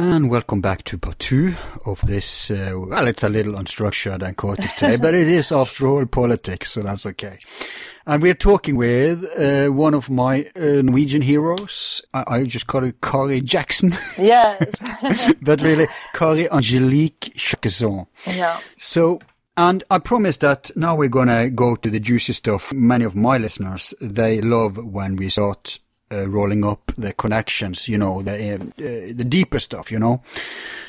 And welcome back to part two of this. Uh, well, it's a little unstructured and chaotic today, but it is after all politics, so that's okay. And we're talking with uh, one of my uh, Norwegian heroes. I, I, just call it Kari Jackson. Yes. but really, Kari Angelique Jackson. Yeah. So, and I promise that now we're going to go to the juicy stuff. Many of my listeners, they love when we start uh, rolling up the connections, you know, the uh, the deeper stuff, you know,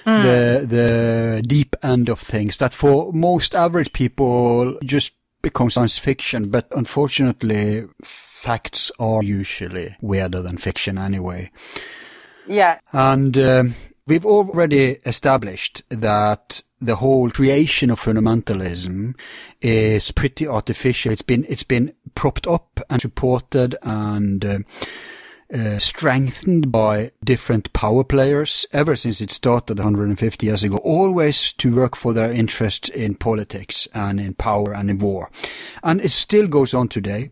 mm. the the deep end of things that for most average people just becomes science fiction. But unfortunately, facts are usually weirder than fiction anyway. Yeah, and um, we've already established that the whole creation of fundamentalism is pretty artificial. It's been it's been propped up and supported and uh, uh, strengthened by different power players ever since it started 150 years ago, always to work for their interest in politics and in power and in war. And it still goes on today.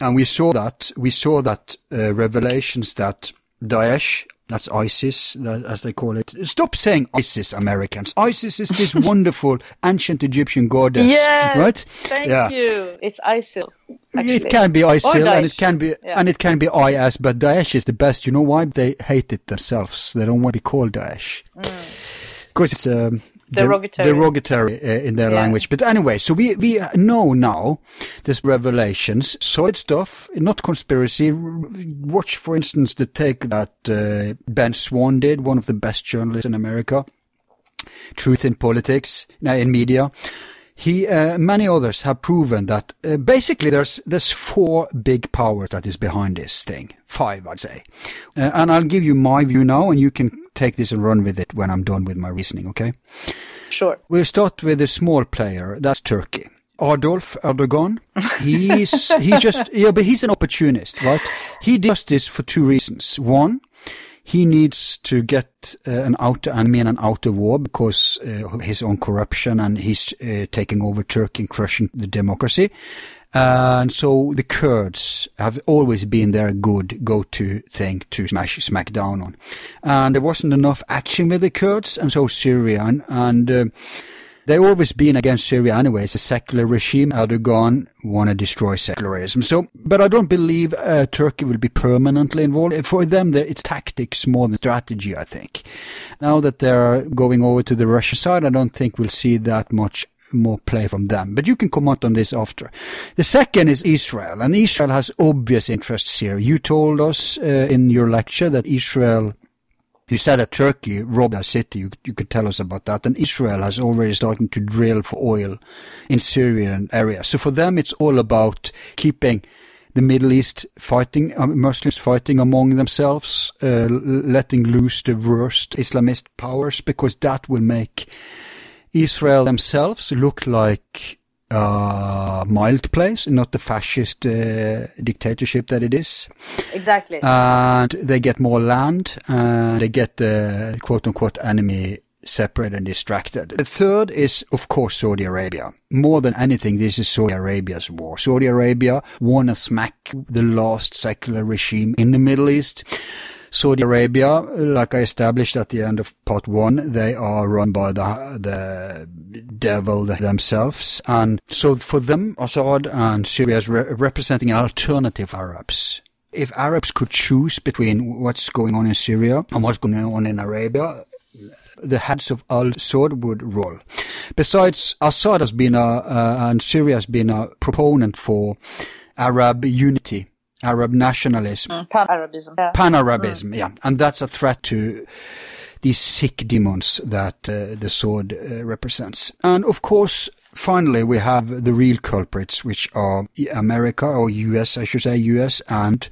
And we saw that, we saw that uh, revelations that Daesh that's ISIS, as they call it. Stop saying ISIS, Americans. ISIS is this wonderful ancient Egyptian goddess, yes, right? Thank yeah. you. It's ISIL. Actually. It can be ISIL and it can be yeah. and it can be IS, but Daesh is the best. You know why? They hate it themselves. They don't want to be called Daesh. Mm. Because it's um, derogatory, derogatory uh, in their yeah. language. But anyway, so we we know now this revelations, solid stuff, not conspiracy. Watch, for instance, the take that uh, Ben Swann did, one of the best journalists in America. Truth in politics, now in media. He, uh, many others have proven that uh, basically there's there's four big powers that is behind this thing. Five, I'd say. Uh, and I'll give you my view now, and you can take this and run with it when I'm done with my reasoning. Okay? Sure. We'll start with a small player. That's Turkey. Adolf Erdogan. He's he's just yeah, but he's an opportunist, right? He does this for two reasons. One, he needs to get uh, an outer enemy and an outer war because uh, his own corruption and he's uh, taking over Turkey and crushing the democracy. And so the Kurds have always been their good go-to thing to smash, smack down on. And there wasn't enough action with the Kurds, and so Syria and, and uh, They've always been against Syria anyway. It's a secular regime. Erdogan want to destroy secularism. So, but I don't believe uh, Turkey will be permanently involved. For them, it's tactics more than strategy, I think. Now that they're going over to the Russian side, I don't think we'll see that much more play from them. But you can comment on this after. The second is Israel, and Israel has obvious interests here. You told us uh, in your lecture that Israel you said that Turkey robbed a city. You, you could tell us about that. And Israel has already started to drill for oil in Syrian area. So for them, it's all about keeping the Middle East fighting, uh, Muslims fighting among themselves, uh, letting loose the worst Islamist powers, because that will make Israel themselves look like a mild place, not the fascist uh, dictatorship that it is. Exactly. And they get more land, and they get the quote unquote enemy separate and distracted. The third is, of course, Saudi Arabia. More than anything, this is Saudi Arabia's war. Saudi Arabia want to smack the last secular regime in the Middle East. Saudi Arabia, like I established at the end of part one, they are run by the, the devil themselves. And so for them, Assad and Syria is re- representing an alternative Arabs. If Arabs could choose between what's going on in Syria and what's going on in Arabia, the heads of al Saud would roll. Besides, Assad has been a, uh, and Syria has been a proponent for Arab unity Arab nationalism. Mm, Pan-Arabism. Yeah. Pan-Arabism, mm. yeah. And that's a threat to these sick demons that uh, the Saud uh, represents. And of course, finally, we have the real culprits, which are America or US, I should say US and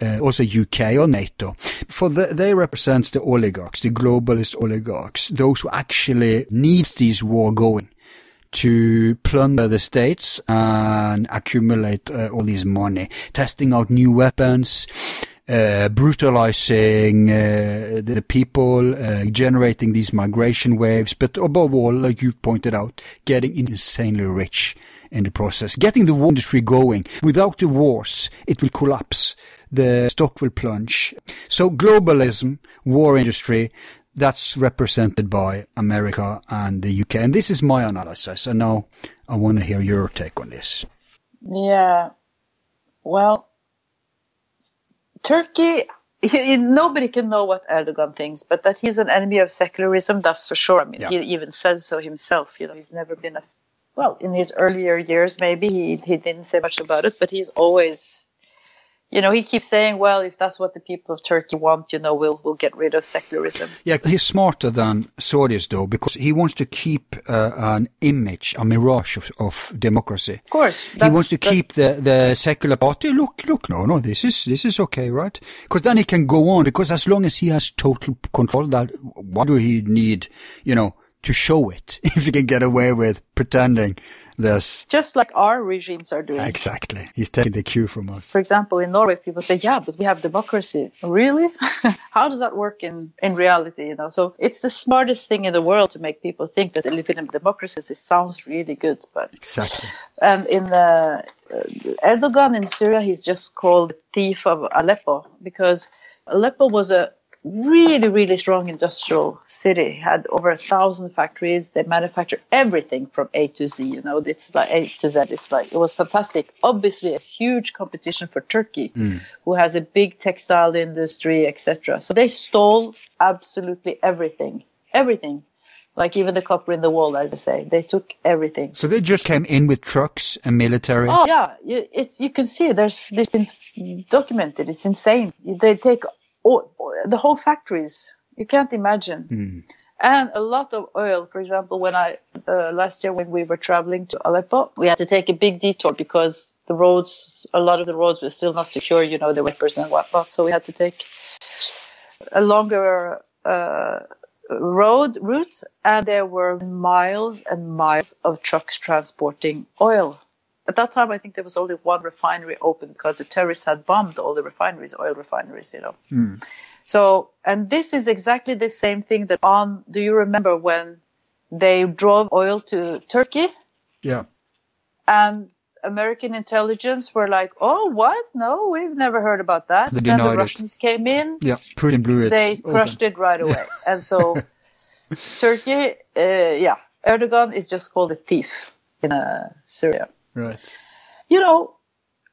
uh, also UK or NATO. For the, they represent the oligarchs, the globalist oligarchs, those who actually need this war going to plunder the states and accumulate uh, all this money, testing out new weapons, uh, brutalizing uh, the people, uh, generating these migration waves, but above all, like you pointed out, getting insanely rich in the process, getting the war industry going. Without the wars, it will collapse. The stock will plunge. So globalism, war industry, that's represented by America and the UK. And this is my analysis. And now I want to hear your take on this. Yeah. Well, Turkey, nobody can know what Erdogan thinks, but that he's an enemy of secularism, that's for sure. I mean, Yeah. he even says so himself. You know, he's never been a, well, in his earlier years, maybe he, he didn't say much about it, but he's always, you know, he keeps saying, well, if that's what the people of Turkey want, you know, we'll, we'll get rid of secularism. Yeah, he's smarter than Saudis though, because he wants to keep uh, an image, a mirage of, of democracy. Of course. he wants to keep the, the secular party. Look, look, no, no, this is this is okay, right? Because then he can go on. Because as long as he has total control, that what do he need, you know, to show it? If you can get away with pretending this, Just like our regimes are doing. exactly, he's taking the cue from us. for example, in Norway, people say, "Yeah, but we have democracy." Really? How does that work in in reality? You know, so it's the smartest thing in the world to make people think that living in a democracy it sounds really good. But Exactly. and in the uh, Erdogan in Syria, he's just called thief of Aleppo because Aleppo was a really, really strong industrial city. Had over a thousand factories. They manufactured everything from A to Z. You know, it's like A to Z. It's like it was fantastic. Obviously, a huge competition for Turkey, hmm. who has a big textile industry, etc. So they stole absolutely everything, everything. Like even the copper in the wall, as I say, they took everything. So they just came in with trucks and military. Oh yeah, you, it's you can see there's there's been documented. It's insane. They take all, the whole factories. You can't imagine. And a lot of oil. For example, when I uh, last year when we were traveling to Aleppo, we had to take a big detour because the roads, a lot of the roads were still not secure. You know, the whippers and whatnot. So we had to take a longer uh, road route, and there were miles and miles of trucks transporting oil. At that time, I think there was only one refinery open because the terrorists had bombed all the refineries, oil refineries, you know. So, and this is exactly the same thing that on, do you remember when they drove oil to Turkey Yeah. and American intelligence were like, oh, what? No, we've never heard about that. They then the it. Russians came in, Yeah. Putin blew it. they open. crushed it right away. And so Turkey, uh, yeah, Erdogan is just called a thief in uh, Syria. Right. You know,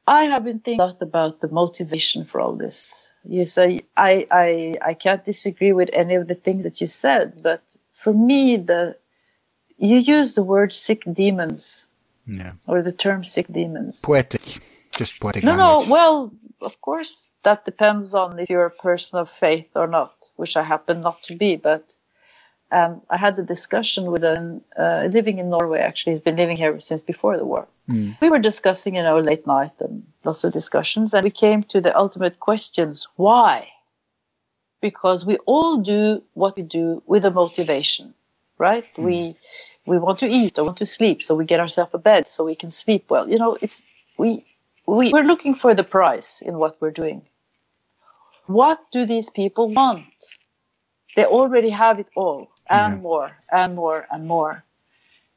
I have been thinking a lot about the motivation for all this. You say I, I I can't disagree with any of the things that you said, but for me, the you use the word sick demons Yeah. or the term sick demons. Poetic. Just poetic No, no. Well, of course, that depends on if you're a person of faith or not, which I happen not to be. But um, I had a discussion with a uh, living in Norway. Actually, he's been living here since before the war. We were discussing, you know, late night and lots of discussions, and we came to the ultimate questions: Why? Because we all do what we do with a motivation, right? We we want to eat or want to sleep, so we get ourselves a bed so we can sleep well. You know, it's we we, we're looking for the prize in what we're doing. What do these people want? They already have it all and Yeah. more and more and more.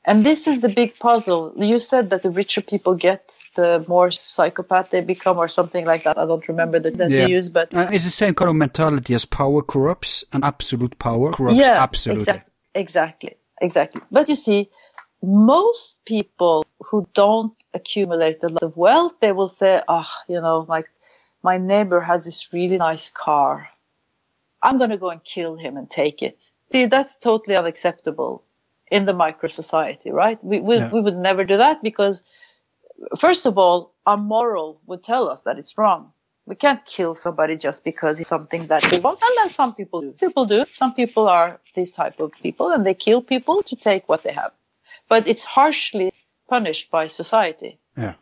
And this is the big puzzle. You said that the richer people get, the more psychopath they become, or something like that. I don't remember the that Yeah. they use, but Uh, it's the same kind of mentality as power corrupts, and absolute power corrupts yeah, absolutely. exact- exactly, exactly. But you see, most people who don't accumulate a lot of wealth, they will say, "Ah, you know, my my neighbor has this really nice car. I'm going to go and kill him and take it." See, that's totally unacceptable in the micro society, right? We we, Yeah. we would never do that because, first of all, our moral would tell us that it's wrong. We can't kill somebody just because it's something that they want. And then some people do. People do. Some people are this type of people and they kill people to take what they have. But it's harshly punished by society. Yeah.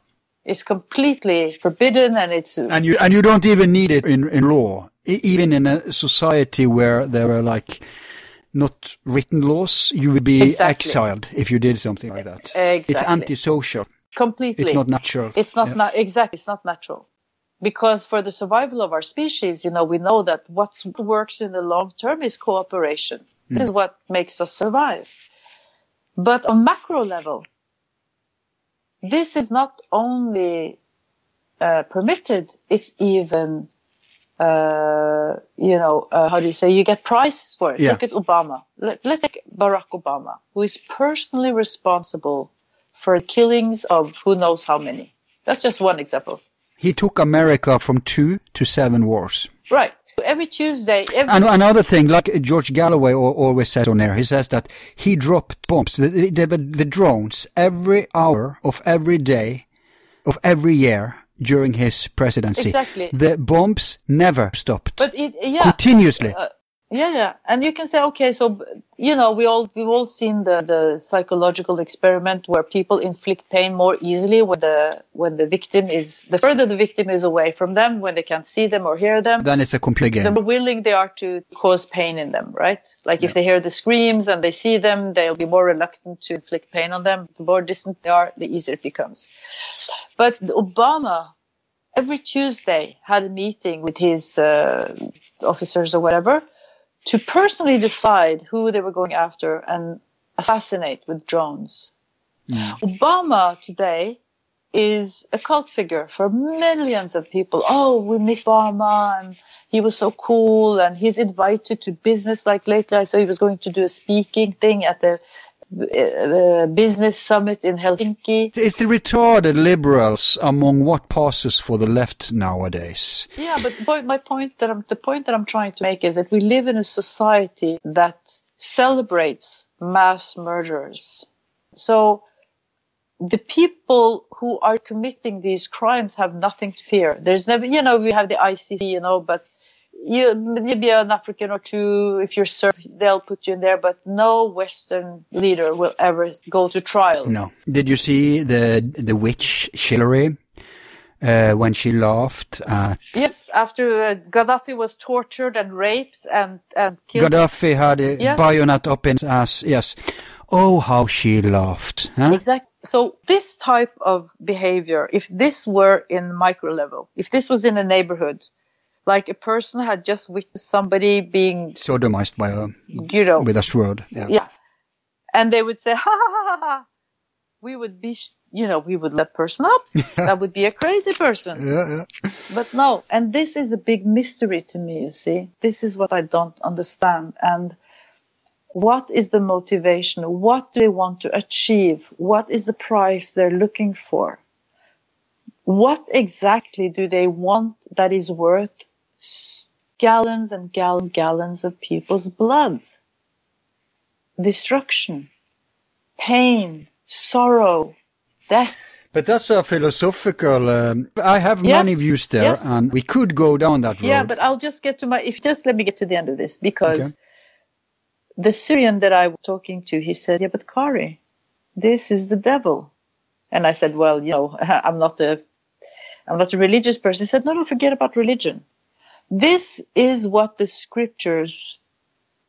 It's completely forbidden and it's And you and you don't even need it in in law. Even in a society where there are like not written laws, you would be Exactly. exiled if you did something like that. Exactly. It's antisocial. completely. It's not natural. It's not Yeah. na- exactly. It's not natural. Because for the survival of our species, you know, we know that what works in the long term is cooperation. This is what makes us survive. But on macro level, this is not only uh, permitted; it's even, uh, you know, uh, how do you say? You get prizes for it. Yeah. Look at Obama. Let, let's take Barack Obama, who is personally responsible for killings of who knows how many. That's just one example. He took America from two to seven wars. Right. Every Tuesday, every, And another thing, like George Galloway always says on air, he says that he dropped bombs, the, the, the drones, every hour of every day of every year during his presidency. Exactly. The bombs never stopped. but it, yeah, Continuously. Uh, yeah, yeah. And you can say, okay, so you know, we all we've all seen the the psychological experiment where people inflict pain more easily when the when the victim is the further the victim is away from them, when they can't see them or hear them. then it's a computer the game. more willing they are to cause pain in them, right? Like if they hear the screams and they see them, they'll be more reluctant to inflict pain on them. The more distant they are, the easier it becomes. But Obama, every Tuesday, had a meeting with his uh, officers or whatever to personally decide who they were going after and assassinate with drones. Mm. Obama today is a cult figure for millions of people. Oh, we miss Obama and he was so cool and he's invited to business. Like lately I saw he was going to do a speaking thing at the uh, business summit in Helsinki. It's the retarded liberals among what passes for the left nowadays. Yeah, but my point that I'm, the point that I'm trying to make is that we live in a society that celebrates mass murderers. So the people who are committing these crimes have nothing to fear. There's never, you know, we have the ICC, you know, but you maybe an African or two, if you're served, they'll put you in there, but no Western leader will ever go to trial. No. Did you see the the witch Hillary uh, when she laughed at Yes, after uh, Gaddafi was tortured and raped and, and killed. Gaddafi had a Yeah. bayonet up his ass? Yes. Oh, how she laughed. Huh? Exactly. So this type of behavior, if this were in micro level, if this was in a neighborhood, like a person had just witnessed somebody being, Sodomized by a you know, with a sword. Yeah. yeah, and they would say, ha ha ha ha, ha. we would be, sh- you know, we would let person up. that would be a crazy person. Yeah, yeah. But no, and this is a big mystery to me, you see. This is what I don't understand. And what is the motivation? What do they want to achieve? What is the price they're looking for? What exactly do they want that is worth gallons and gallon gallons of people's blood? Destruction, pain, sorrow, death. But that's a philosophical. Um, I have Yes, many views there, yes. and we could go down that road. Yeah, but I'll just get to my. If just let me get to the end of this because the Syrian that I was talking to, he said, "Yeah, but Kari, this is the devil," and I said, "Well, you know, I'm not a, I'm not a religious person." He said, "No, no, forget about religion. This is what the scriptures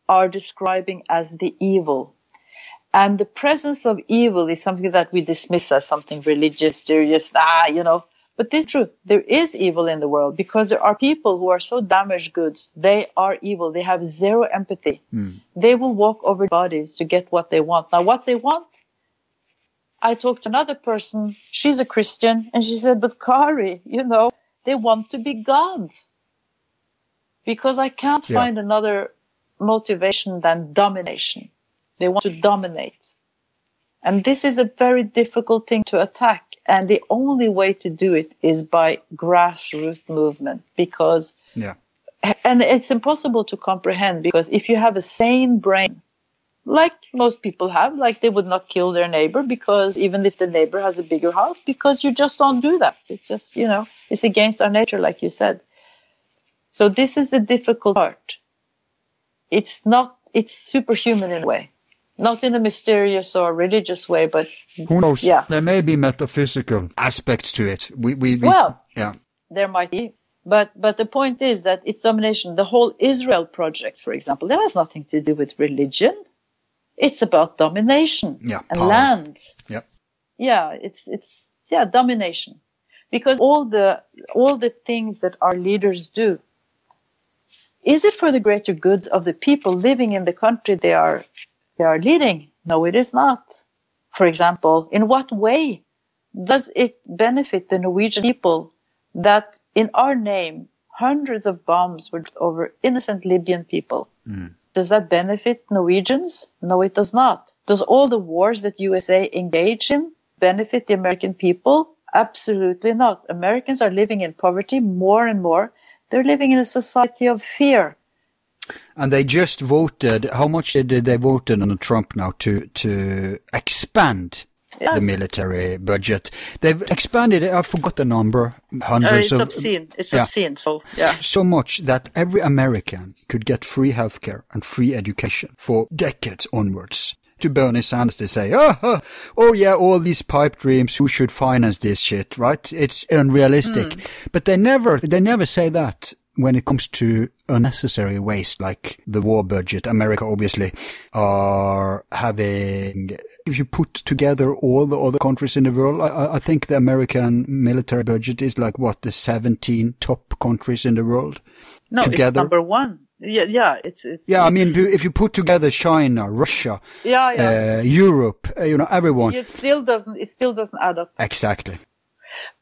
are describing as the evil." And the presence of evil is something that we dismiss as something religious, serious, ah, you know. But this is true. There is evil in the world because there are people who are so damaged goods. They are evil. They have zero empathy. They will walk over bodies to get what they want. Now, what they want, I talked to another person. She's a Christian. And she said, but Kari, you know, they want to be God. Because I can't Yeah. find another motivation than domination. They want to dominate. And this is a very difficult thing to attack. And the only way to do it is by grassroots movement because, yeah. and it's impossible to comprehend because if you have a sane brain, like most people have, like they would not kill their neighbor because even if the neighbor has a bigger house, because you just don't do that. It's just, you know, it's against our nature, like you said. So this is the difficult part. It's not, it's superhuman in a way. Not in a mysterious or religious way, but Who knows? Yeah. There may be metaphysical aspects to it. We, we, we Well, yeah. there might be. But but the point is that it's domination. The whole Israel project, for example, that has nothing to do with religion. It's about domination Yeah, and power. land. Yep. Yeah, it's it's yeah domination, because all the all the things that our leaders do. Is it for the greater good of the people living in the country they are they are leading? No, it is not. For example, in what way does it benefit the Norwegian people that in our name hundreds of bombs were over innocent Libyan people? Hmm. Does that benefit Norwegians? No, it does not. Does all the wars that USA engage in benefit the American people? Absolutely not. Americans are living in poverty more and more. They're living in a society of fear. And they just voted. How much did they voted on Trump now to to expand Yes. the military budget? They've expanded. I forgot the number. Uh, Hundreds it's of obscene. It's yeah. obscene. So yeah. so much that every American could get free healthcare and free education for decades onwards. To Bernie Sanders, they say, oh, oh, oh yeah, all these pipe dreams, who should finance this shit, right? It's unrealistic. Hmm. But they never, they never say that when it comes to unnecessary waste, like the war budget. America obviously are having, if you put together all the other countries in the world, I- I, think the American military budget is like what, the 17 top countries in the world? No, it's together. number one. Yeah, yeah. It's it's. Yeah, I mean, if you- put together China, Russia, yeah, yeah. uh, Europe, uh, you know, everyone. it still doesn't. It still doesn't add up. Exactly.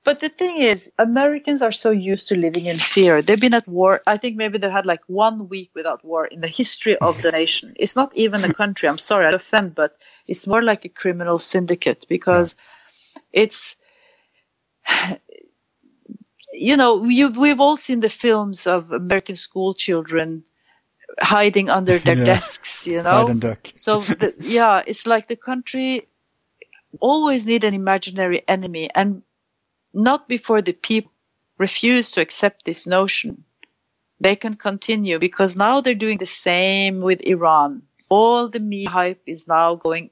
But the thing is, Americans are so used to living in fear. They've been at war. I think maybe they've had like one week without war in the history of the nation. It's not even a country. I'm sorry, I offend, but it's more like a criminal syndicate because it's, you know, you've, we've all seen the films of American school children hiding under their Yeah. desks, you know? Hide and duck. So the, yeah, it's like the country always need an imaginary enemy, and not before the people refuse to accept this notion. They can continue because now they're doing the same with Iran. All the media hype is now going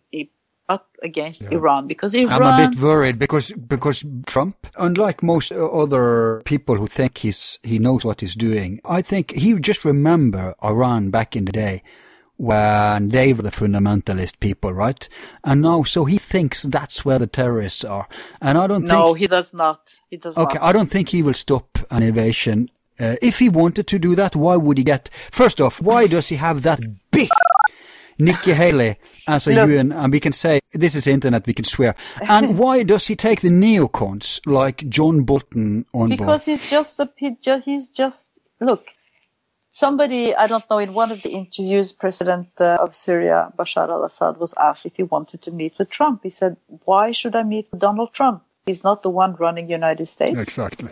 i- up against Iran because Iran. I'm a bit worried because because Trump, unlike most other people who think he's he knows what he's doing, I think he just remember Iran back in the day when they were the fundamentalist people, right? And now, so he thinks that's where the terrorists are, and I don't no, think. No, he does not. He does not Okay, not. I don't think he will stop an invasion. Uh, if he wanted to do that, why would he get? First off, why does he have that bitch Nikki Haley as a Look. UN? And we can say this is internet. We can swear. And why does he take the neocons like John Bolton on because board? Because he's just a he he's just look somebody i don't know in one of the interviews president uh, of syria bashar al-assad was asked if he wanted to meet with trump he said why should i meet with donald trump he's not the one running the united states Exactly.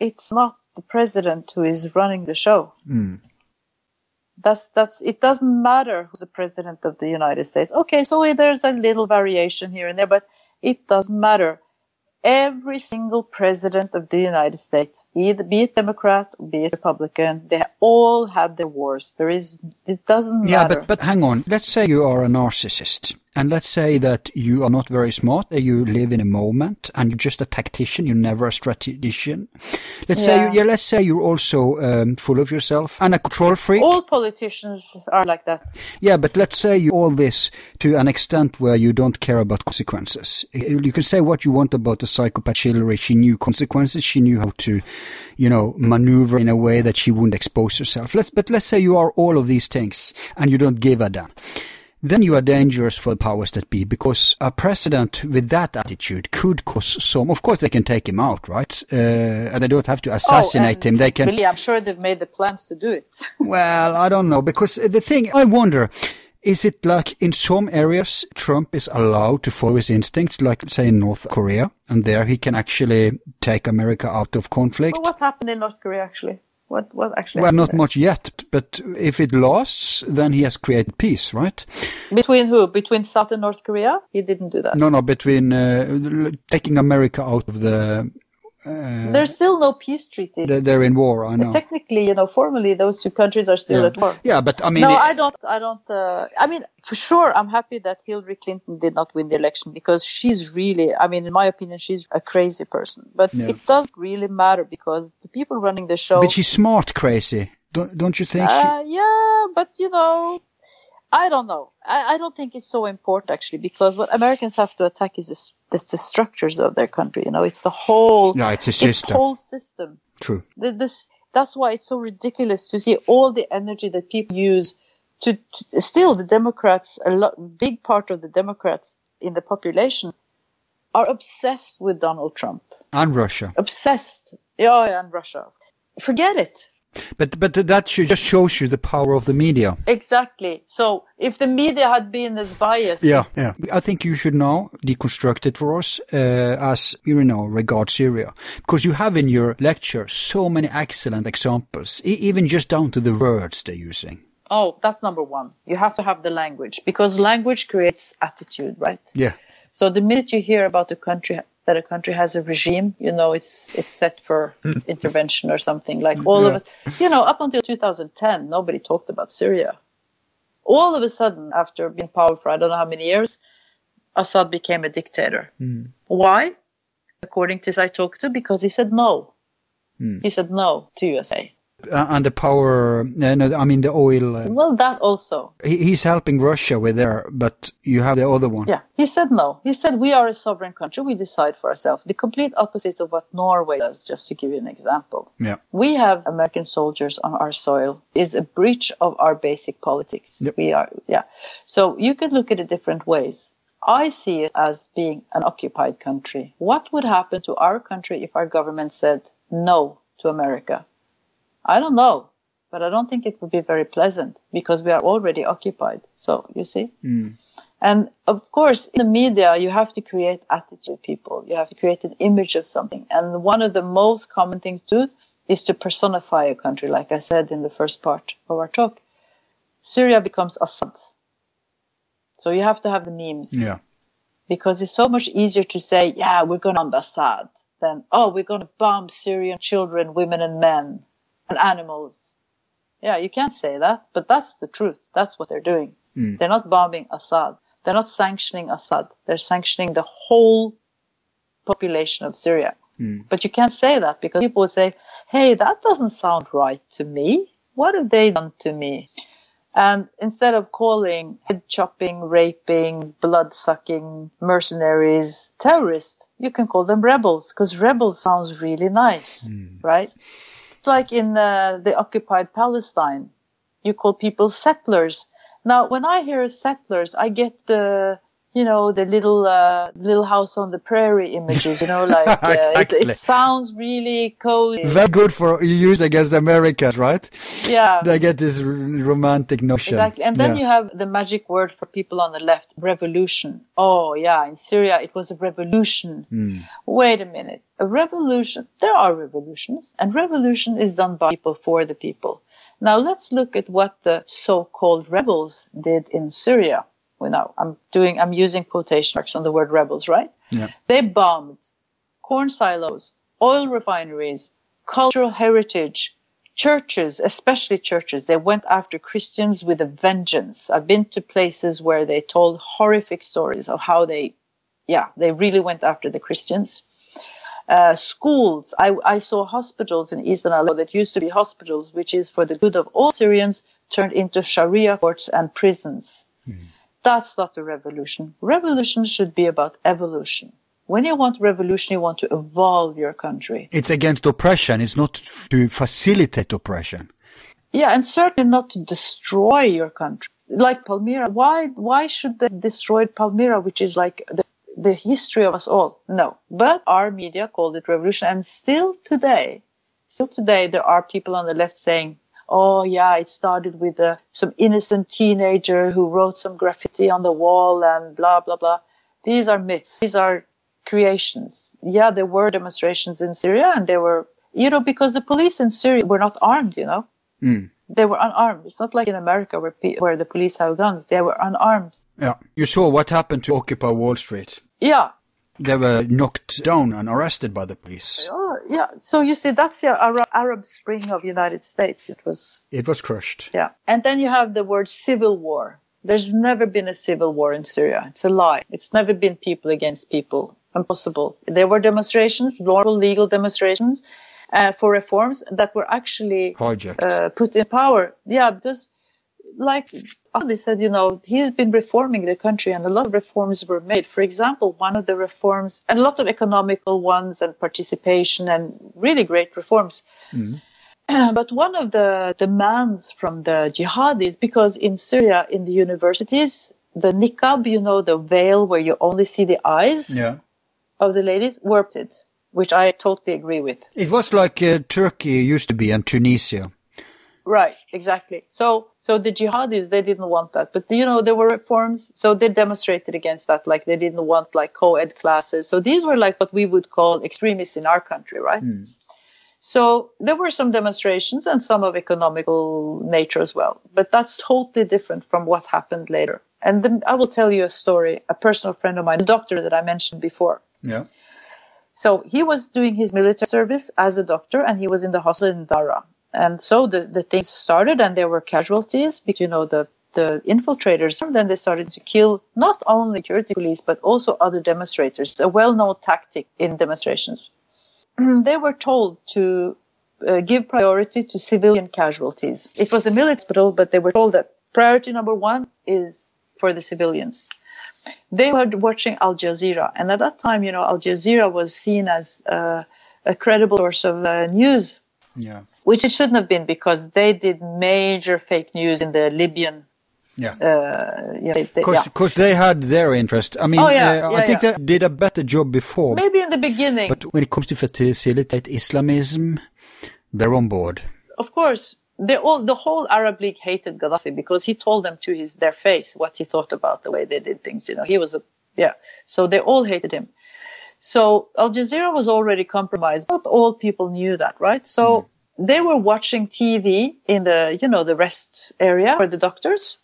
it's not the president who is running the show that's that's it doesn't matter who's the president of the united states. Okay so there's a little variation here and there but it doesn't matter. Every single president of the united states either be it democrat or be it republican they all have their wars. There is it doesn't Yeah, matter. but but hang on. Let's say you are a narcissist, and let's say that you are not very smart. You live in a moment, and you're just a tactician. You're never a strategician. Let's say, Yeah. you, yeah. Let's say you're also um, full of yourself and a control freak. all politicians are like that Yeah, but let's say you all this to an extent where you don't care about consequences. You can say what you want about the psychopath Hillary. She knew consequences. She knew how to, you know, maneuver in a way that she wouldn't expose herself. Let's, but let's say you are all of these things and you don't give a damn. Then you are dangerous for the powers that be because a president with that attitude could cause some. Of course, they can take him out, right? Uh, and they don't have to assassinate oh, him. They can. really i'm sure they've made the plans to do it Well, I don't know because the thing I wonder is it like in some areas Trump is allowed to follow his instincts, like say in North Korea, and there he can actually take America out of conflict. well, what happened in north korea actually what what actually Well, not there? much yet, but if it lasts, then he has created peace, right? between who between south and north korea he didn't do that No, no, between uh, taking America out of the There's still no peace treaty. They're, in war. I know. Technically, you know, formally, those two countries are still Yeah. at war. Yeah, but I mean, no, it- I don't. I don't. Uh, I mean, for sure, I'm happy that Hillary Clinton did not win the election because she's really. I mean, in my opinion, she's a crazy person. But Yeah. it doesn't really matter because the people running the show. but she's smart, crazy. Don't don't you think? she- Uh, yeah, but you know, I don't know. I, I don't think it's so important actually because what Americans have to attack is the, the, the structures of their country. You know, it's the whole. yeah, it's a It's the system. whole system. True. Th- This that's why it's so ridiculous to see all the energy that people use to, to still the Democrats a lot big part of the Democrats in the population are obsessed with Donald Trump. And Russia. Obsessed. Yeah, and Russia. Forget it. But but that should just shows you the power of the media. Exactly. So if the media had been as biased, Yeah, yeah. I think you should now deconstruct it for us uh, as you know regard Syria, because you have in your lecture so many excellent examples, e- even just down to the words they're using. oh, that's number one. You have to have the language because language creates attitude, right? Yeah, So the minute you hear about a country that a country has a regime, you know it's it's set for intervention or something. Like all of us, you know, up until 2010, nobody talked about Syria. All of a sudden, after being power for I don't know how many years, Assad became a dictator. Hmm. Why? According to I talked to, because he said no. Hmm. He said no to USA. Uh, and the power. Uh, no, I mean the oil. Uh, Well, that also. he, he's helping Russia with there, but you have the other one. Yeah, he said no. He said we are a sovereign country. We decide for ourselves. The complete opposite of what Norway does. Just to give you an example. Yeah. we have American soldiers on our soil is a breach of our basic politics. Yep. We are, yeah. So you could look at it different ways. I see it as being an occupied country. What would happen to our country if our government said no to America? I don't know, but I don't think it would be very pleasant because we are already occupied. So you see? Hmm. And of course, in the media, you have to create attitude, people. You have to create an image of something. And one of the most common things to do is to personify a country, like I said in the first part of our talk. Syria becomes Assad. So you have to have the memes Yeah. because it's so much easier to say, yeah, we're going to bomb Assad than, oh, we're going to bomb Syrian children, women, and men and animals. Yeah, you can't say that, but that's the truth. That's what they're doing. Hmm. They're not bombing Assad. They're not sanctioning Assad. They're sanctioning the whole population of Syria. Hmm. But you can't say that because people will say, hey, that doesn't sound right to me. What have they done to me? And instead of calling head chopping, raping, blood sucking mercenaries terrorists, you can call them rebels because rebel sounds really nice, hmm. right? Like in uh, the occupied Palestine, you call people settlers. Now, when I hear settlers, I get the you know the little uh, little house on the prairie images. You know, like uh, it, Exactly. it sounds really cozy. Very good for you use against Americans, right? yeah, They get this r- romantic notion. Exactly. And then Yeah. you have the magic word for people on the left, revolution. Oh, yeah, in Syria it was a revolution. Hmm. Wait a minute. A revolution. There are revolutions, and revolution is done by people for the people. Now let's look at what the so-called rebels did in Syria. Well, now I'm doing, I'm using quotation marks on the word rebels, right? Yeah. They bombed corn silos, oil refineries, cultural heritage, churches, especially churches. They went after Christians with a vengeance. I've been to places where they told horrific stories of how they, yeah, they really went after the Christians. Uh, schools. I, I saw hospitals in Eastern Aleppo that used to be hospitals, which is for the good of all Syrians, turned into Sharia courts and prisons. That's not a revolution. Revolution should be about evolution. When you want revolution, you want to evolve your country. It's against oppression. It's not to facilitate oppression. Yeah, and certainly not to destroy your country. Like Palmyra, why why should they destroy Palmyra, which is like the, the history of us all? No. But our media called it revolution, and still today, still today, there are people on the left saying, "Oh yeah, it started with uh, some innocent teenager who wrote some graffiti on the wall and blah blah blah." These are myths. These are creations. Yeah, there were demonstrations in Syria, and they were, you know, because the police in Syria were not armed. You know they were unarmed. It's not like in America where pe- where the police have guns. They were unarmed. Yeah. You saw what happened to Occupy Wall Street. Yeah. They were knocked down and arrested by the police. Oh, yeah. So you see, that's the Arab Spring of United States. It was. It was crushed. Yeah, and then you have the word civil war. There's never been a civil war in Syria. It's a lie. It's never been people against people. Impossible. There were demonstrations, normal legal demonstrations, uh, for reforms that were actually uh, put in power. Yeah, because like they said, you know, he has been reforming the country and a lot of reforms were made. For example, one of the reforms, and a lot of economical ones and participation and really great reforms. Mm. But one of the demands from the jihadis, because in Syria, in the universities, the niqab, you know, the veil where you only see the eyes yeah. of the ladies, warped it, which I totally agree with. It was like uh, Turkey used to be and Tunisia. Right, exactly. So, so the jihadis, they didn't want that, but you know, there were reforms. So they demonstrated against that. Like they didn't want like co-ed classes. So these were like what we would call extremists in our country, right? Mm. So there were some demonstrations and some of economical nature as well, but that's totally different from what happened later. And then I will tell you a story. A personal friend of mine, the doctor that I mentioned before. Yeah. So he was doing his military service as a doctor and he was in the hospital in Daraa and so the, the things started and there were casualties because you know the the infiltrators then they started to kill not only security police but also other demonstrators a well-known tactic in demonstrations. They were told to uh, give priority to civilian casualties. It was a military but they were told that priority number one is for the civilians. They were watching al jazeera and at that time you know al jazeera was seen as uh, a credible source of uh, news yeah which it shouldn't have been because they did major fake news in the Libyan. Yeah, because uh, yeah. they had their interest. I mean, oh, yeah, uh, I think they did a better job before. Maybe in the beginning, but when it comes to facilitate Islamism, they're on board. Of course, they all the whole Arab League hated Gaddafi because he told them to his their face what he thought about the way they did things. You know, he was a yeah, so they all hated him. So Al Jazeera was already compromised. Not all people knew that, right? So. Mm they were watching TV in the, you know, the rest area for the doctors.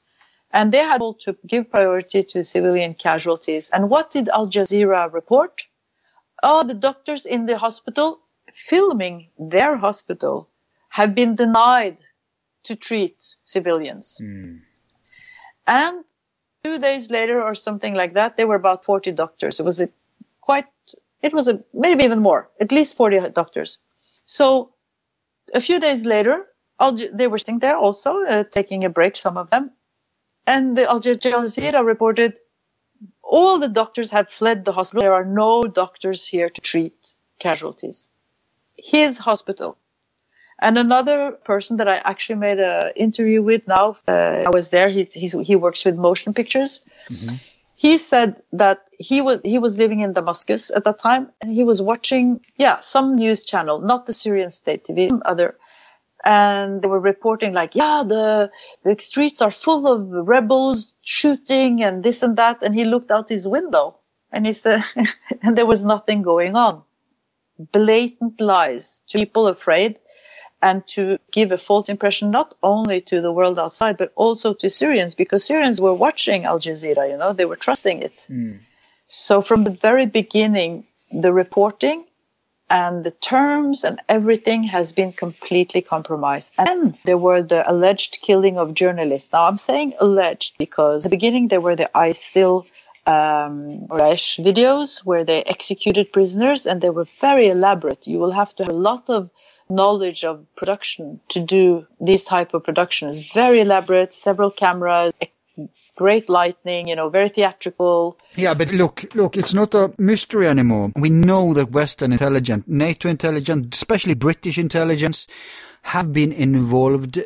And they had to give priority to civilian casualties. And what did Al Jazeera report? Oh, the doctors in the hospital filming their hospital have been denied to treat civilians. Mm. And two days later or something like that, there were about 40 doctors. It was a quite, it was a, maybe even more, at least 40 doctors. So a few days later, they were sitting there also, uh, taking a break, some of them. And the Al Jazeera reported all the doctors have fled the hospital. There are no doctors here to treat casualties. His hospital. And another person that I actually made an interview with now, uh, I was there. He, he works with motion pictures. Mm-hmm he said that he was he was living in Damascus at that time and he was watching yeah some news channel not the Syrian state TV other and they were reporting like yeah the the streets are full of rebels shooting and this and that and he looked out his window and he said and there was nothing going on. Blatant lies. People afraid and to give a false impression not only to the world outside but also to Syrians because Syrians were watching Al Jazeera, you know, they were trusting it. Mm. So from the very beginning, the reporting and the terms and everything has been completely compromised. And then there were the alleged killing of journalists. Now I'm saying alleged because in the beginning there were the ISIL um, videos where they executed prisoners and they were very elaborate. You will have to have a lot of knowledge of production to do these type of productions. Very elaborate, several cameras, great lighting, you know, very theatrical. Yeah, but look, look, it's not a mystery anymore. We know that Western intelligence, NATO intelligence, especially British intelligence, have been involved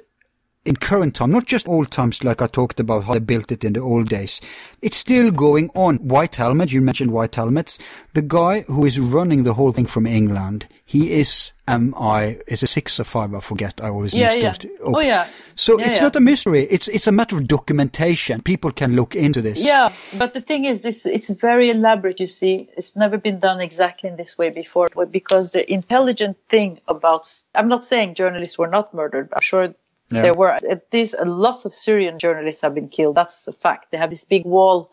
in current time, not just old times like I talked about how they built it in the old days. It's still going on. White helmet, you mentioned white helmets. The guy who is running the whole thing from England, he is MI, is a six or five, I forget. I always yeah, mix yeah. those two. Oh, yeah. So yeah, it's yeah. not a mystery. It's it's a matter of documentation. People can look into this. Yeah, but the thing is, this it's very elaborate. You see, it's never been done exactly in this way before. Because the intelligent thing about, I'm not saying journalists were not murdered. I'm sure. There were at least lots of Syrian journalists have been killed. That's a fact. They have this big wall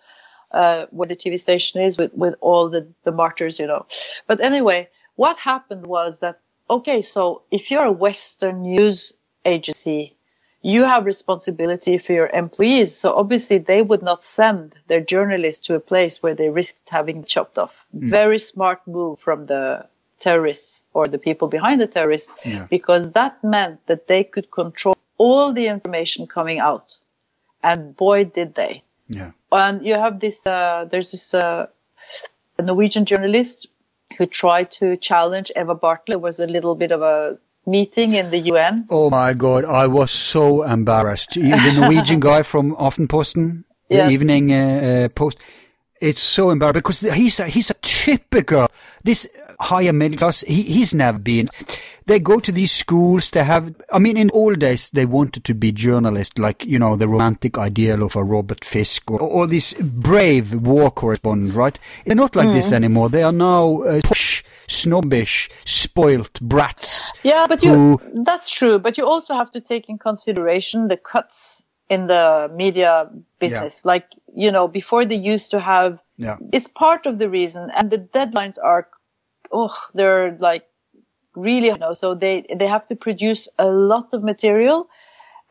uh, where the TV station is with, with all the, the martyrs, you know. But anyway, what happened was that okay, so if you're a Western news agency, you have responsibility for your employees. So obviously they would not send their journalists to a place where they risked having chopped off. Mm. Very smart move from the terrorists or the people behind the terrorists, yeah. because that meant that they could control all the information coming out. And boy, did they. Yeah. And you have this, uh, there's this, uh, Norwegian journalist who tried to challenge Eva Bartlett. Was a little bit of a meeting in the UN. Oh my God, I was so embarrassed. The Norwegian guy from Aftenposten, the yes. Evening uh, uh, Post. It's so embarrassing because he's a, he's a typical this higher middle class. He, he's never been they go to these schools. They have, I mean, in old days, they wanted to be journalists, like, you know, the romantic ideal of a Robert Fisk or, or this brave war correspondent, right? They're not like mm. this anymore. They are now uh, push, snobbish, spoilt brats. Yeah, but you, that's true. But you also have to take in consideration the cuts in the media business. Yeah. Like, you know, before they used to have, yeah. it's part of the reason. And the deadlines are, oh, they're like really you know so they they have to produce a lot of material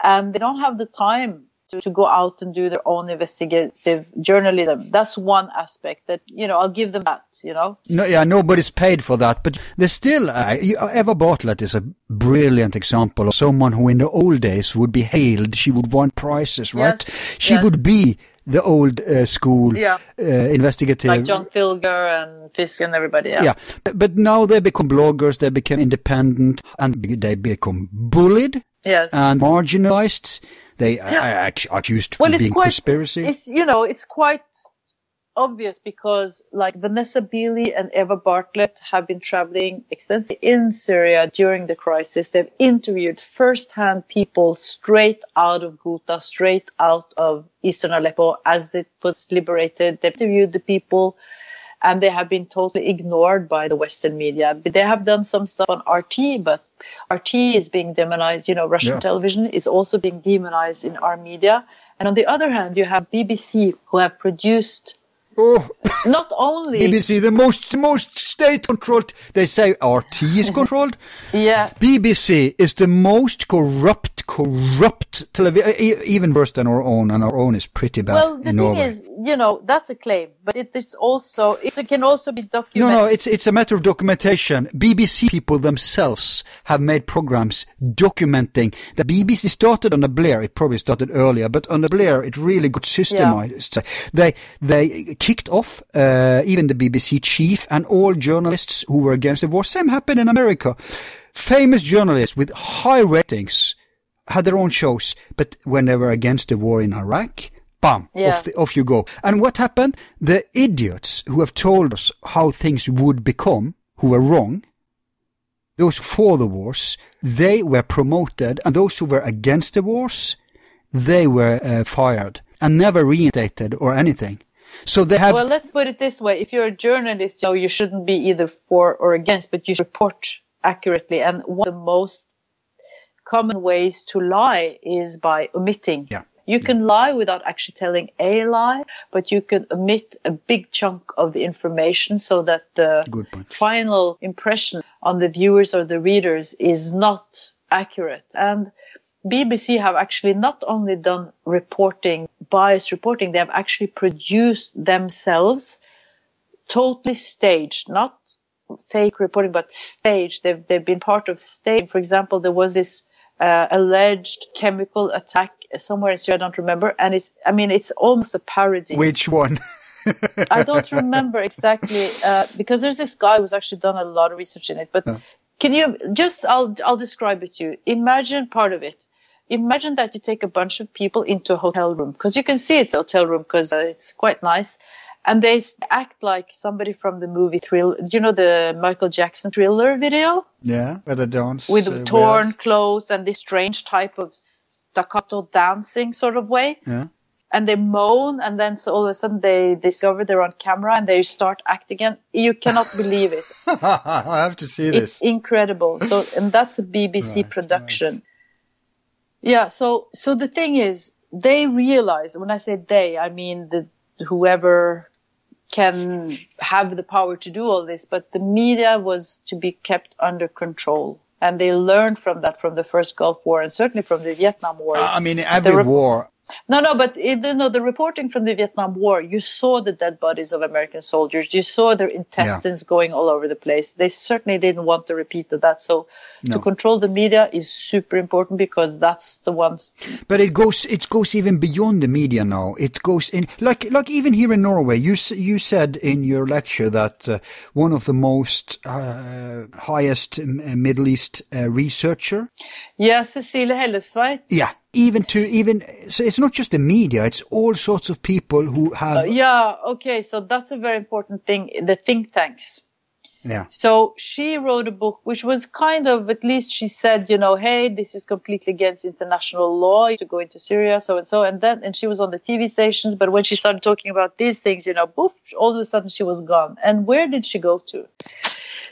and they don't have the time to, to go out and do their own investigative journalism. That's one aspect that you know i'll give them that you know? No yeah nobody's paid for that but there's still uh, eva bartlett is a brilliant example of someone who in the old days would be hailed she would want prizes right? Yes, she yes. would be the old uh, school yeah. uh, investigative. Like John Pilger and Fisk and everybody. Yeah. yeah. But now they become bloggers, they become independent, and they become bullied yes. and marginalized. They yeah. are accused well, of being quite, conspiracy. It's, you know, it's quite obvious because like Vanessa Beeley and Eva Bartlett have been traveling extensively in Syria during the crisis. They've interviewed firsthand people straight out of Ghouta, straight out of Eastern Aleppo as it was liberated. They've interviewed the people and they have been totally ignored by the Western media. They have done some stuff on RT, but RT is being demonized. You know, Russian yeah. television is also being demonized in our media. And on the other hand, you have BBC who have produced Oh. Not only BBC, the most most state controlled. They say RT is controlled. yeah. BBC is the most corrupt, corrupt television, even worse than our own, and our own is pretty bad. Well, the thing Norway. is, you know, that's a claim, but it, it's also it can also be documented. No, no, it's it's a matter of documentation. BBC people themselves have made programs documenting that BBC started under Blair. It probably started earlier, but under Blair, it really got systemized. Yeah. They they kicked off uh, even the BBC chief and all journalists who were against the war. Same happened in America. Famous journalists with high ratings had their own shows, but when they were against the war in Iraq, bam, yeah. off, the, off you go. And what happened? The idiots who have told us how things would become, who were wrong, those for the wars, they were promoted, and those who were against the wars, they were uh, fired and never reinstated or anything. So they have. Well, let's put it this way: if you're a journalist, you know you shouldn't be either for or against, but you should report accurately. And one of the most common ways to lie is by omitting. Yeah. You can lie without actually telling a lie, but you can omit a big chunk of the information so that the final impression on the viewers or the readers is not accurate. And BBC have actually not only done reporting, biased reporting, they have actually produced themselves totally staged, not fake reporting, but staged. They've, they've been part of stage. For example, there was this uh, alleged chemical attack somewhere in Syria, I don't remember. And it's, I mean, it's almost a parody. Which one? I don't remember exactly, uh, because there's this guy who's actually done a lot of research in it, but can you just, I'll, I'll describe it to you. Imagine part of it imagine that you take a bunch of people into a hotel room because you can see it's a hotel room because uh, it's quite nice and they act like somebody from the movie Thrill. You know the Michael Jackson Thriller video? Yeah, where they dance with uh, torn weird. clothes and this strange type of staccato dancing sort of way. Yeah. And they moan, and then so all of a sudden they discover they're on camera and they start acting again. You cannot believe it. I have to see this. It's incredible. So, and that's a BBC right, production. Right. Yeah. So, so the thing is, they realize when I say they, I mean the whoever can have the power to do all this, but the media was to be kept under control. And they learned from that from the first Gulf War and certainly from the Vietnam War. I mean, every war no, no, but you know the reporting from the Vietnam War, you saw the dead bodies of American soldiers. You saw their intestines yeah. going all over the place. They certainly didn't want to repeat of that. So no. to control the media is super important because that's the ones. But it goes, it goes even beyond the media now. It goes in, like, like even here in Norway, you you said in your lecture that uh, one of the most uh, highest Middle East uh, researcher. Yeah, Cecilie Hellestveit. Yeah even to even so it's not just the media it's all sorts of people who have uh, yeah okay so that's a very important thing the think tanks. Yeah. So she wrote a book which was kind of at least she said you know hey this is completely against international law to go into syria so and so and then and she was on the tv stations but when she started talking about these things you know both all of a sudden she was gone. And where did she go to?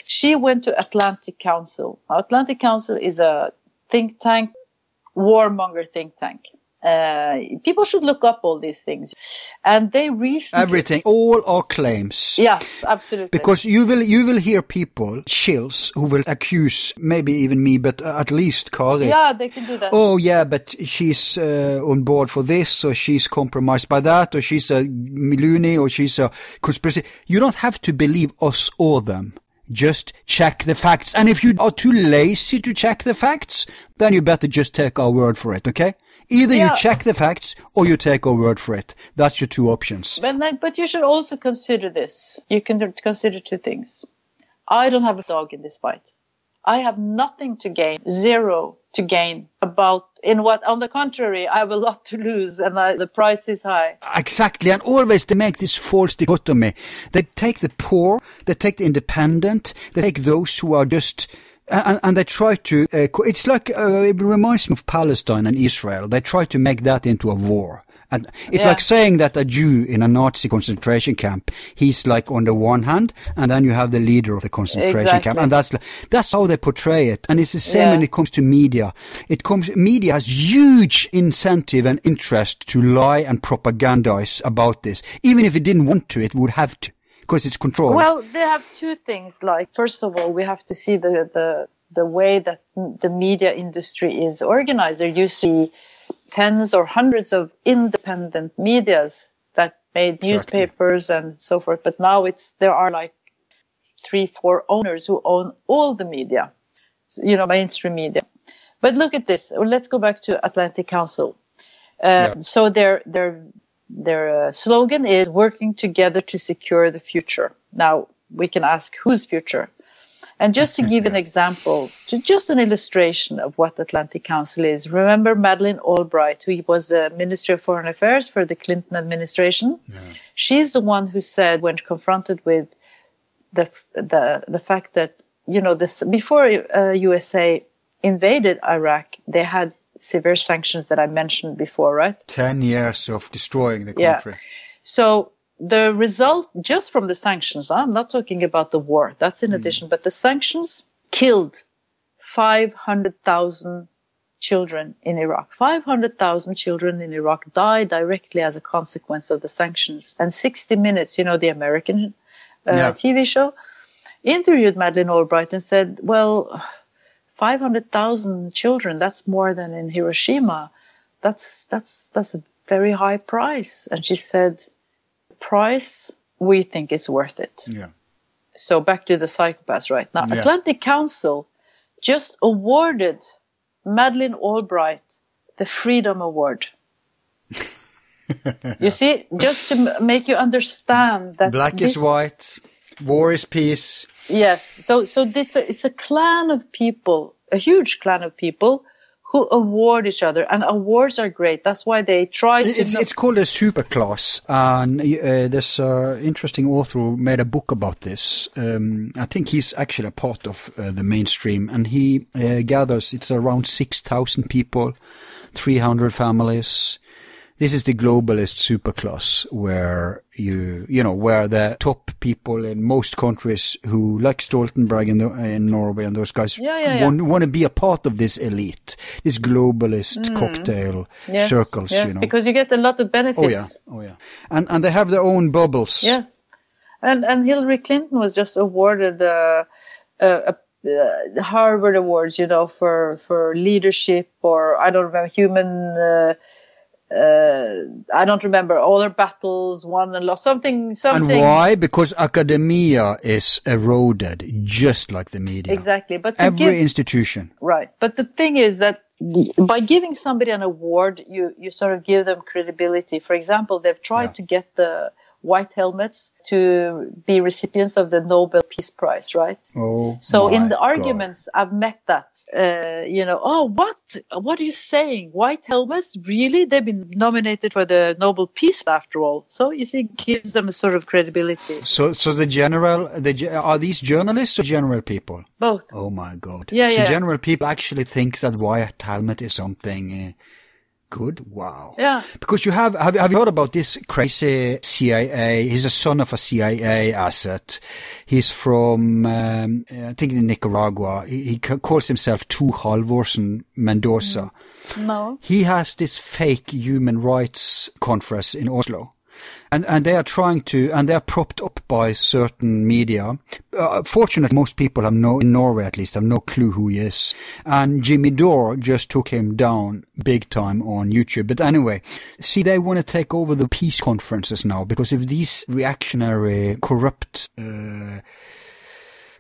She went to atlantic council. Now, atlantic council is a think tank warmonger think tank. Uh, people should look up all these things, and they recently everything, all our claims. Yes, absolutely. Because you will you will hear people, shills, who will accuse maybe even me, but at least Kari. Yeah, they can do that. Oh yeah, but she's uh, on board for this, or she's compromised by that, or she's a loony, or she's a conspiracy. You don't have to believe us or them. Just check the facts. And if you are too lazy to check the facts, then you better just take our word for it, okay? Either yeah. you check the facts or you take our word for it. That's your two options. But, but you should also consider this. You can consider two things. I don't have a dog in this fight. I have nothing to gain, zero to gain about in what on the contrary i have a lot to lose and I, the price is high. Exactly and always they make this false dichotomy. They take the poor they take the independent they take those who are just and, and they try to uh, it's like uh, it reminds me of palestine and israel. They try to make that into a war and it's yeah. like saying that a Jew in a Nazi concentration camp, he's like on the one hand, and then you have the leader of the concentration exactly. camp, and that's that's how they portray it. And it's the same yeah. when it comes to media. It comes media has huge incentive and interest to lie and propagandize about this. Even if it didn't want to, it would have to because it's controlled. Well, they have two things. Like first of all, we have to see the the the way that the media industry is organized. There used to be tens or hundreds of independent medias that made exactly. newspapers and so forth. But now it's there are like three, four owners who own all the media, you know, mainstream media. But look at this. Let's go back to Atlantic Council. Uh, yeah. So their their their uh, slogan is working together to secure the future. Now we can ask whose future. And just to give an example, to just an illustration of what the Atlantic Council is, remember Madeleine Albright, who was the Minister of Foreign Affairs for the Clinton administration? Yeah. She's the one who said, when confronted with the, the, the fact that, you know, this, before uh, USA invaded Iraq, they had severe sanctions that I mentioned before, right? 10 years of destroying the country. Yeah. So the result just from the sanctions, I'm not talking about the war, that's in mm. addition, but the sanctions killed 500,000 children in Iraq. 500,000 children in Iraq died directly as a consequence of the sanctions. And 60 Minutes, you know, the American uh, yeah. TV show, interviewed Madeleine Albright and said, well, 500,000 children, that's more than in Hiroshima. That's, that's, that's a very high price. And she said, price, we think is worth it. Yeah. So back to the psychopaths right now. Yeah. Atlantic Council just awarded Madeleine Albright the Freedom Award. you see, just to make you understand that black this, is white, war is peace. Yes, so so it's a, it's a clan of people, a huge clan of people who award each other, and awards are great. That's why they try. To it's, it's called a super class, and uh, there's an interesting author who made a book about this. Um, I think he's actually a part of uh, the mainstream, and he uh, gathers. It's around six thousand people, three hundred families this is the globalist superclass where you, you know, where the top people in most countries who, like Stoltenberg in, the, in Norway and those guys, yeah, yeah, yeah. Want, want to be a part of this elite, this globalist mm. cocktail yes, circles, yes, you know. because you get a lot of benefits. Oh yeah, oh yeah. And, and they have their own bubbles. Yes. And and Hillary Clinton was just awarded uh, a, a, a Harvard Awards, you know, for for leadership or I don't remember human. Uh, uh, I don't remember all her battles, won and lost, something, something. And why? Because academia is eroded, just like the media. Exactly, but every give, institution. Right, but the thing is that the, by giving somebody an award, you you sort of give them credibility. For example, they've tried yeah. to get the white helmets to be recipients of the Nobel Peace Prize, right? Oh, so in the arguments, God. I've met that. Uh, you know, oh, what? What are you saying? White helmets? Really? They've been nominated for the Nobel Peace after all. So you see, it gives them a sort of credibility. So, so the general, the are these journalists or general people? Both. Oh my God. Yeah, so yeah. general people actually think that white helmet is something. Uh, Good. Wow. Yeah. Because you have, have, have you heard about this crazy CIA? He's a son of a CIA asset. He's from, um, I think in Nicaragua. He, he calls himself Thor Halvorssen Mendoza. No. He has this fake human rights conference in Oslo and and they are trying to and they are propped up by certain media. Uh, fortunately, most people have no in Norway at least have no clue who he is. And Jimmy Dore just took him down big time on YouTube. But anyway, see, they want to take over the peace conferences now because if these reactionary, corrupt. Uh,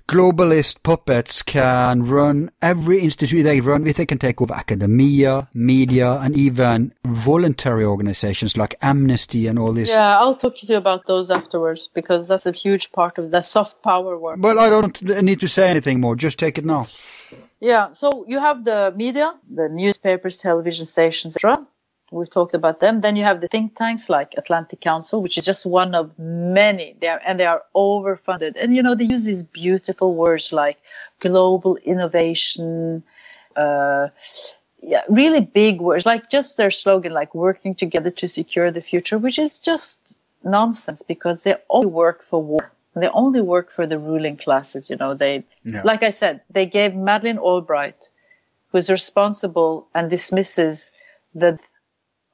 globalist puppets can run every institute they run with. They can take over academia, media, and even voluntary organizations like Amnesty and all this. Yeah, I'll talk to you about those afterwards because that's a huge part of the soft power work. Well, I don't need to say anything more. Just take it now. Yeah, so you have the media, the newspapers, television stations, etc. We've talked about them. Then you have the think tanks like Atlantic Council, which is just one of many. They are, and they are overfunded. And you know they use these beautiful words like global innovation, uh, yeah, really big words like just their slogan, like working together to secure the future, which is just nonsense because they only work for war. They only work for the ruling classes. You know, they, like I said, they gave Madeleine Albright, who's responsible and dismisses the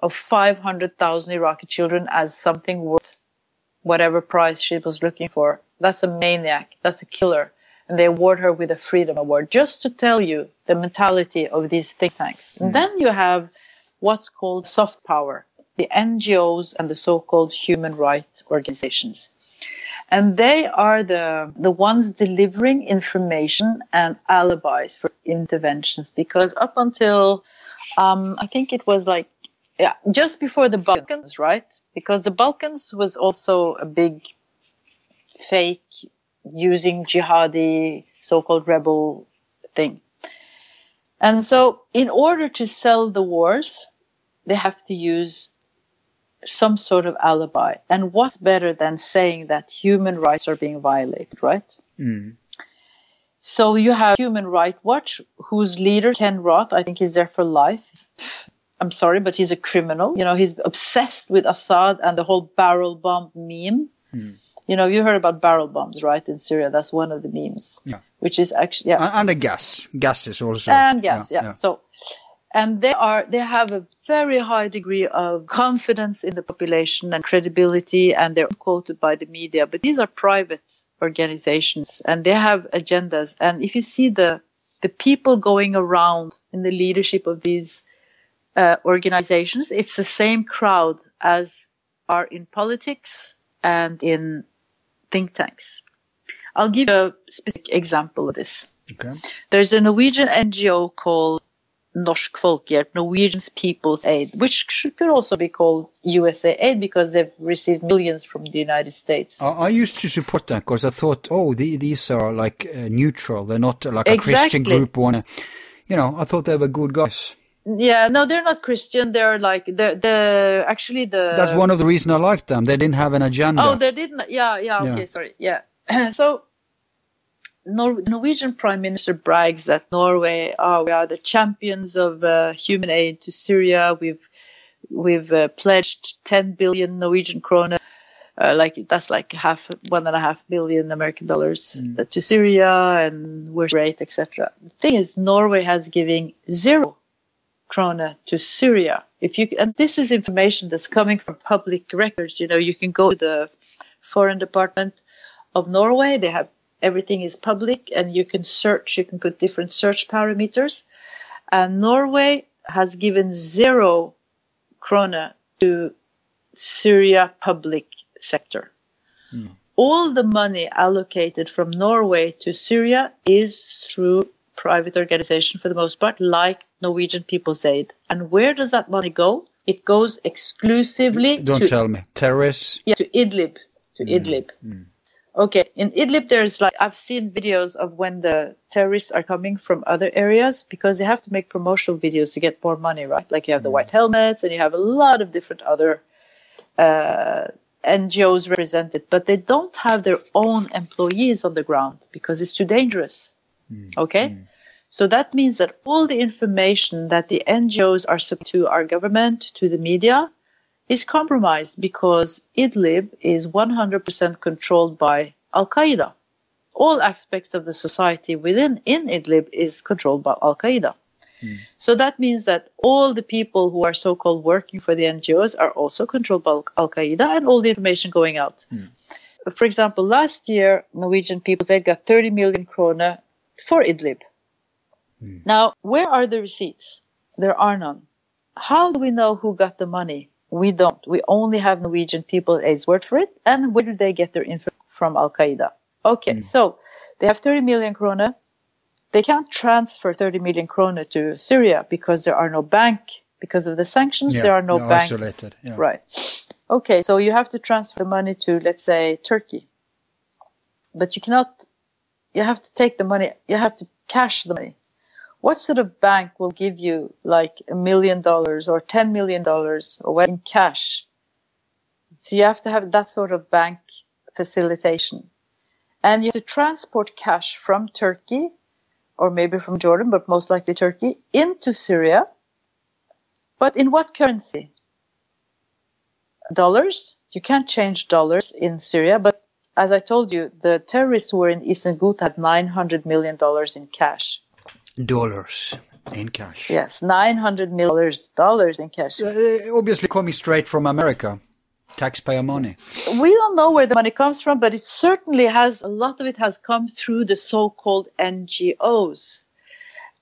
of 500,000 Iraqi children as something worth whatever price she was looking for. That's a maniac. That's a killer. And they award her with a Freedom Award just to tell you the mentality of these think tanks. And then you have what's called soft power, the NGOs and the so-called human rights organizations. And they are the, the ones delivering information and alibis for interventions because up until, um, I think it was like yeah, just before the Balkans, right? Because the Balkans was also a big fake using jihadi so-called rebel thing. And so in order to sell the wars, they have to use some sort of alibi. And what's better than saying that human rights are being violated, right? Mm. So you have Human Rights Watch, whose leader, Ken Roth, I think he's there for life. I'm sorry, but he's a criminal. You know, he's obsessed with Assad and the whole barrel bomb meme. Hmm. You know, you heard about barrel bombs, right, in Syria? That's one of the memes. Yeah. Which is actually, yeah. And, and the gas. Gas is also. And gas, yeah, So, and they are, they have a very high degree of confidence in the population and credibility, and they're quoted by the media. But these are private organizations and they have agendas. And if you see the, the people going around in the leadership of these uh, organizations, it's the same crowd as are in politics and in think tanks. I'll give you a specific example of this. Okay. There's a Norwegian NGO called Norsk Folkehjelp, Norwegian's People's Aid, which should, could also be called USA Aid because they've received millions from the United States. I, I used to support that because I thought, oh, the, these are like uh, neutral. They're not uh, like a Exactly. Christian group. Wanna, you know, I thought they were good guys. Yeah, no, they're not Christian. They're like the the actually the. That's one of the reasons I liked them. They didn't have an agenda. Oh, they didn't. Yeah, yeah. Okay, Yeah. sorry. Yeah. so, Nor- Norwegian Prime Minister brags that Norway, oh, we are the champions of uh, human aid to Syria. We've we've uh, pledged 10 billion Norwegian krone. Uh, like that's like half one and a half billion American dollars uh, to Syria, and we're great, etc. The thing is, Norway has given zero krona to Syria. If you and this is information that's coming from public records. You know, you can go to the foreign department of Norway. They have everything is public and you can search, you can put different search parameters. And Norway has given zero krona to Syria public sector. Mm. All the money allocated from Norway to Syria is through private organization for the most part, like Norwegian People's Aid. And where does that money go? It goes exclusively Don't to, tell me. Terrorists? Yeah, to Idlib. To mm. Idlib. Mm. Okay, in Idlib, there's like, I've seen videos of when the terrorists are coming from other areas because they have to make promotional videos to get more money, right? Like you have the white helmets and you have a lot of different other uh, NGOs represented, but they don't have their own employees on the ground because it's too dangerous. Mm. Okay? Mm. So that means that all the information that the NGOs are sub to our government, to the media, is compromised because Idlib is 100% controlled by Al Qaeda. All aspects of the society within in Idlib is controlled by Al Qaeda. Mm. So that means that all the people who are so called working for the NGOs are also controlled by Al Qaeda and all the information going out. Mm. For example, last year, Norwegian people they got 30 million krona for Idlib. Mm. Now, where are the receipts? There are none. How do we know who got the money? We don't. We only have Norwegian people A's word for it. And where do they get their info from Al Qaeda? Okay, mm. so they have 30 million krona. They can't transfer 30 million krona to Syria because there are no bank because of the sanctions. Yeah, there are no bank. Isolated. Yeah. Right. Okay, so you have to transfer money to, let's say, Turkey. But you cannot, you have to take the money, you have to cash the money what sort of bank will give you like a million dollars or ten million dollars or in cash? So you have to have that sort of bank facilitation. And you have to transport cash from Turkey or maybe from Jordan, but most likely Turkey into Syria. But in what currency? Dollars? You can't change dollars in Syria, but as I told you, the terrorists who were in Eastern Ghouta had $900 million in cash dollars in cash. Yes, nine hundred million dollars in cash. Uh, obviously, coming straight from America, taxpayer money. We don't know where the money comes from, but it certainly has a lot of it has come through the so-called NGOs.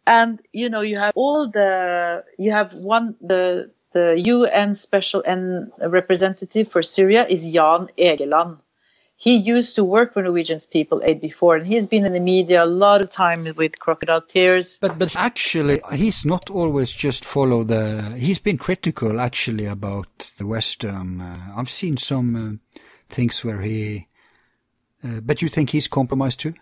And you know, you have all the you have one the the UN special and representative for Syria is Jan Egeland he used to work for Norwegian's People Aid before, and he's been in the media a lot of time with Crocodile Tears. But but actually, he's not always just follow the. He's been critical actually about the Western. Uh, I've seen some uh, things where he. Uh, but you think he's compromised too?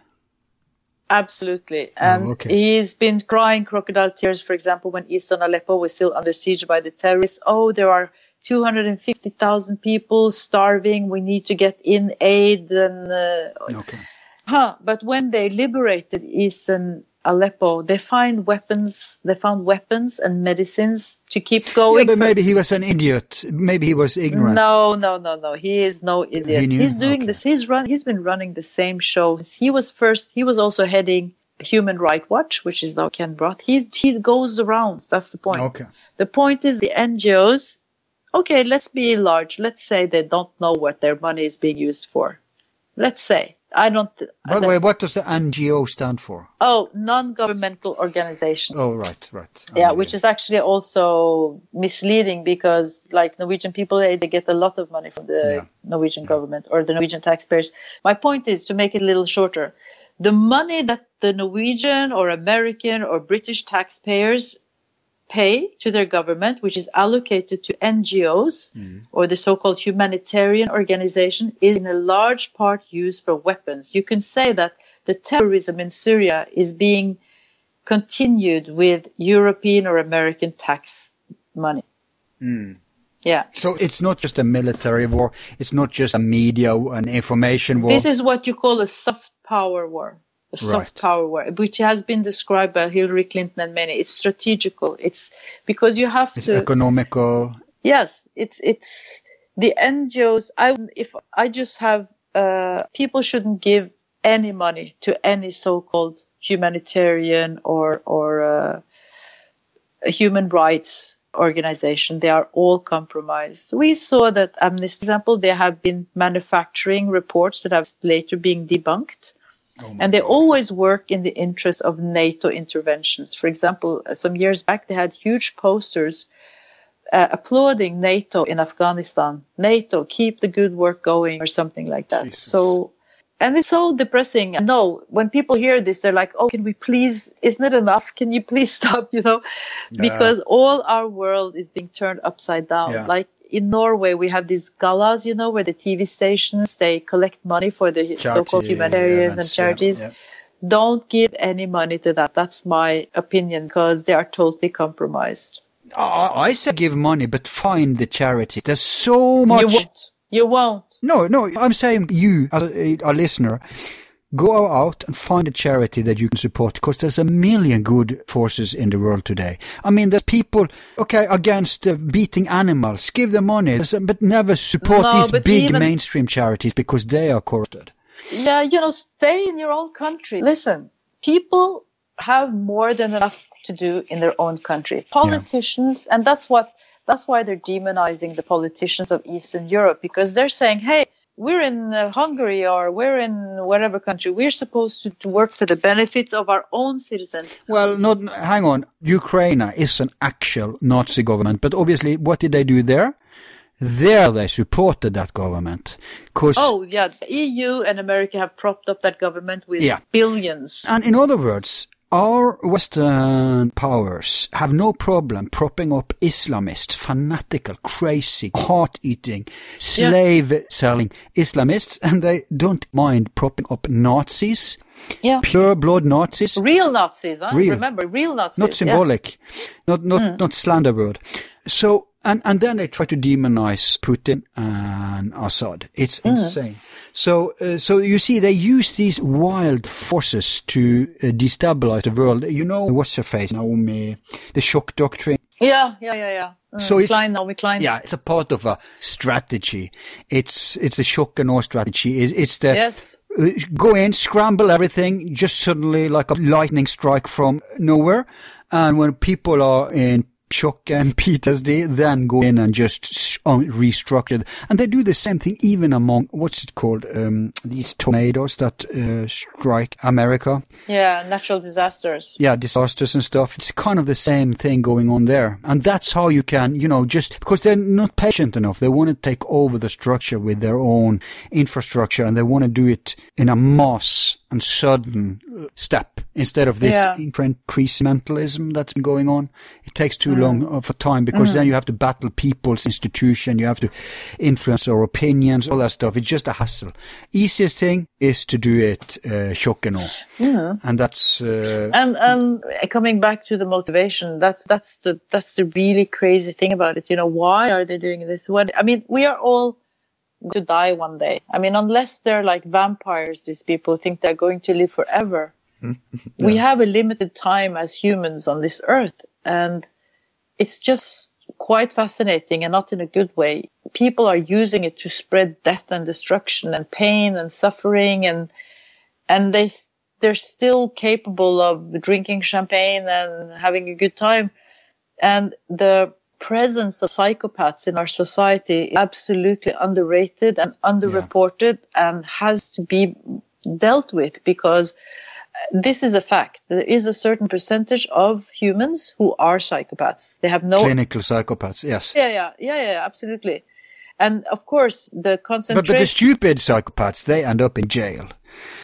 Absolutely. Oh, and oh, okay. he's been crying crocodile tears, for example, when eastern Aleppo was still under siege by the terrorists. Oh, there are 250,000 people starving. We need to get in aid. And, uh, okay. Huh. But when they liberated eastern Aleppo, they find weapons. They found weapons and medicines to keep going. Yeah, but maybe he was an idiot. Maybe he was ignorant. No, no, no, no. He is no idiot. He he's doing okay. this. He's run. He's been running the same show. He was first. He was also heading Human Rights Watch, which is now Ken Roth. He he goes the rounds. That's the point. Okay. The point is the NGOs okay, let's be large. Let's say they don't know what their money is being used for. Let's say. I don't. By the way, what does the NGO stand for? Oh, non-governmental organization. Oh, right, right. Yeah, which is actually also misleading because, like Norwegian people, they, they get a lot of money from the yeah. Norwegian yeah. government or the Norwegian taxpayers. My point is to make it a little shorter. The money that the Norwegian or American or British taxpayers pay to their government, which is allocated to NGOs mm. or the so-called humanitarian organization, is in a large part used for weapons. You can say that the terrorism in Syria is being continued with European or American tax money. Mm. Yeah. So it's not just a military war. It's not just a media and information war. This is what you call a soft power war soft right. power war, which has been described by Hillary Clinton and many. It's strategical. It's because you have it's to economical. Yes, it's it's the NGOs. I if I just have uh, people shouldn't give any money to any so-called humanitarian or or uh, human rights organization. They are all compromised. We saw that Amnesty, for example, they have been manufacturing reports that have later been debunked. Oh and they God. always work in the interest of NATO interventions. For example, uh, some years back, they had huge posters uh, applauding NATO in Afghanistan. NATO, keep the good work going, or something like that. Jesus. So and it's so depressing. No, when people hear this, they're like, "Oh, can we please? Isn't it enough? Can you please stop?" You know, yeah. because all our world is being turned upside down. Yeah. Like in Norway, we have these galas, you know, where the TV stations they collect money for the Charity, so-called humanitarians and charities. Don't give any money to that. That's my opinion because they are totally compromised. I, I say give money, but find the charity. There's so much. You won't. You won't. No, no, I'm saying you, as a, a listener, go out and find a charity that you can support because there's a million good forces in the world today. I mean, there's people, okay, against uh, beating animals, give them money, but never support no, these big even... mainstream charities because they are corrupted. Yeah, you know, stay in your own country. Listen, people have more than enough to do in their own country. Politicians, yeah. and that's what that's why they're demonizing the politicians of Eastern Europe because they're saying, hey, we're in uh, Hungary or we're in whatever country. We're supposed to, to work for the benefits of our own citizens. Well, not hang on. Ukraine is an actual Nazi government, but obviously, what did they do there? There they supported that government. Cause oh yeah, the EU and America have propped up that government with yeah. billions. And in other words, our Western powers have no problem propping up Islamists, fanatical, crazy, heart-eating, slave-selling Islamists, and they don't mind propping up Nazis. Yeah. Pure blood Nazis. Real Nazis, huh? Real. Remember, real Nazis. Not symbolic. Yeah. Not, not, mm. not slander word. So and, and then they try to demonize Putin and Assad. It's mm. insane. So, uh, so you see, they use these wild forces to uh, destabilize the world. You know, what's her face? Naomi, the shock doctrine. Yeah, yeah, yeah, yeah. Mm, so it's, Klein, Naomi Klein. Yeah, it's a part of a strategy. It's, it's a shock and awe strategy. It's, it's the, yes. Uh, go in, scramble everything, just suddenly like a lightning strike from nowhere. And when people are in shock and PTSD, then go in and just um, restructure. And they do the same thing even among, what's it called, um, these tornadoes that uh, strike America. Yeah, natural disasters. Yeah, disasters and stuff. It's kind of the same thing going on there. And that's how you can, you know, just because they're not patient enough. They want to take over the structure with their own infrastructure and they want to do it in a mass and sudden step instead of this yeah. incrementalism that's been going on. It takes too mm. long of a time because mm. then you have to battle people's you have to influence their opinions, all that stuff. It's just a hassle. Easiest thing is to do it uh, shock and awe, mm. and that's uh, and and coming back to the motivation. That's that's the that's the really crazy thing about it. You know, why are they doing this? What I mean, we are all to die one day. I mean, unless they're like vampires, these people think they're going to live forever. yeah. We have a limited time as humans on this earth, and it's just quite fascinating and not in a good way. People are using it to spread death and destruction and pain and suffering and and they they're still capable of drinking champagne and having a good time. And the presence of psychopaths in our society is absolutely underrated and underreported yeah. and has to be dealt with because this is a fact. There is a certain percentage of humans who are psychopaths. They have no clinical psychopaths. Yes. Yeah, yeah, yeah, yeah, absolutely. And of course, the concentration. But, but the stupid psychopaths, they end up in jail.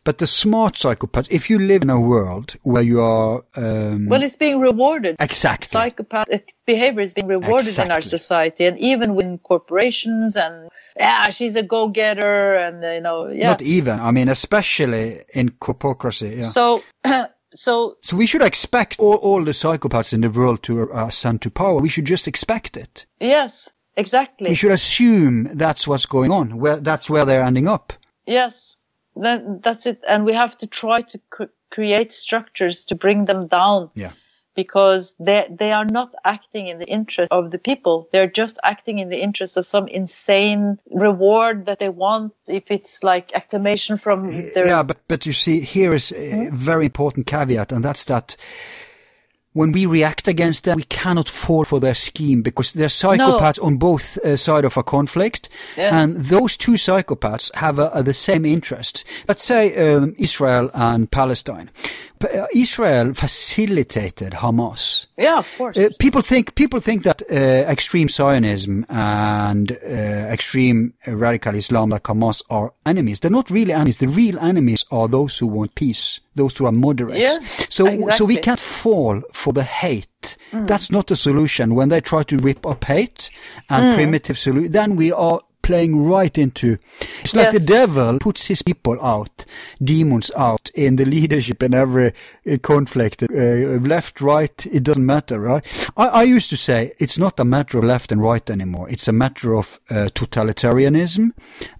But the smart psychopaths, if you live in a world where you are. Um, well, it's being rewarded. Exactly. Psychopath behavior is being rewarded exactly. in our society. And even within corporations and, yeah, she's a go getter and, uh, you know, yeah. Not even. I mean, especially in corporocracy. Yeah. So. so so we should expect all, all the psychopaths in the world to uh, ascend to power we should just expect it yes exactly we should assume that's what's going on where that's where they're ending up yes that, that's it. And we have to try to cr- create structures to bring them down. Yeah. Because they they are not acting in the interest of the people. They're just acting in the interest of some insane reward that they want. If it's like acclamation from their yeah, but but you see, here is a very important caveat, and that's that when we react against them, we cannot fall for their scheme because they're psychopaths no. on both uh, sides of a conflict. Yes. And those two psychopaths have the same interest. Let's say um, Israel and Palestine. Uh, Israel facilitated Hamas. Yeah, of course. Uh, people think people think that uh, extreme Zionism and uh, extreme radical Islam like Hamas are enemies. They're not really enemies. The real enemies are those who want peace, those who are moderates. Yeah, so exactly. so we can't fall for the hate. Mm. That's not the solution. When they try to whip up hate and mm. primitive solution, then we are playing right into. It's like yes. the devil puts his people out, demons out in the leadership in every uh, conflict, uh, left, right, it doesn't matter, right? I, I, used to say it's not a matter of left and right anymore. It's a matter of uh, totalitarianism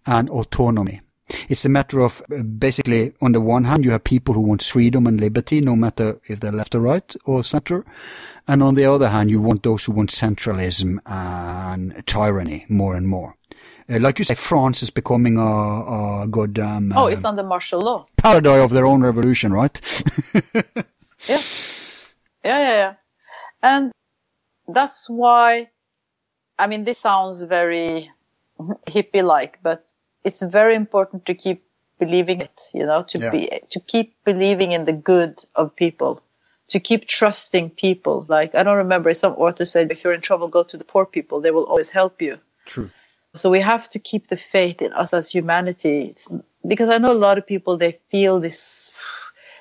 and autonomy. It's a matter of uh, basically, on the one hand, you have people who want freedom and liberty, no matter if they're left or right or center. And on the other hand, you want those who want centralism and tyranny more and more. Uh, like you say, France is becoming a, a goddamn. oh, it's uh, under martial law. Paradise of their own revolution, right? yeah. Yeah, yeah, yeah. And that's why, I mean, this sounds very hippie like, but it's very important to keep believing it, you know, to yeah. be, to keep believing in the good of people, to keep trusting people. Like, I don't remember, some author said, if you're in trouble, go to the poor people. They will always help you. True. So we have to keep the faith in us as humanity. It's, because I know a lot of people, they feel this,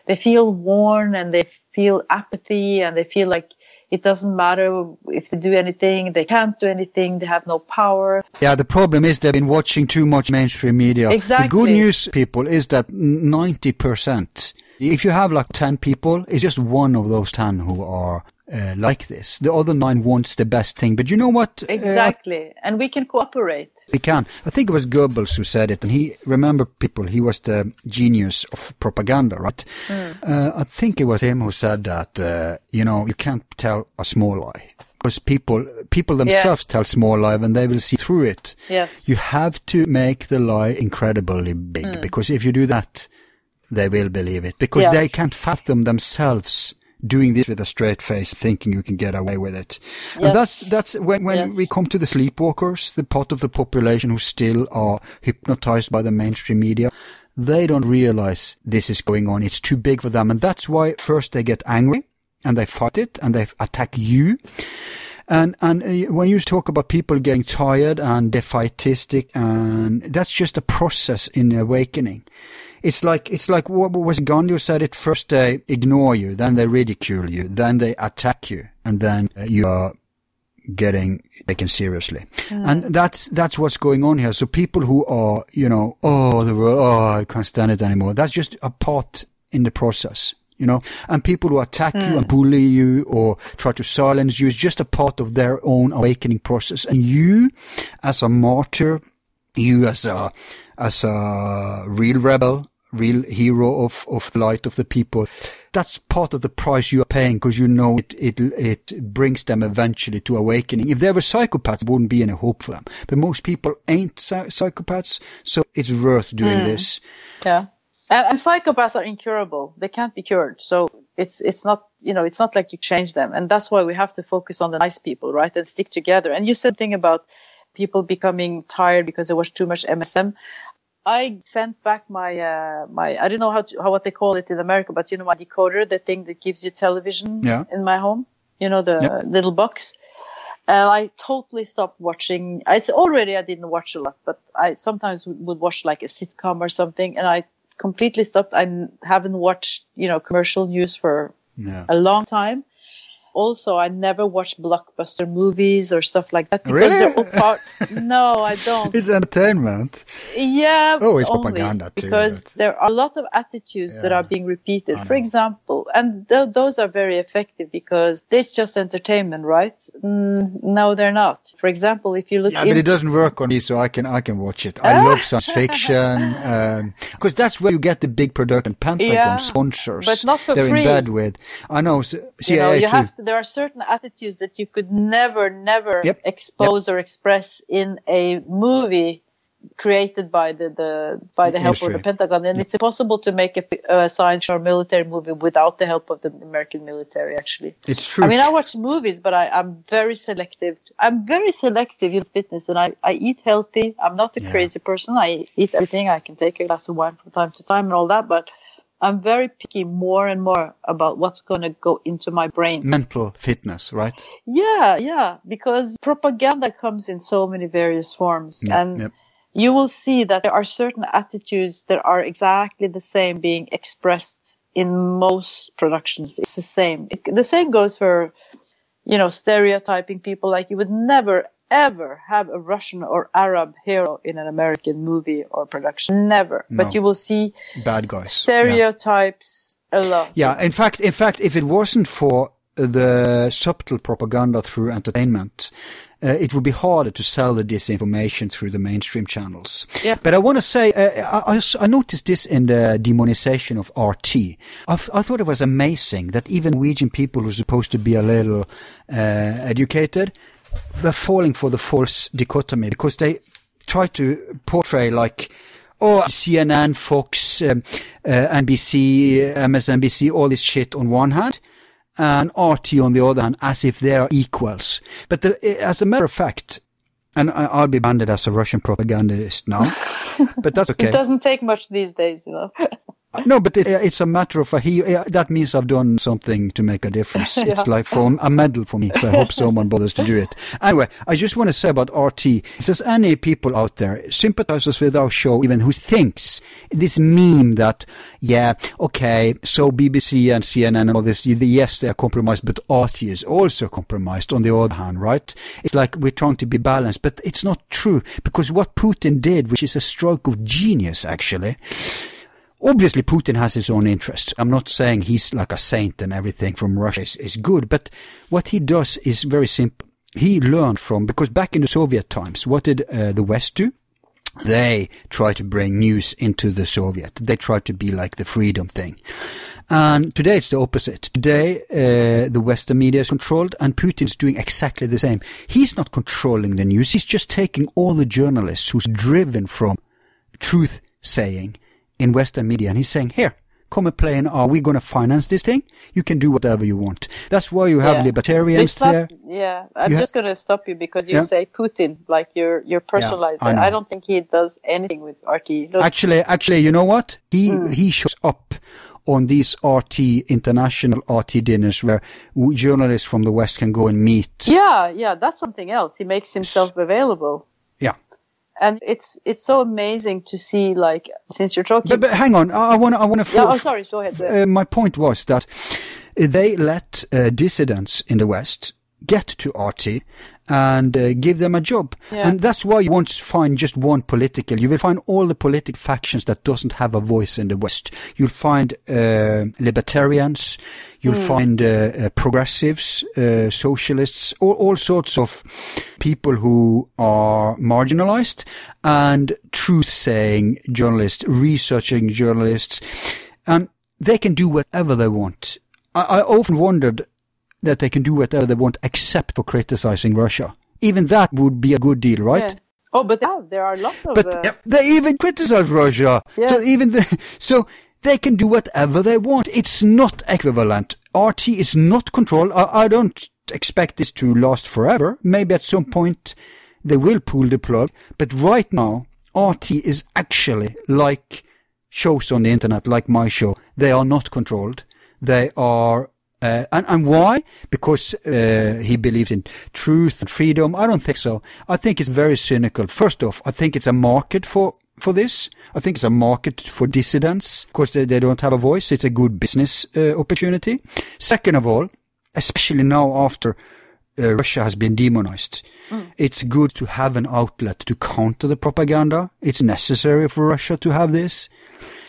they feel worn and they feel apathy and they feel like it doesn't matter if they do anything, they can't do anything, they have no power. Yeah, the problem is they've been watching too much mainstream media. Exactly. The good news, people, is that 90%, if you have like 10 people, it's just one of those 10 who are uh, like this. The other nine wants the best thing, but you know what? Uh, exactly, uh, and we can cooperate. We can. I think it was Goebbels who said it, and he remember people. He was the genius of propaganda, right? Mm. Uh, I think it was him who said that. Uh, you know, you can't tell a small lie because people people themselves yeah. tell small lie and they will see through it. Yes, you have to make the lie incredibly big mm. because if you do that, they will believe it because yeah. they can't fathom themselves doing this with a straight face, thinking you can get away with it. Yes. And that's, that's when, when yes. we come to the sleepwalkers, the part of the population who still are hypnotized by the mainstream media. They don't realize this is going on. It's too big for them. And that's why first they get angry and they fight it and they attack you. And, and uh, when you talk about people getting tired and defeatistic and that's just a process in awakening it's like it's like what was Gandhi said it first they ignore you, then they ridicule you, then they attack you, and then uh, you are getting taken seriously. Mm. And that's that's what's going on here. So people who are, you know, oh the world, oh I can't stand it anymore. That's just a part in the process. You know, and people who attack mm. you and bully you or try to silence you is just a part of their own awakening process. And you, as a martyr, you as a as a real rebel, real hero of, of the light of the people. That's part of the price you are paying because you know it, it, it brings them eventually to awakening. If they were psychopaths, there wouldn't be any hope for them. But most people ain't psychopaths, so it's worth doing mm. this. Yeah. And, and psychopaths are incurable. They can't be cured. So it's it's not you know it's not like you change them and that's why we have to focus on the nice people right and stick together and you said thing about people becoming tired because they watch too much MSM. I sent back my uh, my I don't know how to, how what they call it in America, but you know my decoder, the thing that gives you television yeah. in my home. You know the yep. little box. Uh, I totally stopped watching. It's already I didn't watch a lot, but I sometimes would watch like a sitcom or something, and I completely stopped. I haven't watched you know commercial news for yeah. a long time also I never watch blockbuster movies or stuff like that because really? they're all part. no, I don't. It's entertainment. Yeah. Oh, it's propaganda too. Because but... there are a lot of attitudes yeah. that are being repeated. For example, and th- those are very effective because it's just entertainment, right? Mm, no, they're not. For example, if you look. Yeah, in... but it doesn't work on me, so I can I can watch it. I love science fiction because um, that's where you get the big production. Pentagon yeah, sponsors, but not for they're free. in bed with. I know. So, you know, you have there are certain attitudes that you could never, never yep. expose yep. or express in a movie created by the, the by the help Industry. of the Pentagon, and it's impossible to make a, a science or military movie without the help of the American military. Actually, It's true. I mean, I watch movies, but I, I'm very selective. I'm very selective in fitness, and I, I eat healthy. I'm not a Yeah. crazy person. I eat everything. I can take a glass of wine from time to time and all that, but I'm very picky more and more about what's going to go into my brain. Mental fitness, right? Yeah, yeah, because propaganda comes in so many various forms, Yeah, and yeah. you will see that there are certain attitudes that are exactly the same being expressed in most productions. It's the same. It, the same goes for, you know, stereotyping people. Like you would never ever have a Russian or Arab hero in an American movie or production. Never. No. But you will see Bad guys. stereotypes a lot. Yeah, in fact, in fact, if it wasn't for the subtle propaganda through entertainment, uh, it would be harder to sell the disinformation through the mainstream channels. Yeah. But I want to say, uh, I, I noticed this in the demonization of RT. I, th- I thought it was amazing that even Norwegian people who are supposed to be a little uh, educated were falling for the false dichotomy because they try to portray like Oh, CNN, Fox, um, uh, NBC, MSNBC, all this shit on one hand, and RT on the other hand, as if they are equals. But the, as a matter of fact, and I'll be banded as a Russian propagandist now, but that's okay. It doesn't take much these days, you know. No, but it, it's a matter of a, he. That means I've done something to make a difference. It's like from a medal for me. So I hope someone bothers to do it. Anyway, I just want to say about RT. If there's any people out there sympathizers with our show, even who thinks this meme that, yeah, okay, so BBC and CNN and all this, yes, they are compromised, but RT is also compromised. On the other hand, right? It's like we're trying to be balanced, but it's not true because what Putin did, which is a stroke of genius, actually. Obviously, Putin has his own interests. I'm not saying he's like a saint and everything from Russia is, is good, but what he does is very simple. He learned from, because back in the Soviet times, what did uh, the West do? They tried to bring news into the Soviet. They tried to be like the freedom thing. And today it's the opposite. Today, uh, the Western media is controlled and Putin's doing exactly the same. He's not controlling the news. He's just taking all the journalists who's driven from truth saying in Western media and he's saying, here, come and play and are we going to finance this thing? You can do whatever you want. That's why you have Yeah. libertarians stop- there. Yeah, I'm You ha- just going to stop you because you Yeah. say Putin, like you're you're personalizing. I I don't think he does anything with RT. Look, Actually, actually, you know what? He Hmm. he shows up on these RT international RT dinners where journalists from the West can go and meet. yeah, yeah, that's something else. He makes himself available, Yeah. And it's it's so amazing to see. Like since you're talking, But, but hang on, I want to I want to. yeah, oh, sorry, go ahead. uh, my point was that they let uh, dissidents in the West get to RT and uh, give them a job. Yeah. And that's why you won't find just one political. You will find all the political factions that doesn't have a voice in the West. You'll find uh, libertarians, you'll find uh, uh, progressives, uh, socialists, all, all sorts of people who are marginalized and truth-saying journalists, researching journalists, and they can do whatever they want. I, I often wondered that they can do whatever they want except for criticizing Russia. Even that would be a good deal, right? Yeah. Oh, but yeah, there are lots of. But uh, they even criticize Russia. So even the, so they can do whatever they want. It's not equivalent. RT is not controlled. I, I don't expect this to last forever. Maybe at some point they will pull the plug. But right now, RT is actually like shows on the internet, like my show. They are not controlled. They are uh, and, and why? Because uh, he believes in truth and freedom. I don't think so. I think it's very cynical. First off, I think it's a market for for this. I think it's a market for dissidents because they, they don't have a voice. It's a good business uh, opportunity. Second of all, especially now after uh, Russia has been demonized, it's good to have an outlet to counter the propaganda. It's necessary for Russia to have this.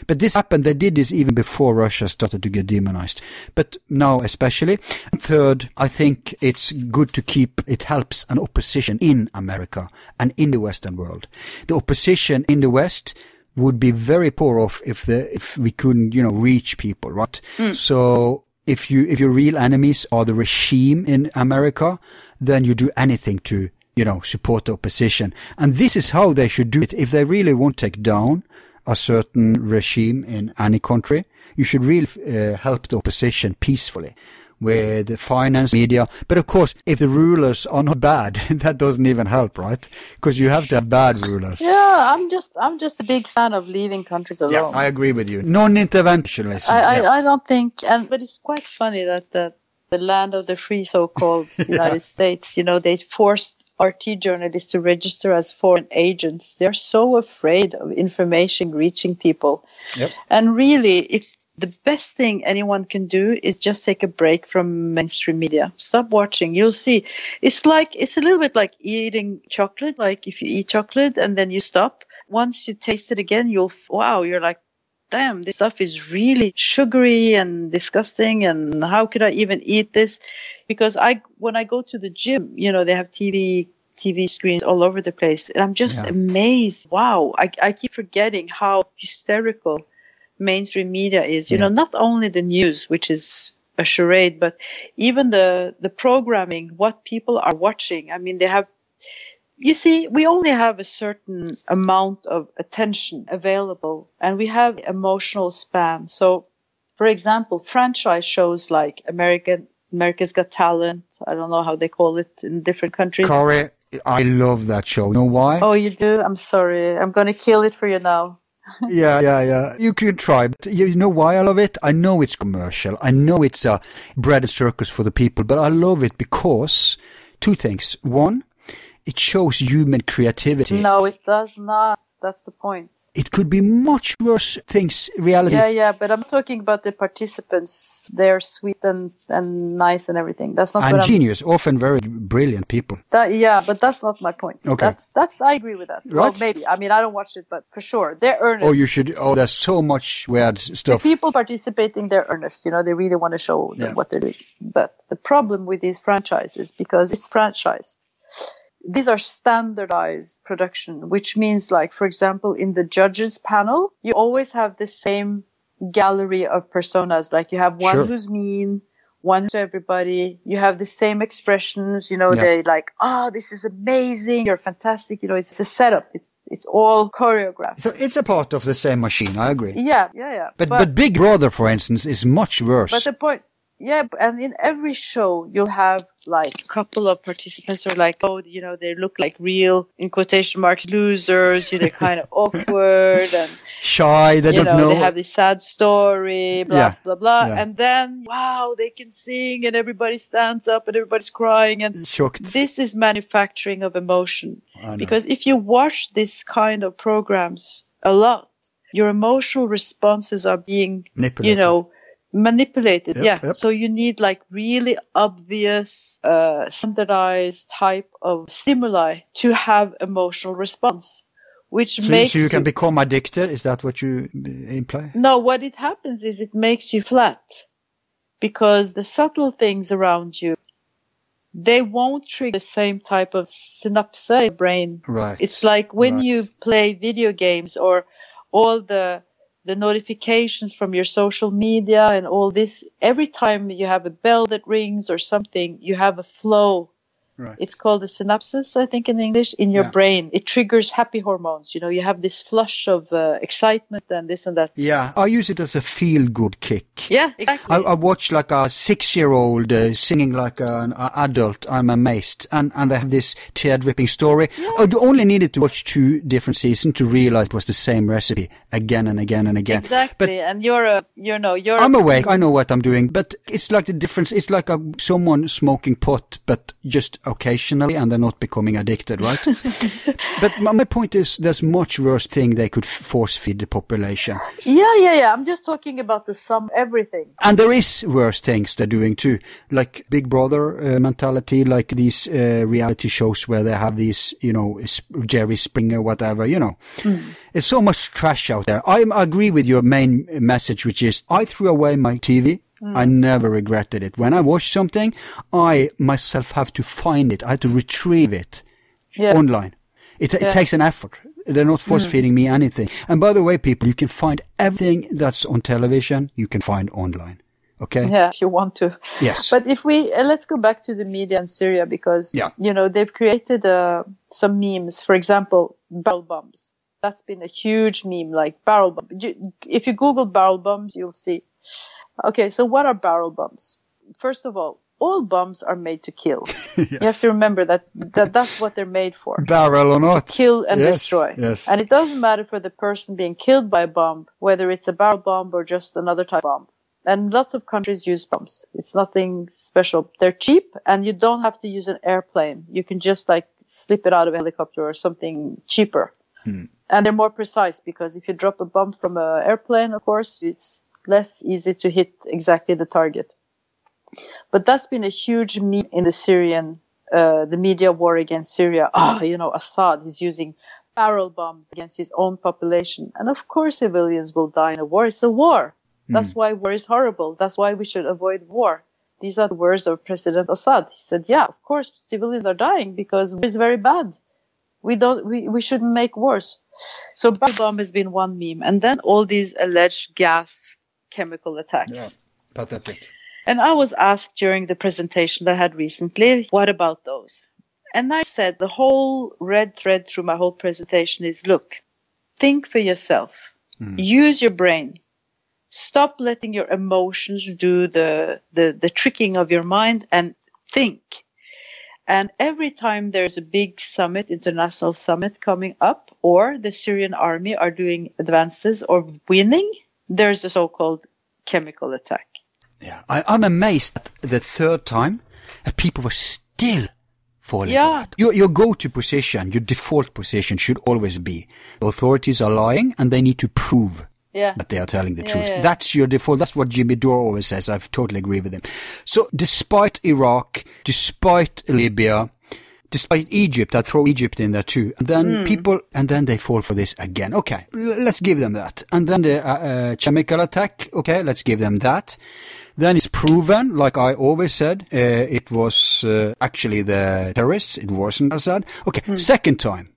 But this happened, they did this even before Russia started to get demonized. But now especially. Third, I think it's good to keep, it helps an opposition in America and in the Western world. The opposition in the West would be very poor off if the, if we couldn't, you know, reach people, right? Hmm. So if you, if your real enemies are the regime in America, then you do anything to you know, support the opposition. And this is how they should do it. If they really want to take down a certain regime in any country, you should really uh, help the opposition peacefully with the finance media. But of course, if the rulers are not bad, that doesn't even help, right? Because you have to have bad rulers. Yeah, I'm just I'm just a big fan of leaving countries alone. Yeah, I agree with you. Non-interventionism. I, I, yeah. I don't think, and but it's quite funny that the the land of the free, so-called United States, you know, they forced RT journalists to register as foreign agents. They're so afraid of information reaching people. Yep. And really, if the best thing anyone can do is just take a break from mainstream media. Stop watching. You'll see. It's like it's a little bit like eating chocolate. Like if you eat chocolate and then you stop, once you taste it again, you'll wow, you're like, damn, this stuff is really sugary and disgusting. And how could I even eat this? Because I when I go to the gym, you know, they have TV TV screens all over the place, and I'm just Yeah. amazed. Wow, I I keep forgetting how hysterical mainstream media is. You Yeah. know, not only the news, which is a charade, but even the the programming, what people are watching. I mean, they have. You see, we only have a certain amount of attention available, and we have emotional span. So, for example, franchise shows like American America's Got Talent. I don't know how they call it in different countries. Corey, I love that show. You know why? Oh, you do? I'm sorry. I'm going to kill it for you now. yeah, yeah, yeah. You can try, but you you know why I love it? I know it's commercial. I know it's a bread and circus for the people, but I love it because two things. One, it shows human creativity. No, it does not. That's the point. It could be much worse things, reality. Yeah, yeah, but I'm talking about the participants. They're sweet and, and nice and everything. That's not and what I'm. genius, often very brilliant people. That, yeah, but that's not my point. Okay. That's that's. I agree with that. Well, Right. maybe. I mean, I don't watch it, but for sure, they're earnest. Oh, you should. Oh, there's so much weird stuff. the people participating they're earnest you know they really want to show Yeah. what they're doing but the problem with these franchises because it's franchised these are standardized production which means like for example in the judges panel you always have the same gallery of personas like you have one Sure. who's mean one to everybody you have the same expressions you know Yeah. they like oh this is amazing you're fantastic you know it's a setup it's it's all choreographed So it's a part of the same machine. I agree. yeah yeah yeah But, but Big Brother, for instance, is much worse. But the point, yeah, and in every show you'll have like a couple of participants are like, oh, you know, they look like real, in quotation marks, losers. You know, they're kind of awkward and Shy, they you don't know, know. they have this sad story, blah Yeah, blah blah, yeah. and then wow, they can sing and everybody stands up and everybody's crying and. Shocked. This is manufacturing of emotion. Because if you watch this kind of programs a lot, your emotional responses are being you know manipulated Yep, yeah yep. so you need like really obvious uh, standardized type of stimuli to have emotional response which so, makes so you can you- become addicted. Is that what you uh, imply? no what it happens is it makes you flat because the subtle things around you they won't trigger the same type of synapse brain Right. it's like when Right. you play video games or all the the notifications from your social media and all this every time you have a bell that rings or something you have a flow Right. it's called a synapses i think in english in your Yeah. brain it triggers happy hormones you know you have this flush of uh, excitement and this and that Yeah, I use it as a feel-good kick. yeah exactly I, I watch like a six-year-old uh, singing like an uh, adult. I'm amazed, and and they have this tear-dripping story. I only needed to watch two different seasons to realize it was the same recipe again and again and again. exactly and you're a you know you're I'm awake. I know what I'm doing, but it's like the difference. It's like a, someone smoking pot, but just occasionally, and they're not becoming addicted, right? but my, my point is, there's much worse thing they could force feed the population, yeah yeah yeah i'm just talking about the sum everything and there is worse things they're doing too, like Big Brother uh, mentality, like these uh, reality shows where they have these, you know, Jerry Springer, whatever, you know. it's so much trash out there. I agree with your main message, which is I threw away my TV. I never regretted it. When I watch something, I myself have to find it. I have to retrieve it yes. online. It, it takes an effort. They're not force feeding me anything. And by the way, people, you can find everything that's on television, you can find online. Okay. Yeah, if you want to. Yes. But if we uh, let's go back to the media in Syria because Yeah. you know they've created uh, some memes. For example, barrel bombs. That's been a huge meme, like barrel bomb. If you Google barrel bombs, you'll see. Okay, so what are barrel bombs? First of all, all bombs are made to kill. You have to remember that, that that's what they're made for. Barrel or not. Kill and Yes, destroy. Yes. And it doesn't matter for the person being killed by a bomb, whether it's a barrel bomb or just another type of bomb. And lots of countries use bombs. It's nothing special. They're cheap and you don't have to use an airplane. You can just like slip it out of a helicopter or something cheaper. And they're more precise because if you drop a bomb from an airplane, of course, it's less easy to hit exactly the target. But that's been a huge meme in the Syrian, uh, the media war against Syria. Ah, you know, Assad is using barrel bombs against his own population. And of course, civilians will die in a war. It's a war. That's why war is horrible. That's why we should avoid war. These are the words of President Assad. He said, yeah, of course, civilians are dying because war is very bad. We don't, we, we shouldn't make wars. So bomb has been one meme. And then all these alleged gas chemical attacks. Yeah. Pathetic. And I was asked during the presentation that I had recently, what about those? And I said the whole red thread through my whole presentation is look, think for yourself, hmm. use your brain. Stop letting your emotions do the, the, the tricking of your mind and think. And every time there's a big summit, international summit coming up, or the Syrian army are doing advances or winning, there's a so-called chemical attack. Yeah. I, I'm amazed that the third time that people were still falling Yeah. Your, your go-to position, your default position should always be authorities are lying and they need to prove Yeah. that they are telling the Yeah, truth. yeah. That's your default. That's what Jimmy Dore always says. I totally agree with him. So despite Iraq, despite Libya, despite Egypt, I throw Egypt in there too. And then Hmm. people, and then they fall for this again. Okay, l- let's give them that. And then the uh, uh, chemical attack. Okay, let's give them that. Then it's proven, like I always said, uh, it was uh, actually the terrorists. It wasn't Assad. Okay, Hmm. second time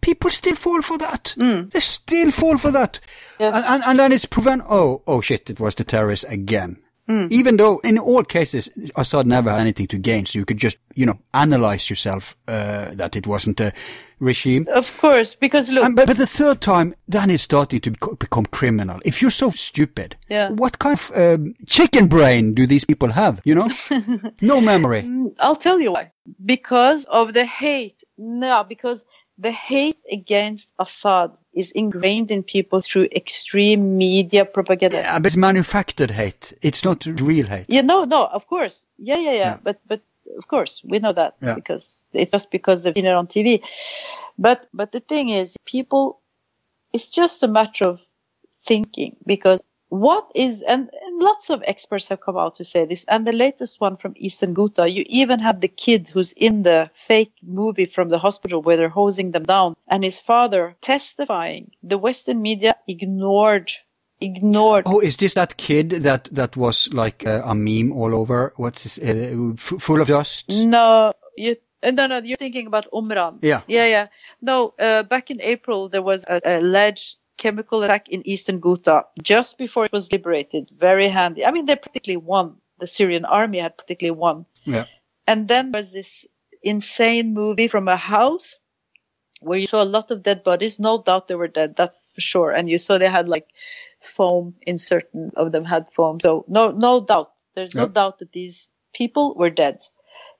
people still fall for that. They still fall for that. Yes. And, and, and then it's proven, oh, oh shit, it was the terrorists again. Hmm. Even though in all cases, Assad never had anything to gain, so you could just, you know, analyze yourself, uh, that it wasn't a regime. Of course, because look, And, but, but the third time, then it's starting to become criminal. If you're so stupid, Yeah. what kind of um, chicken brain do these people have? You know, no memory. I'll tell you why. Because of the hate. No, because the hate against Assad is ingrained in people through extreme media propaganda. Yeah, but it's manufactured hate. It's not real hate. Yeah, no, no, of course. Yeah, yeah, yeah. Yeah. But, but of course, we know that Yeah. because it's just because they've seen it on TV. But, but the thing is, people, it's just a matter of thinking because what is, and, and lots of experts have come out to say this, and the latest one from Eastern Ghouta, you even have the kid who's in the fake movie from the hospital where they're hosing them down, and his father testifying. The Western media ignored, ignored Oh, is this that kid that that was like uh, a meme all over? What's this, uh, f- full of dust? No, you. uh, No, no, you're thinking about Umran. Yeah. Yeah, yeah. No, uh, back in April, there was a, a alleged chemical attack in eastern Ghouta just before it was liberated. Very handy. I mean, they practically won. The Syrian army had practically won. Yeah. And then there was this insane movie from a house where you saw a lot of dead bodies. No doubt they were dead. That's for sure. And you saw they had like foam in certain of them had foam. So no, no doubt. There's no doubt that these people were dead.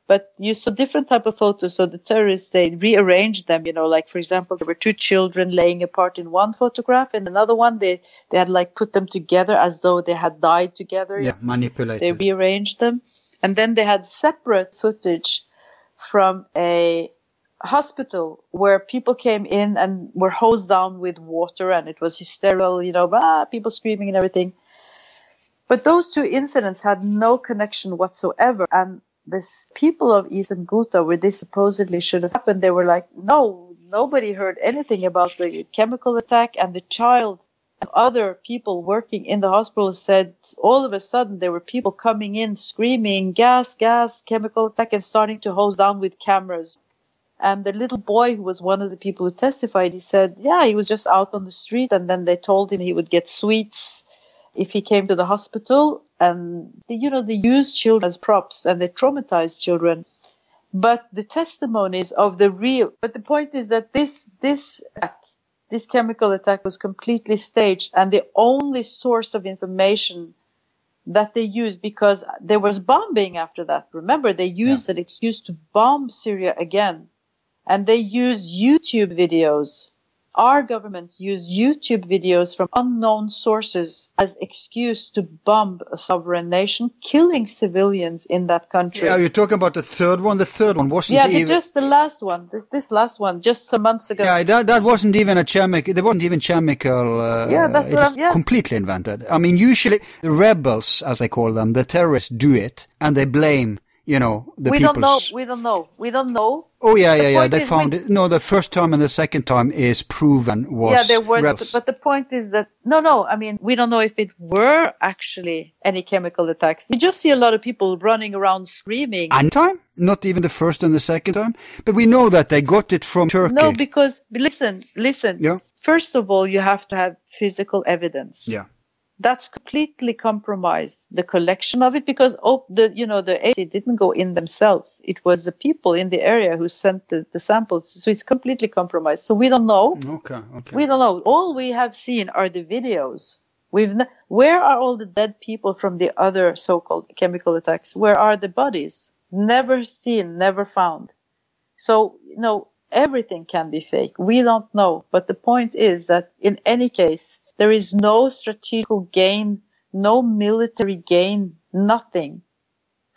But you saw different type of photos. So the terrorists, they rearranged them, you know, like, for example, there were two children laying apart in one photograph and another one, they, they had like put them together as though they had died together. Yeah, manipulated. They rearranged them. And then they had separate footage from a hospital where people came in and were hosed down with water and it was hysterical, you know, ah, people screaming and everything. But those two incidents had no connection whatsoever. And this people of Eastern Ghouta, where this supposedly should have happened, they were like, no, nobody heard anything about the chemical attack. And the child and other people working in the hospital said all of a sudden there were people coming in screaming, gas, gas, chemical attack, and starting to hose down with cameras. And the little boy who was one of the people who testified, he said, yeah, he was just out on the street and then they told him he would get sweets if he came to the hospital and you know they use children as props and they traumatize children. But the testimonies of the real but the point is that this this this chemical attack was completely staged and the only source of information that they used because there was bombing after that. Remember they used yeah. an excuse to bomb syria again. And they used youtube videos our governments use YouTube videos from unknown sources as excuse to bomb a sovereign nation, killing civilians in that country. Yeah, you're talking about the third one. The third one wasn't yeah, even... just the last one. This, this, last one, just some months ago. Yeah, that that wasn't even a chemical. There wasn't even chemical. Uh, yeah, that's what yes. completely invented. I mean, usually the rebels, as I call them, the terrorists, do it and they blame you know the we don't know we don't know we don't know. Oh yeah yeah the yeah they found we... it. No the first time and the second time is proven was yeah there was reps. but the point is that no no i mean we don't know if it were actually any chemical attacks. We just see a lot of people running around screaming. And time? Not even the first and the second time? But we know that they got it from turkey. No because listen listen. Yeah. First of all you have to have physical evidence. Yeah that's completely compromised the collection of it because oh, the you know the AC didn't go in themselves. It was the people in the area who sent the, the samples, so it's completely compromised. So we don't know. Okay, okay. We don't know. All we have seen are the videos. We've where are all the dead people from the other so-called chemical attacks? Where are the bodies? Never seen, never found. So you know everything can be fake. We don't know, but the point is that in any case there is no strategical gain, no military gain, nothing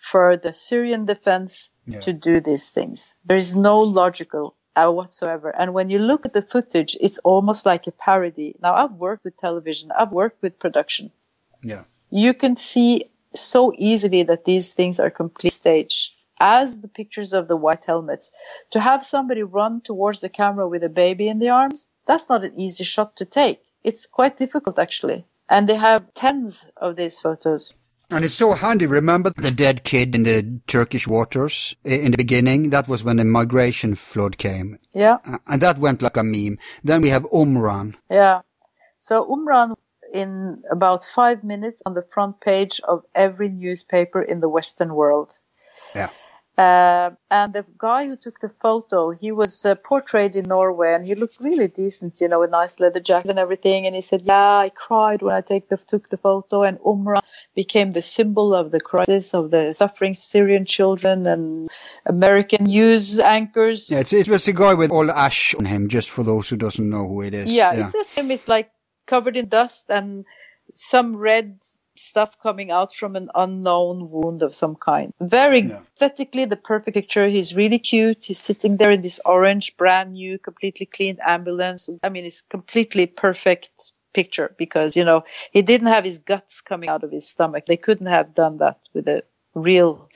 for the Syrian defense yeah. to do these things. There is no logical uh, whatsoever. And when you look at the footage, it's almost like a parody. Now, I've worked with television, I've worked with production. Yeah. You can see so easily that these things are complete stage. As the pictures of the white helmets, to have somebody run towards the camera with a baby in the arms, that's not an easy shot to take. It's quite difficult actually. And they have tens of these photos. And it's so handy. Remember the dead kid in the Turkish waters eh, in the beginning? That was when the migration flood came. Yeah. And that went like a meme. Then we have Umran. Yeah. So Umran in about five minutes on the front page of every newspaper in the Western world. Yeah. Uh, and the guy who took the photo, he was uh, portrayed in Norway, and he looked really decent, you know, a nice leather jacket and everything. And he said, "Yeah, I cried when I take the, took the photo." And Umran became the symbol of the crisis of the suffering Syrian children and American news anchors. Yeah, it was a guy with all ash on him. Just for those who doesn't know who it is. Yeah, yeah. it's him. It's like covered in dust and some red stuff coming out from an unknown wound of some kind. Very yeah. aesthetically, the perfect picture. He's really cute. He's sitting there in this orange, brand new, completely clean ambulance. I mean, it's completely perfect picture because, you know, he didn't have his guts coming out of his stomach. They couldn't have done that with a real,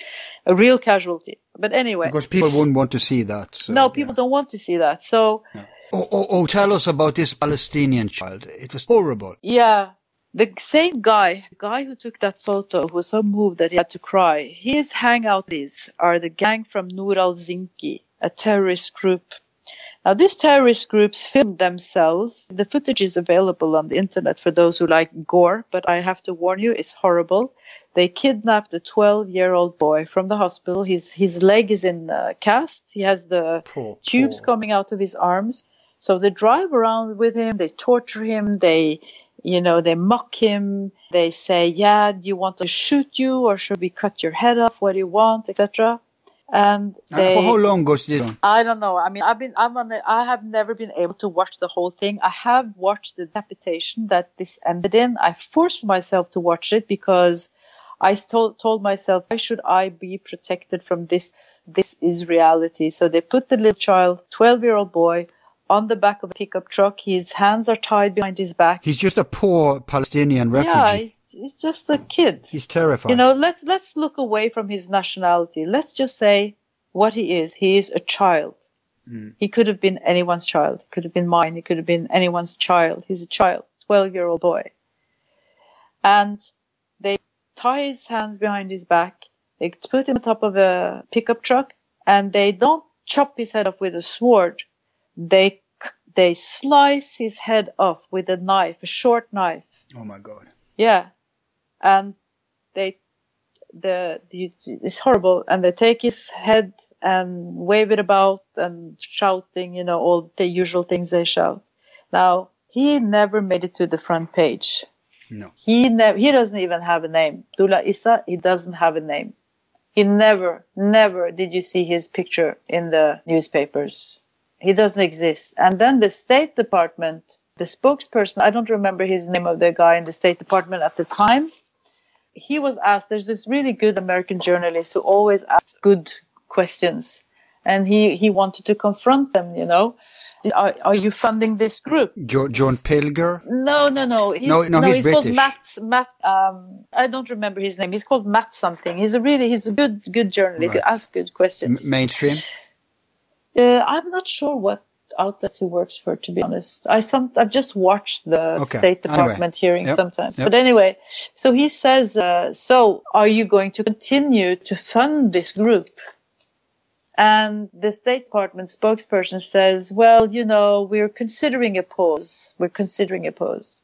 a real casualty. But anyway. Because people wouldn't want to see that. So, no, people yeah. don't want to see that. So. Yeah. Oh, oh, oh, tell us about this Palestinian child. It was horrible. Yeah, the same guy, the guy who took that photo, was so moved that he had to cry. His hangouts are the gang from Nur al-Zinki, a terrorist group. Now, these terrorist groups filmed themselves. The footage is available on the internet for those who like gore, but I have to warn you, it's horrible. They kidnapped a 12-year-old boy from the hospital. His his leg is in a cast. He has the poor, tubes poor. coming out of his arms. So they drive around with him. They torture him. They you know, they mock him. They say, "Yeah, do you want to shoot you, or should we cut your head off? What do you want, etc." And they, uh, for how long goes this? I don't know. I mean, I've been, I'm on the, I have never been able to watch the whole thing. I have watched the decapitation that this ended in. I forced myself to watch it because I told, told myself, why should I be protected from this? This is reality. So they put the little child, 12 year old boy, on the back of a pickup truck. His hands are tied behind his back. He's just a poor Palestinian refugee. Yeah, he's, he's just a kid. He's terrified. You know, let's let's look away from his nationality. Let's just say what he is. He is a child. Mm. He could have been anyone's child. He could have been mine. He could have been anyone's child. He's a child, twelve-year-old boy. And they tie his hands behind his back. They put him on top of a pickup truck, and they don't chop his head off with a sword they they slice his head off with a knife, a short knife. Oh my god! Yeah, and they the, the it's horrible, and they take his head and wave it about and shouting, you know, all the usual things they shout. Now he never made it to the front page. No. He never. He doesn't even have a name. Dula Issa. He doesn't have a name. He never, never did you see his picture in the newspapers. He doesn't exist. And then the State Department, the spokesperson, I don't remember his name of the guy in the State Department at the time. He was asked, there's this really good American journalist who always asks good questions. And he, he wanted to confront them, you know. Are, are you funding this group? Jo- John Pilger? No, no, no. He's, No, no, he's he's called Matt. Matt. Um, I don't remember his name. He's called Matt something. He's a really, he's a good, good journalist. Right. He asks good M- questions. mainstream? Uh, I'm not sure what outlets he works for, to be honest. I some I've just watched the Okay. State Anyway. Department hearings Yep. sometimes. Yep. But anyway, so he says, uh, "So are you going to continue to fund this group?" And the State Department spokesperson says, "Well, you know, we're considering a pause. We're considering a pause."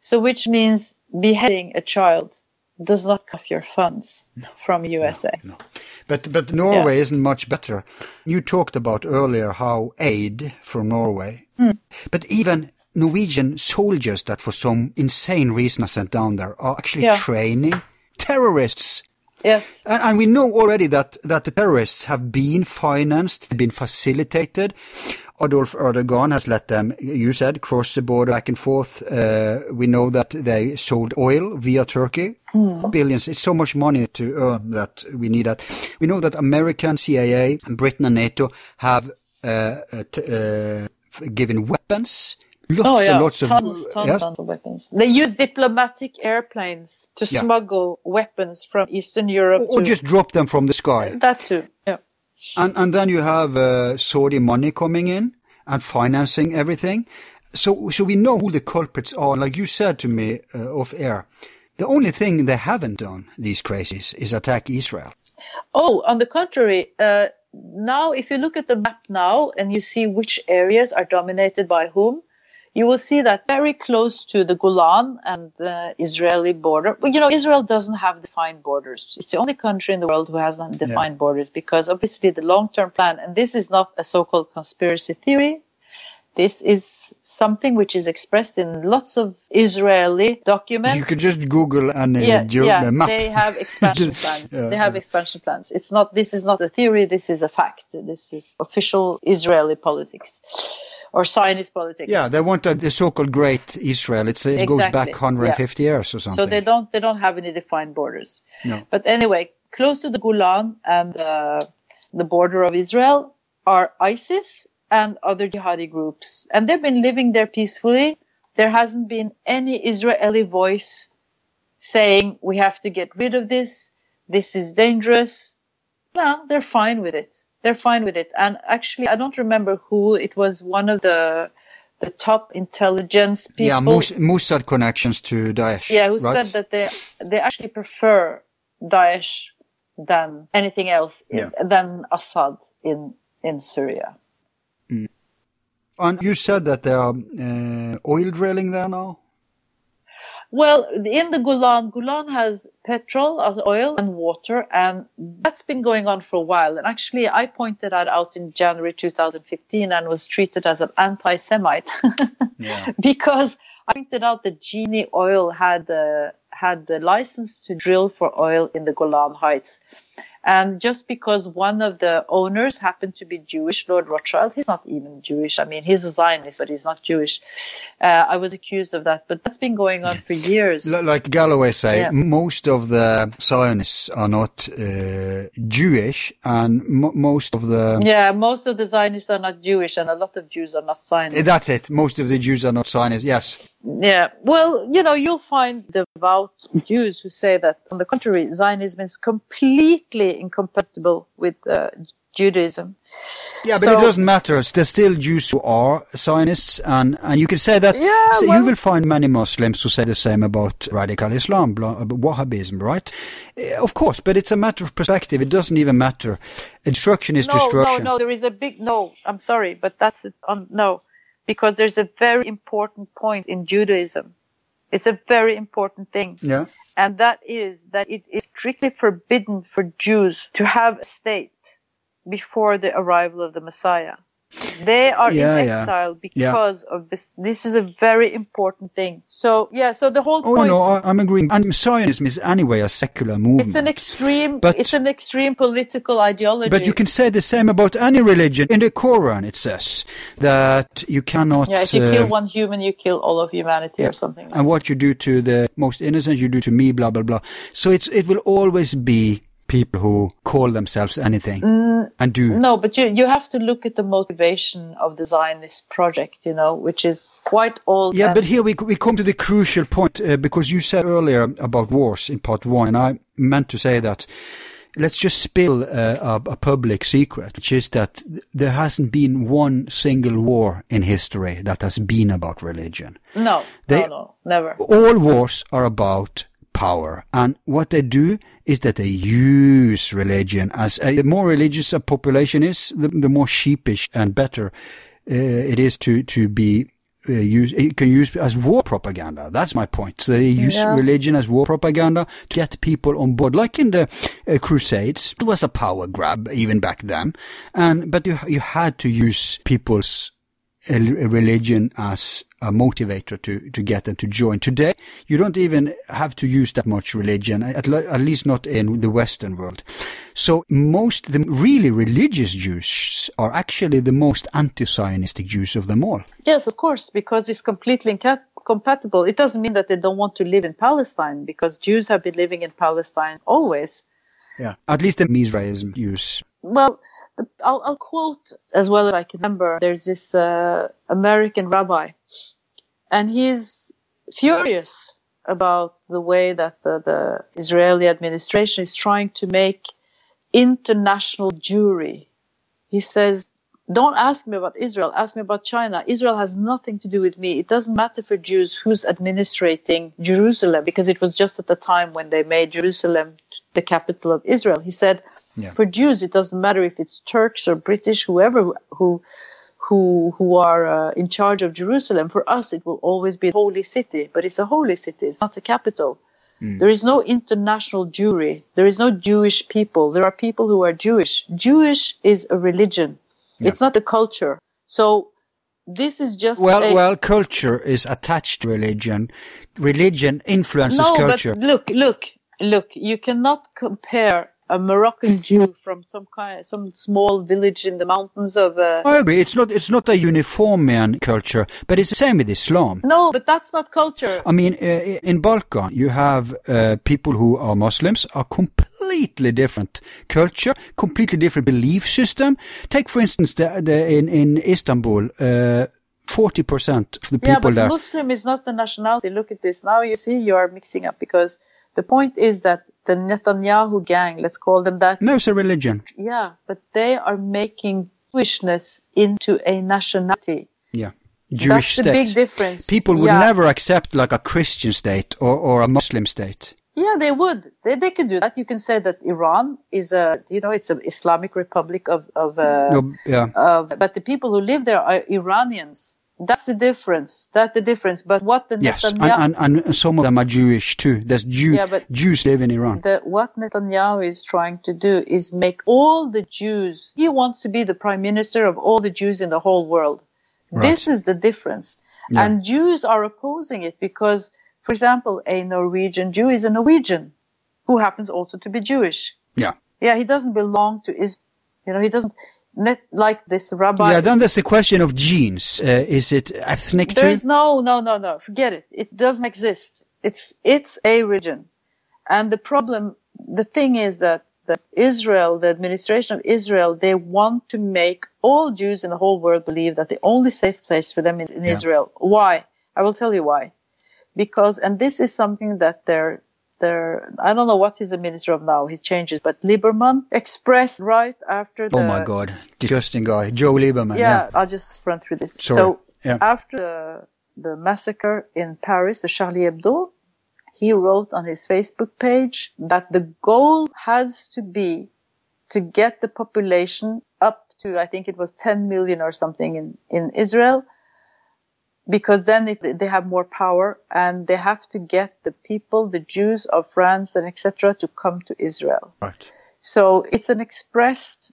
So, which means beheading a child does not cut off your funds from USA. No. But but Norway isn't much better. You talked about earlier how aid from Norway, Hmm. but even Norwegian soldiers that for some insane reason are sent down there are actually Yeah. training terrorists. Yes. And, and we know already that, that the terrorists have been financed, been facilitated. Adolf Erdogan has let them, you said, cross the border back and forth. Uh, we know that they sold oil via Turkey. Billions. It's so much money to earn that we need that. We know that American CIA, Britain and NATO have uh, uh, t- uh, given weapons. Lots Oh yeah, and lots of tons, tons, yes? tons of weapons. They use diplomatic airplanes to Yeah. smuggle weapons from Eastern Europe. or to just drop them from the sky. that too. Yeah. And, and then you have uh, Saudi money coming in and financing everything. So, so we know who the culprits are. Like you said to me uh, off air, the only thing they haven't done, these crazies, is attack Israel. Oh, on the contrary, uh, now if you look at the map now and you see which areas are dominated by whom, you will see that very close to the Golan and the Israeli border. Well, you know, Israel doesn't have defined borders. It's the only country in the world who has defined borders because obviously the long-term plan, and this is not a so-called conspiracy theory. This is something which is expressed in lots of Israeli documents You could just Google and uh, yeah, yeah, map. they have expansion plans. Yeah, they have yeah. expansion plans. It's not. This is not a theory. This is a fact. This is official Israeli politics, or Zionist politics. yeah, they want a, the so-called Great Israel. It's, it goes back 150 years or something. So they don't. They don't have any defined borders. No. But anyway, close to the Golan and uh, the border of Israel are ISIS and other jihadi groups, and they've been living there peacefully. There hasn't been any Israeli voice saying we have to get rid of this. This is dangerous. No, they're fine with it. They're fine with it. And actually, I don't remember who it was. One of the the top intelligence people. yeah, Mossad connections to Daesh. Yeah, who right? said that they they actually prefer Daesh than anything else Yeah. than Assad in in Syria. And you said that there are uh, oil drilling there now. Well, in the Golan, Golan has petrol, as oil, and water, and that's been going on for a while. And actually, I pointed that out in January 2015 and was treated as an anti-Semite Yeah. because I pointed out that Genie Oil had the had the license to drill for oil in the Golan Heights. And just because one of the owners happened to be Jewish, Lord Rothschild, he's not even Jewish. I mean, he's a Zionist, but he's not Jewish. Uh, I was accused of that, but that's been going on for years. Like Galloway say, Yeah. most of the Zionists are not uh, Jewish, and mo most of the Yeah, most of the Zionists are not Jewish, and a lot of Jews are not Zionists. that's it. Most of the Jews are not Zionists. Yes, Yeah, well, you know, you'll find devout Jews who say that, on the contrary, Zionism is completely incompatible with uh, Judaism. yeah, but So- it doesn't matter. There's still Jews who are Zionists, and and you can say that. Yeah, so you will find many Muslims who say the same about radical Islam, Wahhabism, right? Eh, Of course, but it's a matter of perspective. It doesn't even matter. Instruction is destruction. No, no, no, there is a big no. I'm sorry, but that's. Um, no, because there's a very important point in Judaism. It's a very important thing. Yeah. And that is that it is strictly forbidden for Jews to have a state before the arrival of the Messiah. They are Yeah, in yeah. exile because of this. This is a very important thing. So yeah, so the whole Oh point. no, I, I'm agreeing. And Zionism is anyway a secular movement. It's an extreme. But- it's an extreme political ideology. But you can say the same about any religion. In the Quran, it says that you cannot. Yeah, if you uh, kill one human, you kill all of humanity yeah. or something. Like and what you do to the most innocent, you do to me. Blah blah blah. So it's it will always be people who call themselves anything and do. Mm, No, but you you have to look at the motivation of the Zionist project, you know, which is quite old. Yeah, but here we we come to the crucial point uh, because you said earlier about wars in part one, and I meant to say that. Let's just spill uh, a, a public secret, which is that there hasn't been one single war in history that has been about religion. no, they- no, no, never. All wars are about power, and what they do is that they use religion as a, the more religious a population is, the, the more sheepish and better uh, it is to to be. Uh, use it can use as war propaganda. That's my point. So they use Yeah. religion as war propaganda to get people on board, like in the uh, Crusades. It was a power grab even back then, and but you you had to use people's a religion as a motivator to, to get them to join. Today, you don't even have to use that much religion, at, le- at least not in the Western world. So most, the really religious Jews are actually the most anti-Zionistic Jews of them all. Yes, of course, because it's completely compatible. It doesn't mean that they don't want to live in Palestine, because Jews have been living in Palestine always. Yeah. At least the Mizrahism Jews. Well, I'll, I'll quote as well as I can remember. There's this uh, American rabbi, and he's furious about the way that the, the Israeli administration is trying to make international Jewry. He says, Don't ask me about Israel, ask me about China. Israel has nothing to do with me. It doesn't matter for Jews who's administrating Jerusalem, because it was just at the time when they made Jerusalem the capital of Israel. He said, Yeah. For Jews, it doesn't matter if it's Turks or British, whoever who who who, are uh, in charge of Jerusalem. For us, it will always be a holy city, but it's a holy city. It's not a capital. There is no international Jewry. There is no Jewish people. There are people who are Jewish. Jewish is a religion. It's not a culture. So this is just Well, a, well, culture is attached to religion. Religion influences no, culture. but look, look, look. You cannot compare a Moroccan Jew from some kind, some small village in the mountains of. Uh, I agree. It's not. It's not a uniformian culture, but it's the same with Islam. no, but that's not culture. I mean, uh, in Balkan, you have uh, people who are Muslims, are completely different culture, completely different belief system. Take, for instance, the, the in in Istanbul, uh, forty percent of the people Yeah, but there. Muslim is not the nationality. Look at this. Now you see you are mixing up because the point is that the Netanyahu gang, let's call them that, No, it's a religion. yeah, but they are making Jewishness into a nationality. Yeah, Jewish That's the big difference. People would Yeah. never accept like a Christian state or, or a Muslim state. Yeah, they would. They, they could do that. You can say that Iran is a, you know, it's an Islamic republic of, of, uh, No, yeah. of but the people who live there are Iranians. That's the difference. That's the difference. But what the Yes, and, Netanyahu, and, and some of them are Jewish too. There's Jew, Yeah, but- Jews live in Iran. the, what Netanyahu is trying to do is make all the Jews, he wants to be the prime minister of all the Jews in the whole world. This is the difference. Yeah. And Jews are opposing it because, for example, a Norwegian Jew is a Norwegian who happens also to be Jewish. Yeah. Yeah, he doesn't belong to Israel. You know, he doesn't, net, like this rabbi. Yeah, then there's the question of genes. Uh, is it ethnic There is no, no, no, no. Forget it. It doesn't exist. It's it's a religion, and the problem, the thing is that that Israel, the administration of Israel, they want to make all Jews in the whole world believe that the only safe place for them is in Yeah. Israel. Why? I will tell you why. Because, and this is something that they're they're, I don't know what he's a minister of now. He changes, but Lieberman expressed right after oh the oh my God, disgusting guy, Joe Lieberman. yeah, Yeah, I'll just run through this. Sorry. So Yeah. after the, the massacre in Paris, the Charlie Hebdo, he wrote on his Facebook page that the goal has to be to get the population up to, I think it was 10 million or something in, in Israel because then it, they have more power and they have to get the people, the Jews of France and etc., to come to Israel. Right. So it's an expressed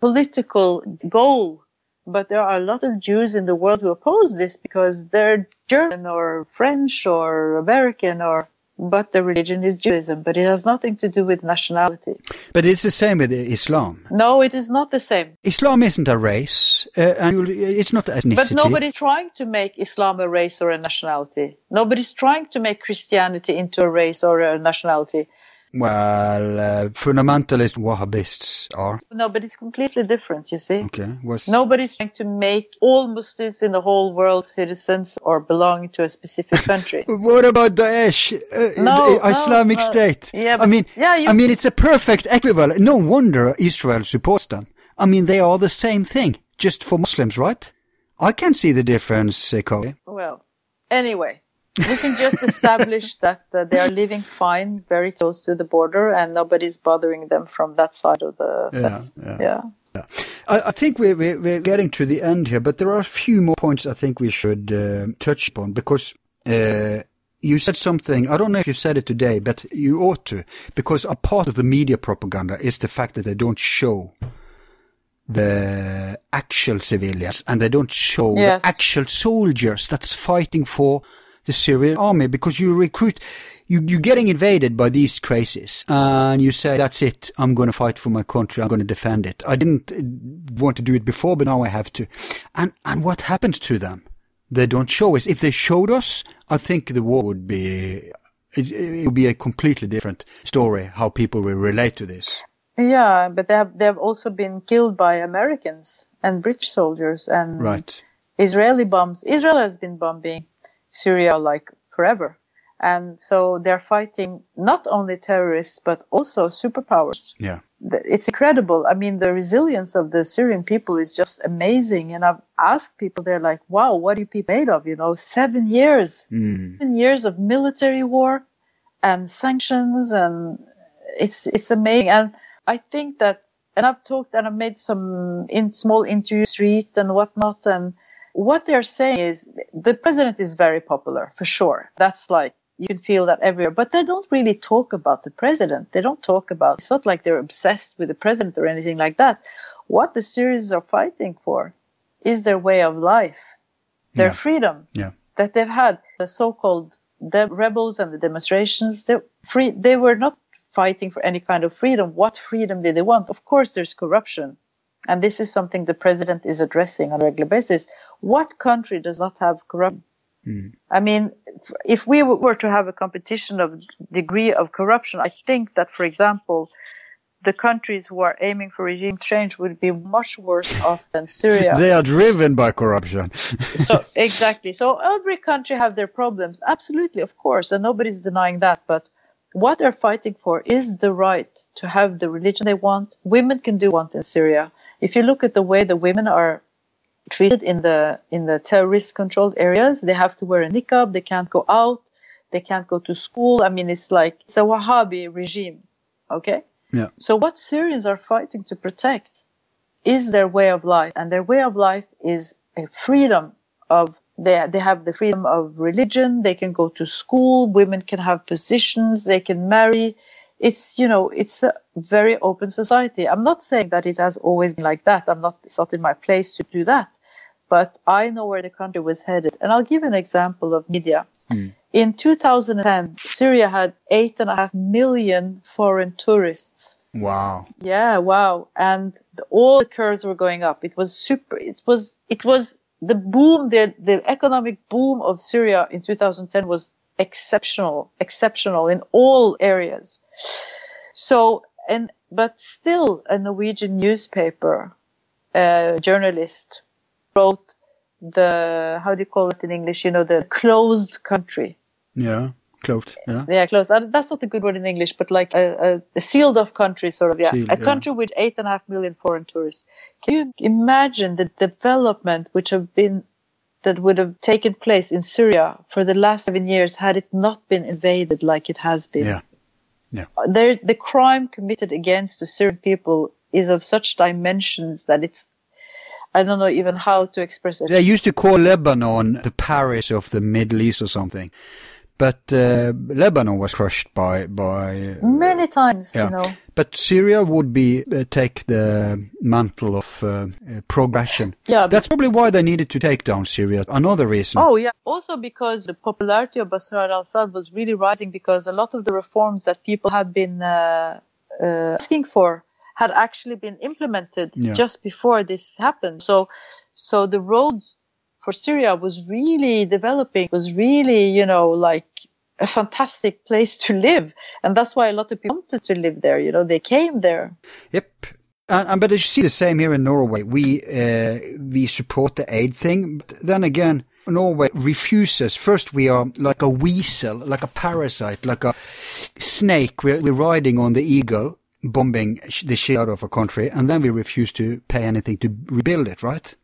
political goal. But there are a lot of Jews in the world who oppose this because they're German or French or American or but the religion is Judaism, but it has nothing to do with nationality. But it's the same with Islam. No, it is not the same. Islam isn't a race, uh, and it's not ethnicity. But nobody's trying to make Islam a race or a nationality. Nobody's trying to make Christianity into a race or a nationality. Well, uh, fundamentalist Wahhabists are. No, but it's completely different, you see. Okay. What's... Nobody's trying to make all Muslims in the whole world citizens or belong to a specific country. what about Daesh, uh, no, the Islamic no, State? Yeah, I mean, yeah, you... I mean, it's a perfect equivalent. No wonder Israel supports them. I mean, they are the same thing, just for Muslims, right? I can see the difference, uh, Kari. Well, anyway, we can just establish that uh, they are living fine very close to the border and nobody's bothering them from that side of the yeah, yeah. yeah. yeah. I, I, think we're, we're, we're, getting to the end here, but there are a few more points I think we should uh, touch upon because uh, you said something, I don't know if you said it today, but you ought to, because a part of the media propaganda is the fact that they don't show the actual civilians and they don't show yes. the actual soldiers that's fighting for the Syrian army because you recruit, you, you're getting invaded by these crazies and you say, that's it. I'm going to fight for my country. I'm going to defend it. I didn't uh, want to do it before, but now I have to. And, and what happens to them? They don't show us. If they showed us, I think the war would be, it, it would be a completely different story how people will relate to this. Yeah, but they have, they have also been killed by Americans and British soldiers and right. Israeli bombs. Israel has been bombing Syria like forever. And so they're fighting not only terrorists, but also superpowers. Yeah. It's incredible. I mean, the resilience of the Syrian people is just amazing. And I've asked people, they're like, wow, what are you people made of? You know, seven years, mm. seven years of military war and sanctions. And it's, it's amazing. And I think that, and I've talked and I've made some in small interviews, street and whatnot. And what they're saying is the president is very popular for sure. That's like you can feel that everywhere, but they don't really talk about the president. They don't talk about. It's not like they're obsessed with the president or anything like that. What the Syrians are fighting for is their way of life, their Yeah. freedom Yeah. that they've had. The so-called the rebels and the demonstrations, they free. They were not fighting for any kind of freedom. What freedom did they want? Of course, there's corruption. And this is something the president is addressing on a regular basis. What country does not have corruption? Mm. I mean, if we were to have a competition of degree of corruption, I think that, for example, the countries who are aiming for regime change would be much worse off than Syria. They are driven by corruption. so exactly. So every country have their problems. Absolutely, of course, and nobody's denying that. But what they're fighting for is the right to have the religion they want. Women can do want in Syria. If you look at the way the women are treated in the in the terrorist controlled areas, they have to wear a niqab. They can't go out. They can't go to school. I mean, it's like it's a Wahhabi regime. Okay. Yeah. So what Syrians are fighting to protect is their way of life, and their way of life is a freedom of they they have the freedom of religion. They can go to school. Women can have positions. They can marry. It's you know it's a very open society. I'm not saying that it has always been like that. I'm not. It's not in my place to do that. But I know where the country was headed, and I'll give an example of media. Hmm. In 2010, Syria had eight and a half million foreign tourists. Wow. Yeah, wow. And the, all the curves were going up. It was super, it was, it was the boom, the, the economic boom of Syria in 2010 was exceptional, exceptional in all areas. So, and, but still a Norwegian newspaper, uh, journalist wrote the, how do you call it in English? You know, the closed country. Yeah. Closed. Yeah. Yeah, close. Uh, That's not a good word in English, but like a, a, sealed off country, sort of. Yeah, Sealed, a yeah. country with eight and a half million foreign tourists. Can you imagine the development which have been that would have taken place in Syria for the last seven years had it not been invaded like it has been? Yeah. Yeah. Uh, there, the crime committed against the Syrian people is of such dimensions that it's. I don't know even how to express it. They used to call Lebanon the Paris of the Middle East or something. But uh, Lebanon was crushed by by uh, many times, yeah. you know. But Syria would be uh, take the mantle of uh, uh, progression. Yeah, that's probably why they needed to take down Syria. Another reason. Oh yeah, also because the popularity of Bashar al-Assad was really rising because a lot of the reforms that people had been uh, asking for had actually been implemented yeah. just before this happened. So, so the road for Syria was really developing, was really, you know, like a fantastic place to live. And that's why a lot of people wanted to live there. You know, they came there. Yep. And, but you see the same here in Norway. We, uh, we support the aid thing. But then again, Norway refuses. First, we are like a weasel, like a parasite, like a snake. We're, we're riding on the eagle, bombing the shit out of a country, and then we refuse to pay anything to rebuild it, right?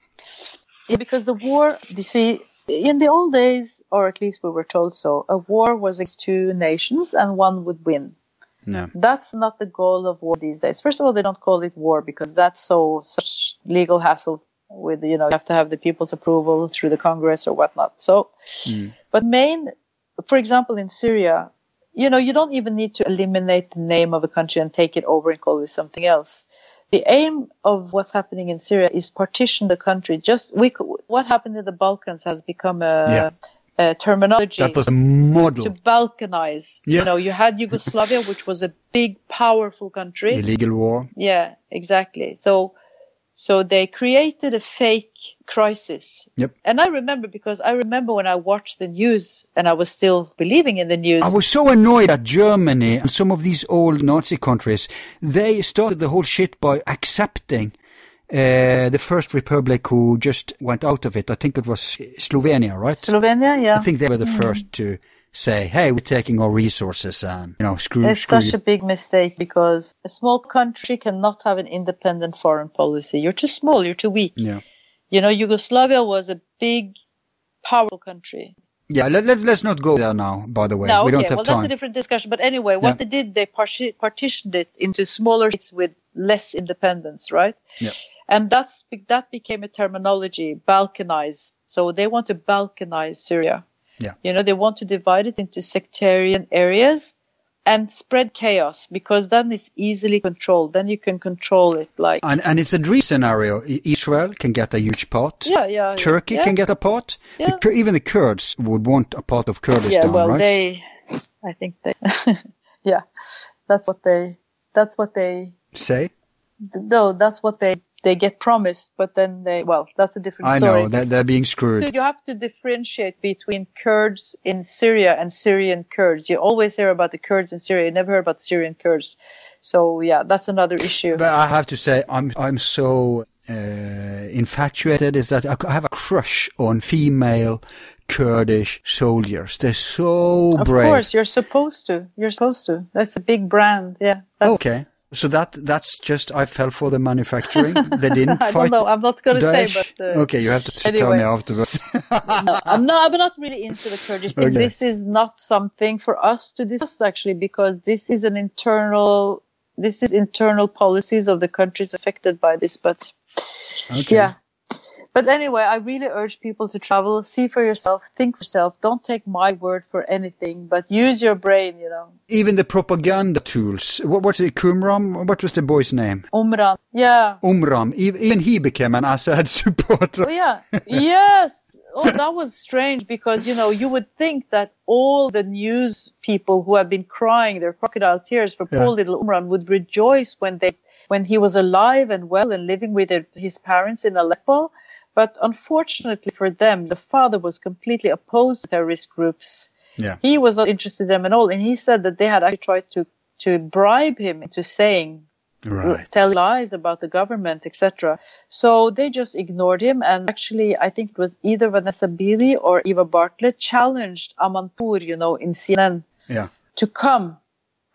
Yeah, because the war, you see, in the old days, or at least we were told so, a war was against two nations and one would win. No. That's not the goal of war these days. First of all, they don't call it war because that's so such legal hassle with you know you have to have the people's approval through the Congress or whatnot. So, mm. but main, for example, in Syria, you know, you don't even need to eliminate the name of a country and take it over and call it something else. The aim of what's happening in Syria is partition the country. Just we, what happened in the Balkans has become a, yeah. a terminology. That was a model to balkanize. Yeah. You know, you had Yugoslavia, which was a big, powerful country. Illegal war. Yeah, exactly. So so they created a fake crisis. Yep. And I remember because I remember when I watched the news and I was still believing in the news. I was so annoyed at Germany and some of these old Nazi countries. They started the whole shit by accepting uh, the first republic who just went out of it. I think it was Slovenia, right? Slovenia, yeah. I think they were the mm. first to say, hey, we're taking our resources and, you know, screw It's screw such you. a big mistake because a small country cannot have an independent foreign policy. You're too small, you're too weak. Yeah. You know, Yugoslavia was a big, powerful country. Yeah, let, let, let's not go there now, by the way. No, we okay. don't have well, time. that's a different discussion. But anyway, what yeah. they did, they partitioned it into smaller states with less independence, right? Yeah. And that's that became a terminology, balkanize. So they want to balkanize Syria. Yeah. You know, they want to divide it into sectarian areas and spread chaos because then it's easily controlled. Then you can control it like. And, and it's a dream scenario. Israel can get a huge part. Yeah, yeah. Turkey yeah. can get a part. Yeah. The, even the Kurds would want a part of Kurdistan, yeah, well, right? they, I think they, yeah, that's what they, that's what they say. No, that's what they they get promised, but then they, well, that's a different I story. know, they're, they're being screwed. You have to differentiate between Kurds in Syria and Syrian Kurds. You always hear about the Kurds in Syria. You never hear about Syrian Kurds. So yeah, that's another issue. But I have to say, I'm, I'm so uh, infatuated is that I have a crush on female Kurdish soldiers. They're so of brave. Of course, you're supposed to. You're supposed to. That's a big brand. Yeah. okay. So that that's just I fell for the manufacturing. They didn't I fight. don't know. I'm not going to say, but uh, okay, you have to anyway. tell me afterwards. no, I'm not. I'm not really into the Kurdish thing. Okay. This is not something for us to discuss actually, because this is an internal. This is internal policies of the countries affected by this. But okay. yeah, but anyway, I really urge people to travel, see for yourself, think for yourself. Don't take my word for anything, but use your brain, you know. Even the propaganda tools. What, what's it, Kumram? What was the boy's name? Umran. Yeah. Umram. Even he became an Assad supporter. Oh, yeah. yes. Oh, that was strange because, you know, you would think that all the news people who have been crying their crocodile tears for yeah. poor little Umran would rejoice when they when he was alive and well and living with his parents in Aleppo but unfortunately for them, the father was completely opposed to terrorist groups. Yeah. He was not interested in them at all. And he said that they had actually tried to, to bribe him into saying, right. tell lies about the government, etc. So they just ignored him. And actually, I think it was either Vanessa Beeley or Eva Bartlett challenged Amanpour, you know, in CNN yeah. to come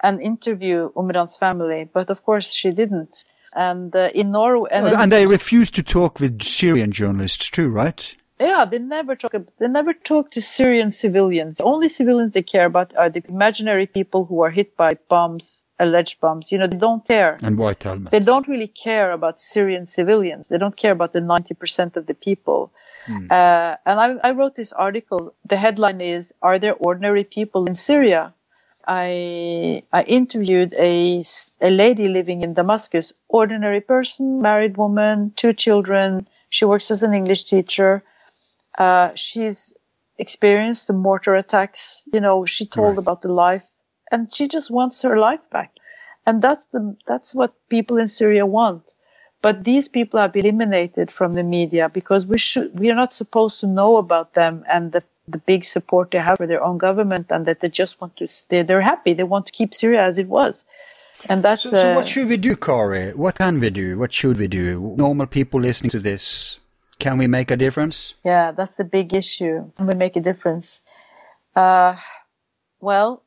and interview Umran's family. But of course, she didn't. And uh, in Norway, and, and, they refused to talk with Syrian journalists too, right? yeah, they never talk. They never talk to Syrian civilians. The only civilians they care about are the imaginary people who are hit by bombs, alleged bombs. You know, they don't care. And white helmets. They don't really care about Syrian civilians. They don't care about the ninety percent of the people. Mm. Uh, and I, I wrote this article. The headline is "Are there ordinary people in Syria?" I I interviewed a a lady living in Damascus, ordinary person, married woman, two children. She works as an English teacher uh, she's experienced the mortar attacks. You know, she told right. about the life, and she just wants her life back. And that's the that's what people in Syria want. But these people have been eliminated from the media because we should we are not supposed to know about them and the the big support they have for their own government and that they just want to stay they're happy they want to keep Syria as it was and that's so, so what uh, should we do Kari what can we do what should we do normal people listening to this can we make a difference? Yeah, that's the big issue. Can we make a difference? Uh, well,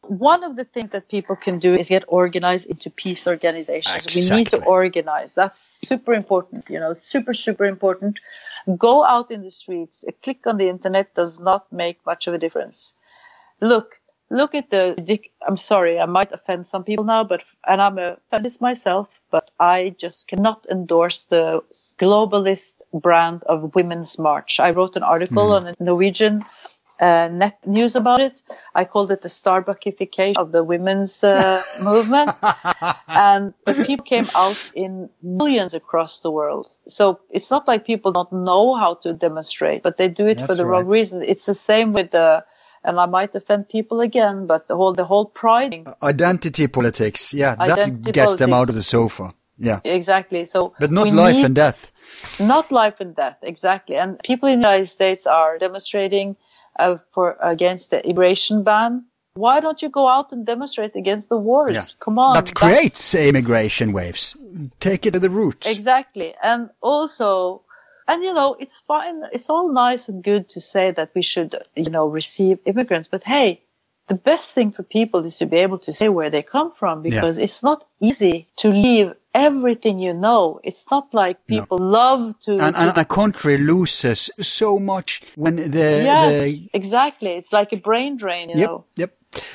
one of the things that people can do is get organized into peace organizations. Exactly. We need to organize. That's super important, you know, super, super important. Go out in the streets. A click on the internet does not make much of a difference. Look, look at the, I'm sorry, I might offend some people now, but, and I'm a feminist myself, but I just cannot endorse the globalist brand of Women's March. I wrote an article mm. on a Norwegian uh, net news about it. I called it the Starbuckification of the women's uh, movement. And but people came out in millions across the world. So it's not like people don't know how to demonstrate, but they do it That's for the right. wrong reason. It's the same with the and I might offend people again, but the whole the whole pride uh, identity politics, yeah, identity that gets politics. them out of the sofa. Yeah, exactly. So, but not life need, and death. Not life and death, exactly. And people in the United States are demonstrating uh, for against the immigration ban. Why don't you go out and demonstrate against the wars? Yeah. Come on. That creates immigration waves. Take it to the root. Exactly. And also, and you know it's fine it's all nice and good to say that we should you know receive immigrants but hey the best thing for people is to be able to say where they come from because yeah. it's not easy to leave everything you know. It's not like people no. love to. And, and, a country loses so much when the. Yes, the... exactly. It's like a brain drain, you yep, know. Yep.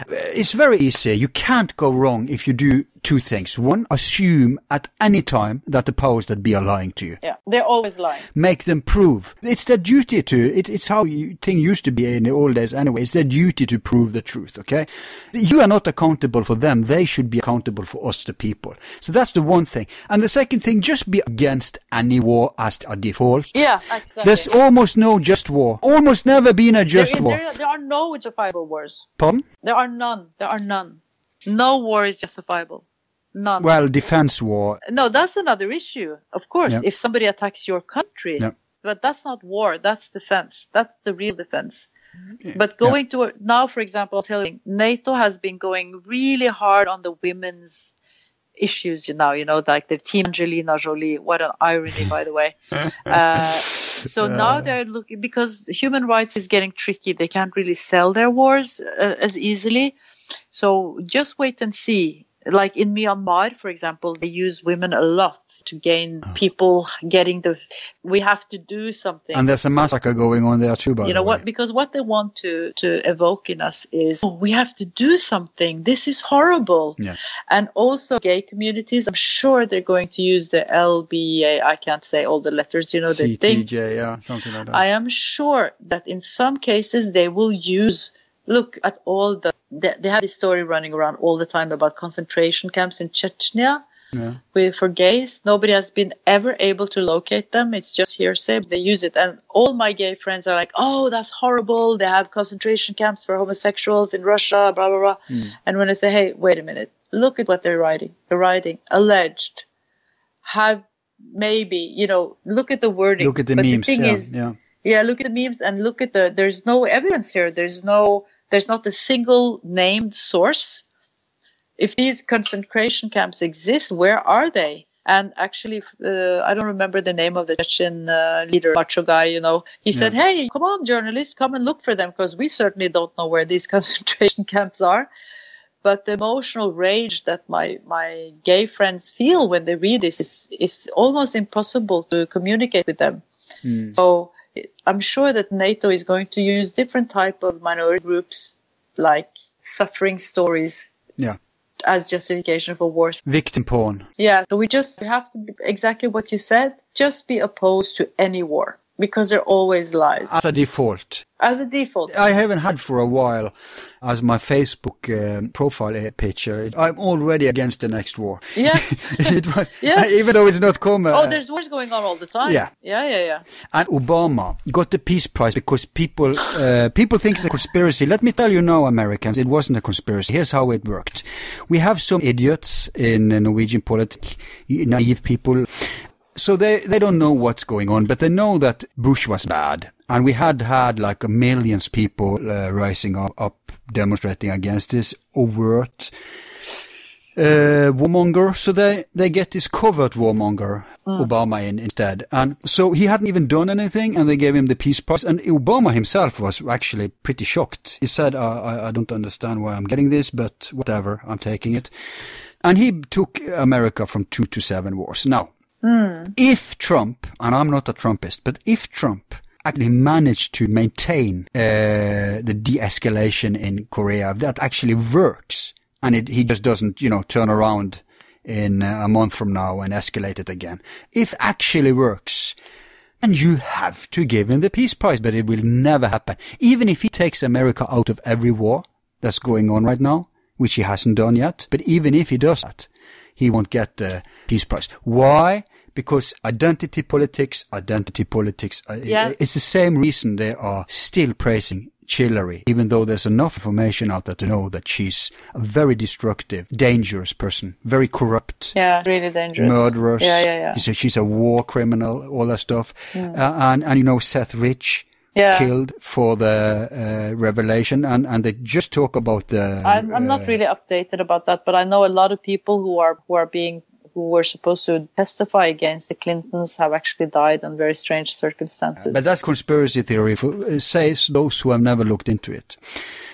It's very easy. You can't go wrong if you do two things. One, assume at any time that the powers that be are lying to you. Yeah, they're always lying. Make them prove. It's their duty to, it, it's how you, thing used to be in the old days anyway. It's their duty to prove the truth, okay? You are not accountable for them. They should be accountable for us, the people. So that's the one thing. And the second thing, just be against any war as a default. Yeah, exactly. There's almost no just war. Almost never been a just there, war. There, there are no justifiable wars. Pardon? There are none. There are none. No war is justifiable. Well, defense war. No, that's another issue. Of course, if somebody attacks your country, but that's not war. That's defense. That's the real defense. But going to now, for example, telling NATO has been going really hard on the women's issues you know you know like the team Angelina Jolie what an irony by the way uh, so now they're looking because human rights is getting tricky they can't really sell their wars uh, as easily so just wait and see like in Myanmar, for example, they use women a lot to gain oh. people getting the. We have to do something. And there's a massacre going on there too, by you know what? Because what they want to to evoke in us is oh, we have to do something. This is horrible. Yeah. And also gay communities. I'm sure they're going to use the LBA. I can't say all the letters. You know the CTJ, thing. yeah, something like that. I am sure that in some cases they will use look at all the they, they have this story running around all the time about concentration camps in Chechnya yeah. with for gays. Nobody has been ever able to locate them. It's just hearsay. They use it, and all my gay friends are like, "Oh, that's horrible. They have concentration camps for homosexuals in Russia." Blah blah blah. Mm. And when I say, "Hey, wait a minute. Look at what they're writing. They're writing alleged, have maybe you know. Look at the wording. Look at the but memes. The thing yeah, is, yeah. Yeah, look at the memes and look at the. There's no evidence here. There's no there's not a single named source. If these concentration camps exist, where are they? And actually, uh, I don't remember the name of the Chechen uh, leader, macho guy, you know. He yeah. said, Hey, come on, journalists, come and look for them because we certainly don't know where these concentration camps are. But the emotional rage that my, my gay friends feel when they read this is, is almost impossible to communicate with them. Mm. So I'm sure that NATO is going to use different type of minority groups like suffering stories Yeah. as justification for wars. Victim porn. Yeah, so we just have to be exactly what you said. Just be opposed to any war because there always lies As a default. as a default. I haven't had for a while as my Facebook um, profile uh, picture. I'm already against the next war. Yes. it was, Yes. even though it's not come. uh, Oh, there's wars going on all the time. Yeah. Yeah, yeah, yeah. and Obama got the Peace Prize because people uh, people think it's a conspiracy. Let me tell you now, Americans, it wasn't a conspiracy. Here's how it worked. We have some idiots in uh, Norwegian politics, naive people. So they, they don't know what's going on, but they know that Bush was bad. And we had had like a millions people uh, rising up, up demonstrating against this overt uh, warmonger. So they, they get this covert warmonger, Obama in instead. And so he hadn't even done anything and they gave him the Peace Prize. And Obama himself was actually pretty shocked. He said, uh, I, I don't understand why I'm getting this, but whatever, I'm taking it. And he took America from two to seven wars. Now, if Trump, and I'm not a Trumpist, but if Trump actually managed to maintain uh, the de-escalation in Korea, that actually works, and it, he just doesn't, you know, turn around in uh, a month from now and escalate it again. If actually works, and you have to give him the peace prize, but it will never happen. Even if he takes America out of every war that's going on right now, which he hasn't done yet, but even if he does that, he won't get the peace prize. Why? Because identity politics, identity politics, uh, Yeah. it's the same reason they are still praising Hillary, even though there's enough information out there to know that she's a very destructive, dangerous person, very corrupt Yeah, really dangerous. Murderous. Yeah, yeah, yeah. She's a, she's a war criminal, all that stuff. Uh, and, and, you know, Seth Rich Yeah. killed for the uh, revelation. And, and they just talk about the. I'm, I'm uh, not really updated about that, but I know a lot of people who are who are being who were supposed to testify against the Clintons have actually died in very strange circumstances. But that's conspiracy theory, for, uh, says those who have never looked into it.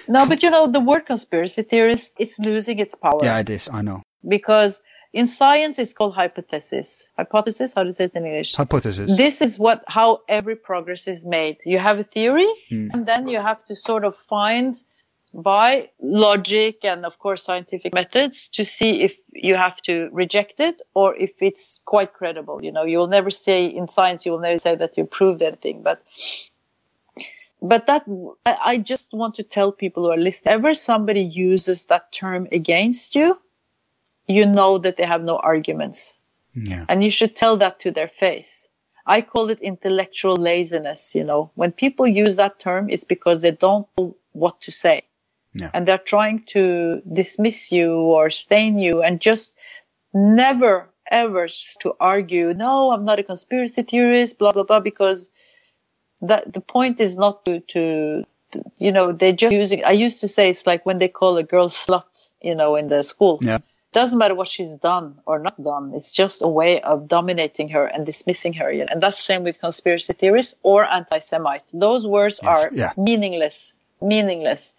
no, but you know the word conspiracy theorist it's losing its power Yeah, it is. I know. because in science it's called hypothesis. Hypothesis, how do you say it in English? Hypothesis. this is what how every progress is made you have a theory Hmm. and then you have to sort of find by logic and of course scientific methods to see if you have to reject it or if it's quite credible you know you will never say in science you will never say that you proved anything but but that I just want to tell people who are listening ever somebody uses that term against you you know that they have no arguments yeah. and you should tell that to their face. I call it intellectual laziness. You know, when people use that term, it's because they don't know what to say. Yeah. And they're trying to dismiss you or stain you and just never ever to argue, no, I'm not a conspiracy theorist, blah, blah, blah, because that the point is not to, to, to you know, they're just using, I used to say it's like when they call a girl slut, you know, in the school Yeah. doesn't matter what she's done or not done. It's just a way of dominating her and dismissing her. And that's the same with conspiracy theorists or anti-Semite. Those words Yes, are yeah. meaningless. Meaningless.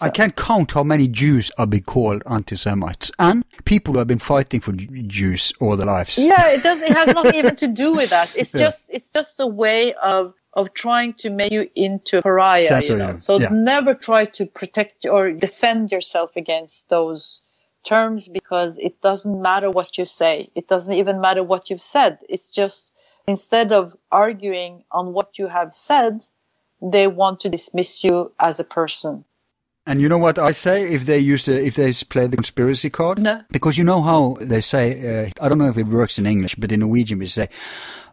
I can't count how many Jews are being called anti-Semites and people who have been fighting for Jews all their lives. Yeah, it does. It has nothing even to do with that. It's Yeah. just it's just a way of of trying to make you into a pariah. You know. you. So Yeah. never try to protect or defend yourself against those terms because it doesn't matter what you say. It doesn't even matter what you've said. It's just instead of arguing on what you have said, they want to dismiss you as a person. And you know what I say if they use the if they play the conspiracy card? No. Because you know how they say uh, I don't know if it works in English, but in Norwegian we say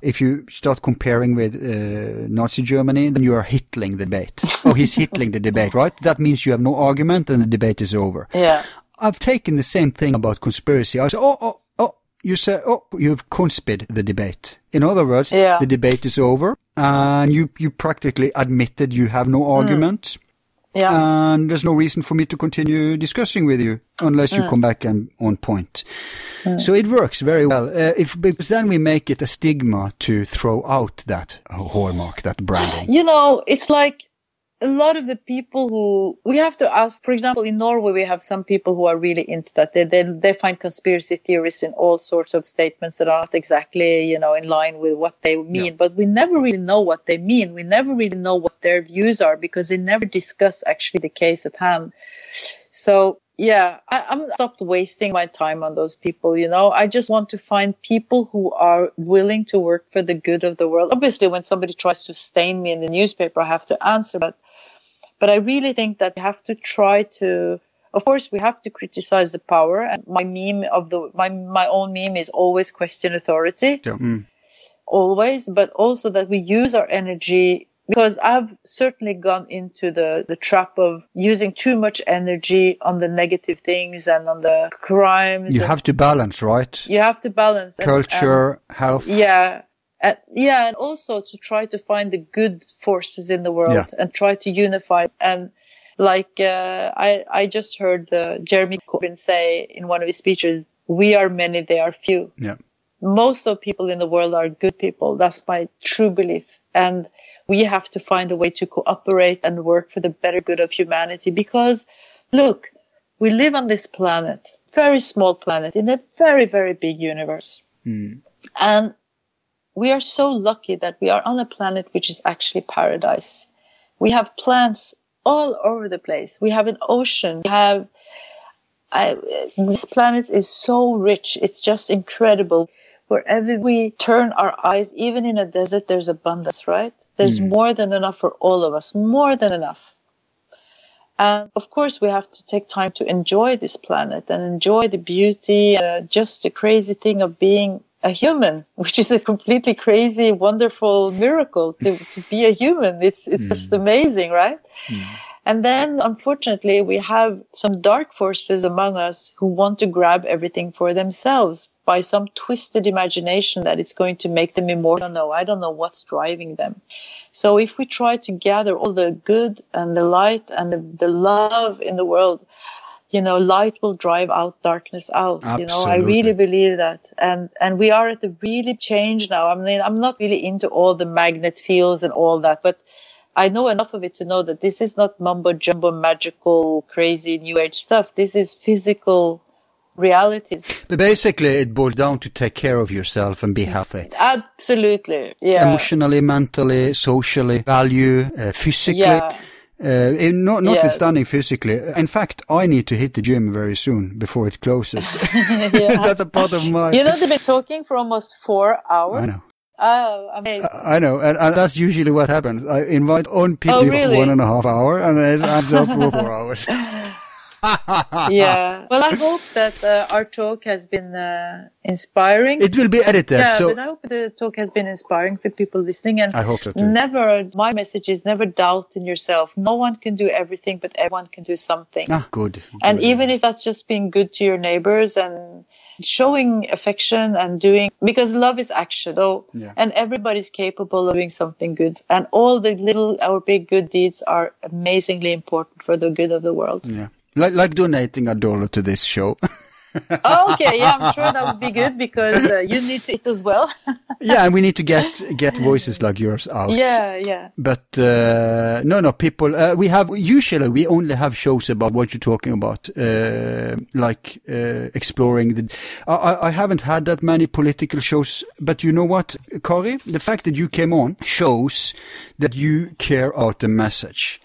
if you start comparing with uh, Nazi Germany, then you are hitling the debate. oh, he's hitling the debate, right? That means you have no argument and the debate is over. Yeah. I've taken the same thing about conspiracy. I say, oh, oh, oh, you say, oh, you've conspired the debate. In other words, Yeah. the debate is over and you, you practically admitted you have no argument. Yeah. And there's no reason for me to continue discussing with you unless you come back and on point. So it works very well. Uh, if because then we make it a stigma to throw out that hallmark, that branding. you know, it's like a lot of the people who we have to ask, for example, in Norway, we have some people who are really into that. They, they, they find conspiracy theories in all sorts of statements that are not exactly, you know, in line with what they mean. Yeah. But we never really know what they mean. We never really know what their views are because they never discuss actually the case at hand. So yeah, I, I'm stopped wasting my time on those people. You know, I just want to find people who are willing to work for the good of the world. Obviously, when somebody tries to stain me in the newspaper, I have to answer, but but I really think that we have to try to, of course, we have to criticize the power. And my meme of the, my, my own meme is always question authority. Yeah. Mm. Always, but also that we use our energy because I've certainly gone into the, the trap of using too much energy on the negative things and on the crimes. You have to balance, right? You have to balance. Culture, and, and, health. Yeah. Uh, yeah, and also to try to find the good forces in the world yeah. and try to unify. And like uh, I, I just heard uh, Jeremy Corbyn say in one of his speeches, "We are many, they are few." Yeah. Most of people in the world are good people. That's my true belief, and we have to find a way to cooperate and work for the better good of humanity. Because, look, we live on this planet, very small planet in a very, very big universe, mm. and we are so lucky that we are on a planet which is actually paradise. We have plants all over the place. We have an ocean. We have I, this planet is so rich. It's just incredible. Wherever we turn our eyes, even in a desert, there's abundance, right? There's mm. more than enough for all of us, more than enough. And of course, we have to take time to enjoy this planet and enjoy the beauty, uh, just the crazy thing of being a human, which is a completely crazy, wonderful miracle to, to be a human. It's, it's mm. just amazing, right? Mm. And then, unfortunately, we have some dark forces among us who want to grab everything for themselves by some twisted imagination that it's going to make them immortal. No, I don't know what's driving them. So if we try to gather all the good and the light and the, the love in the world, you know, light will drive out darkness out. Absolutely. You know, I really believe that. And, and we are at the really change now. I mean, I'm not really into all the magnet fields and all that, but I know enough of it to know that this is not mumbo jumbo magical, crazy new age stuff. This is physical realities. But basically, it boils down to take care of yourself and be healthy. Absolutely. Yeah. Emotionally, mentally, socially, value, uh, physically. Yeah uh, not, notwithstanding yes. physically. In fact, I need to hit the gym very soon before it closes. That's a part of my. You know, they've been talking for almost four hours. I know. Oh, amazing. I know, and, and, that's usually what happens. I invite on people oh, really? for one and a half hour, and it ends up for four hours. Yeah. Well, I hope that uh, our talk has been uh, inspiring. It will be edited. Yeah, so but I hope the talk has been inspiring for people listening. And I hope so too. Never, my message is never doubt in yourself. No one can do everything, but everyone can do something. Ah, good. And good. even if that's just being good to your neighbors and showing affection and doing because love is action so yeah. and everybody's capable of doing something good and all the little our big good deeds are amazingly important for the good of the world yeah like, like donating a dollar to this show. oh, okay, yeah, I'm sure that would be good because uh, you need to eat as well. yeah, and we need to get get voices like yours out. Yeah, yeah. But uh, no, no, people. Uh, we have usually we only have shows about what you're talking about, uh, like uh, exploring the. I, I haven't had that many political shows, but you know what, Kari? The fact that you came on shows that you care about the message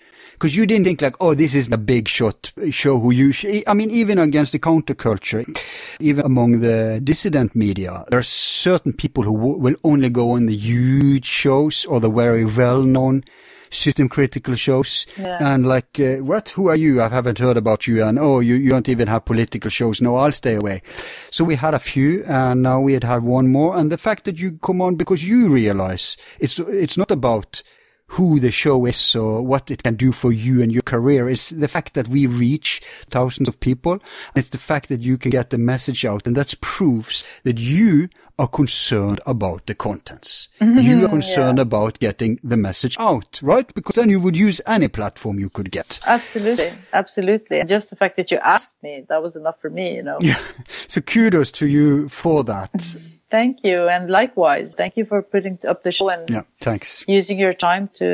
because you didn't think like, oh, this is a big shot show who you, I mean, even against the counterculture, even among the dissident media, there are certain people who will only go on the huge shows or the very well-known system critical shows. Yeah. and like uh, what? Who are you? I haven't heard about you. And oh you, you don't even have political shows. No i'll stay away. So we had a few and now we had had one more. And the fact that you come on because you realize it's it's not about who the show is or what it can do for you and your career is the fact that we reach thousands of people. It's the fact that you can get the message out and that proves that you are concerned about the contents. Mm-hmm, you are concerned yeah. about getting the message out, right? Because then you would use any platform you could get. Absolutely. Absolutely. And just the fact that you asked me, that was enough for me, you know. Yeah. So kudos to you for that. Thank you, and likewise, thank you for putting up the show and Yeah, thanks. using your time to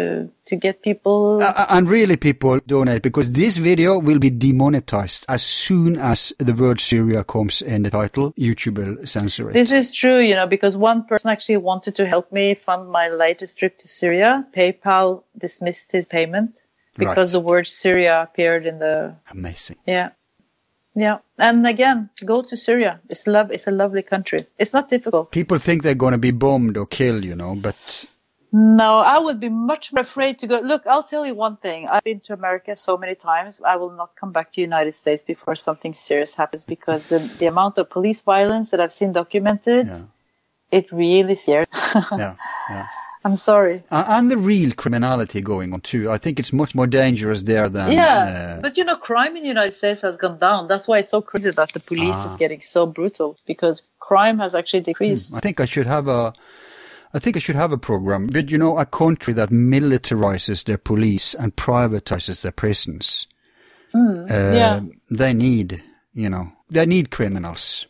to get people. Uh, and really, people donate because this video will be demonetized as soon as the word Syria comes in the title. YouTube will censor it. This is true, you know, because one person actually wanted to help me fund my latest trip to Syria. PayPal dismissed his payment because Right. the word Syria appeared in the Amazing. yeah. Yeah. And again, go to Syria. It's love it's a lovely country. It's not difficult. People think they're going to be bombed or killed, you know, but No, I would be much more afraid to go. Look, I'll tell you one thing. I've been to America so many times. I will not come back to United States before something serious happens because the the amount of police violence that I've seen documented, Yeah. it really scares. yeah, yeah. I'm sorry. And the real criminality going on too. I think it's much more dangerous there than. yeah, uh, but you know, crime in the United States has gone down. That's why it's so crazy that the police Ah. is getting so brutal because crime has actually decreased. I think I should have a. I think I should have a program. But you know, a country that militarizes their police and privatizes their prisons. uh, yeah. They need, you know, they need criminals.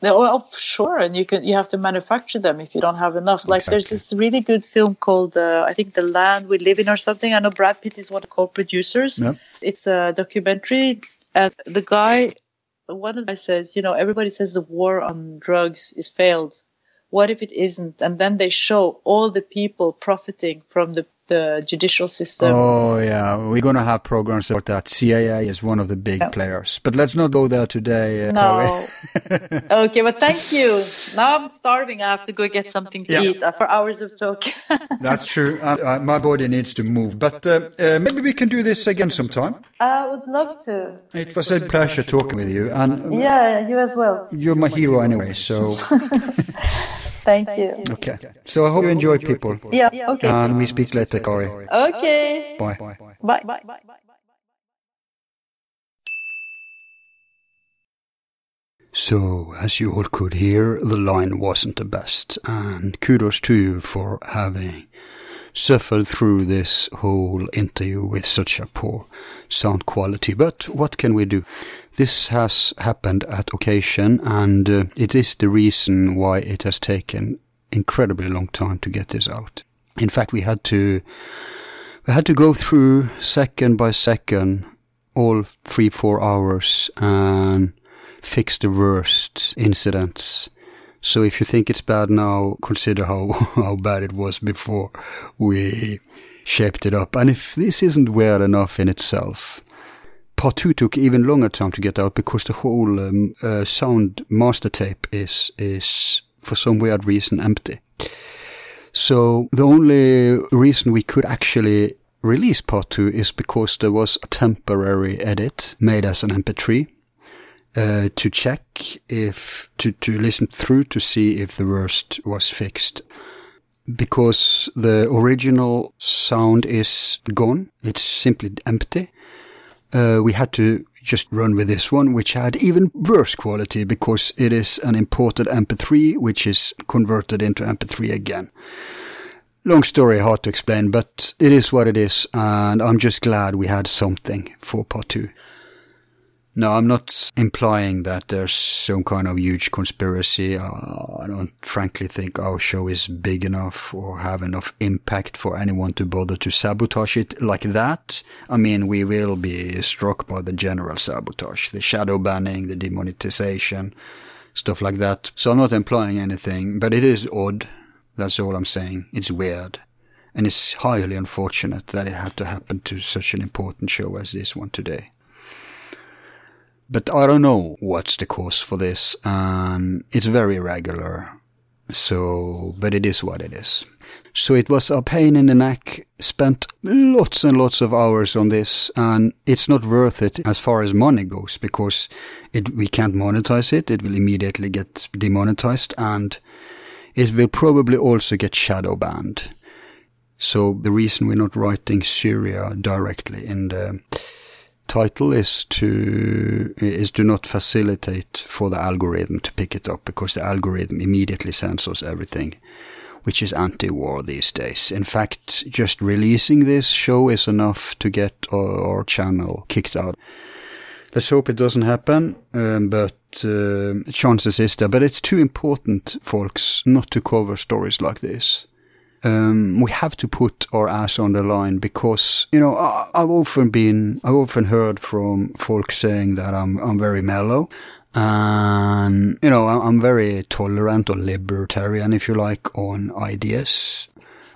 Well, sure, and you can you have to manufacture them if you don't have enough. Like there's this really good film called uh, I think The Land We Live in or something. I know Brad Pitt is one of the co-producers. Yep. It's a documentary, and the guy, one of the guys says, you know, everybody says the war on drugs is failed. What if it isn't? And then they show all the people profiting from the the judicial system. Oh yeah, we're gonna have programs about that. CIA is one of the big players, but let's not go there today. uh, No. okay, but thank you. Now I'm starving. I have to go get something to Yeah. eat after hours of talk. That's true. Uh, uh, my body needs to move, but uh, uh, maybe we can do this again sometime. I would love to. It was a pleasure talking with you, and Yeah, you as well. you're my hero anyway. So Thank you. okay. So I hope you enjoy people, Yeah, okay. and we speak later, Kari. Okay. Bye. Bye. Bye. So, as you all could hear, the line wasn't the best, and kudos to you for having suffered through this whole interview with such a poor sound quality. But what can we do? This has happened at occasion, and uh, it is the reason why it has taken incredibly long time to get this out. In fact, we had to we had to go through second by second all three four hours and fix the worst incidents. So if you think it's bad now, consider how, how bad it was before we shaped it up. And if this isn't weird enough in itself, part two took even longer time to get out because the whole um, uh, sound master tape is is for some weird reason empty. So the only reason we could actually release part two is because there was a temporary edit made as an MP3 uh, to check if to to listen through to see if the worst was fixed. Because the original sound is gone it's simply empty uh, we had to just run with this one which had even worse quality because it is an imported mp3 which is converted into mp3 again. Long story hard to explain but it is what it is and i'm just glad we had something for part two no, I'm not implying that there's some kind of huge conspiracy. Uh, I don't frankly think our show is big enough or have enough impact for anyone to bother to sabotage it like that. I mean, we will be struck by the general sabotage, the shadow banning, the demonetization, stuff like that. So I'm not implying anything, but it is odd. That's all I'm saying. It's weird. And it's highly unfortunate that it had to happen to such an important show as this one today. But I don't know what's the cause for this, and it's very irregular. So, but it is what it is. So it was a pain in the neck, spent lots and lots of hours on this, and it's not worth it as far as money goes, because it, we can't monetize it, it will immediately get demonetized, and it will probably also get shadow banned. So the reason we're not writing Syria directly in the title is to is to not facilitate for the algorithm to pick it up because the algorithm immediately censors everything which is anti-war these days. In fact, just releasing this show is enough to get our, our channel kicked out. Let's hope it doesn't happen, um, but uh, chances is there. But it's too important, folks, not to cover stories like this. Um, we have to put our ass on the line because you know I, have often been I've often heard from folks saying that I'm I'm very mellow and you know I'm very tolerant or libertarian if you like on ideas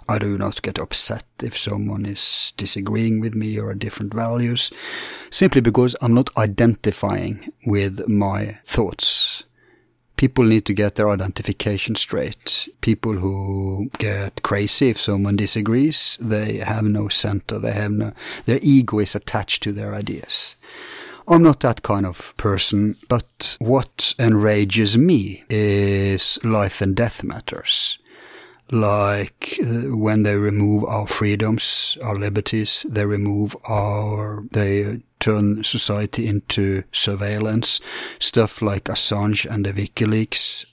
I do not get upset if someone is disagreeing with me or different values, simply because I'm not identifying with my thoughts. People need to get their identification straight. People who get crazy if someone disagrees, they have no center. They have no, their ego is attached to their ideas. I'm not that kind of person, but what enrages me is life and death matters like uh, when they remove our freedoms, our liberties, they remove our, they turn society into surveillance. Stuff like Assange and the WikiLeaks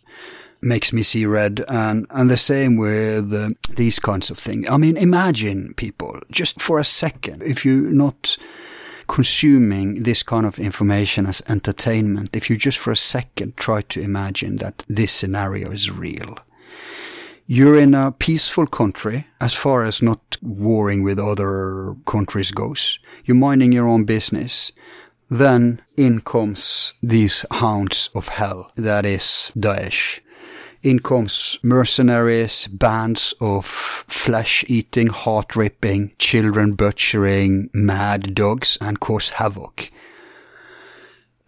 makes me see red. And and the same with uh, these kinds of things. I mean imagine people just for a second if you're not consuming this kind of information as entertainment if you just for a second try to imagine that this scenario is real you're in a peaceful country as far as not warring with other countries goes. You're minding your own business. Then in comes these hounds of hell, that is Daesh. In comes mercenaries, bands of flesh-eating, heart-ripping, children-butchering, mad dogs, and cause havoc.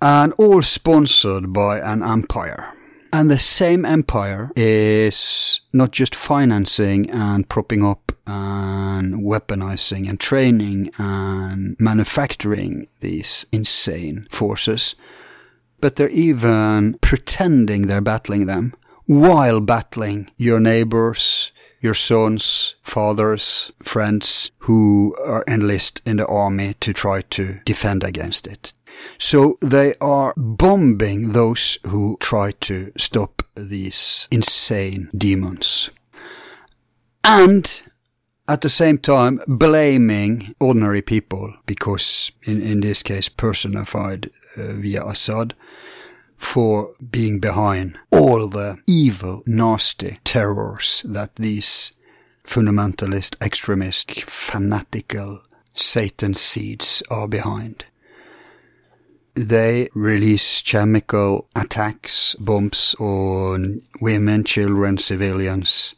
And all sponsored by an empire. And the same empire is not just financing and propping up and weaponizing and training and manufacturing these insane forces, but they're even pretending they're battling them while battling your neighbors, your sons, fathers, friends who are enlisted in the army to try to defend against it. So they are bombing those who try to stop these insane demons. And at the same time blaming ordinary people, because in, in this case personified uh, via Assad, for being behind all the evil, nasty terrors that these fundamentalist, extremist, fanatical Satan seeds are behind. They release chemical attacks, bombs on women, children, civilians,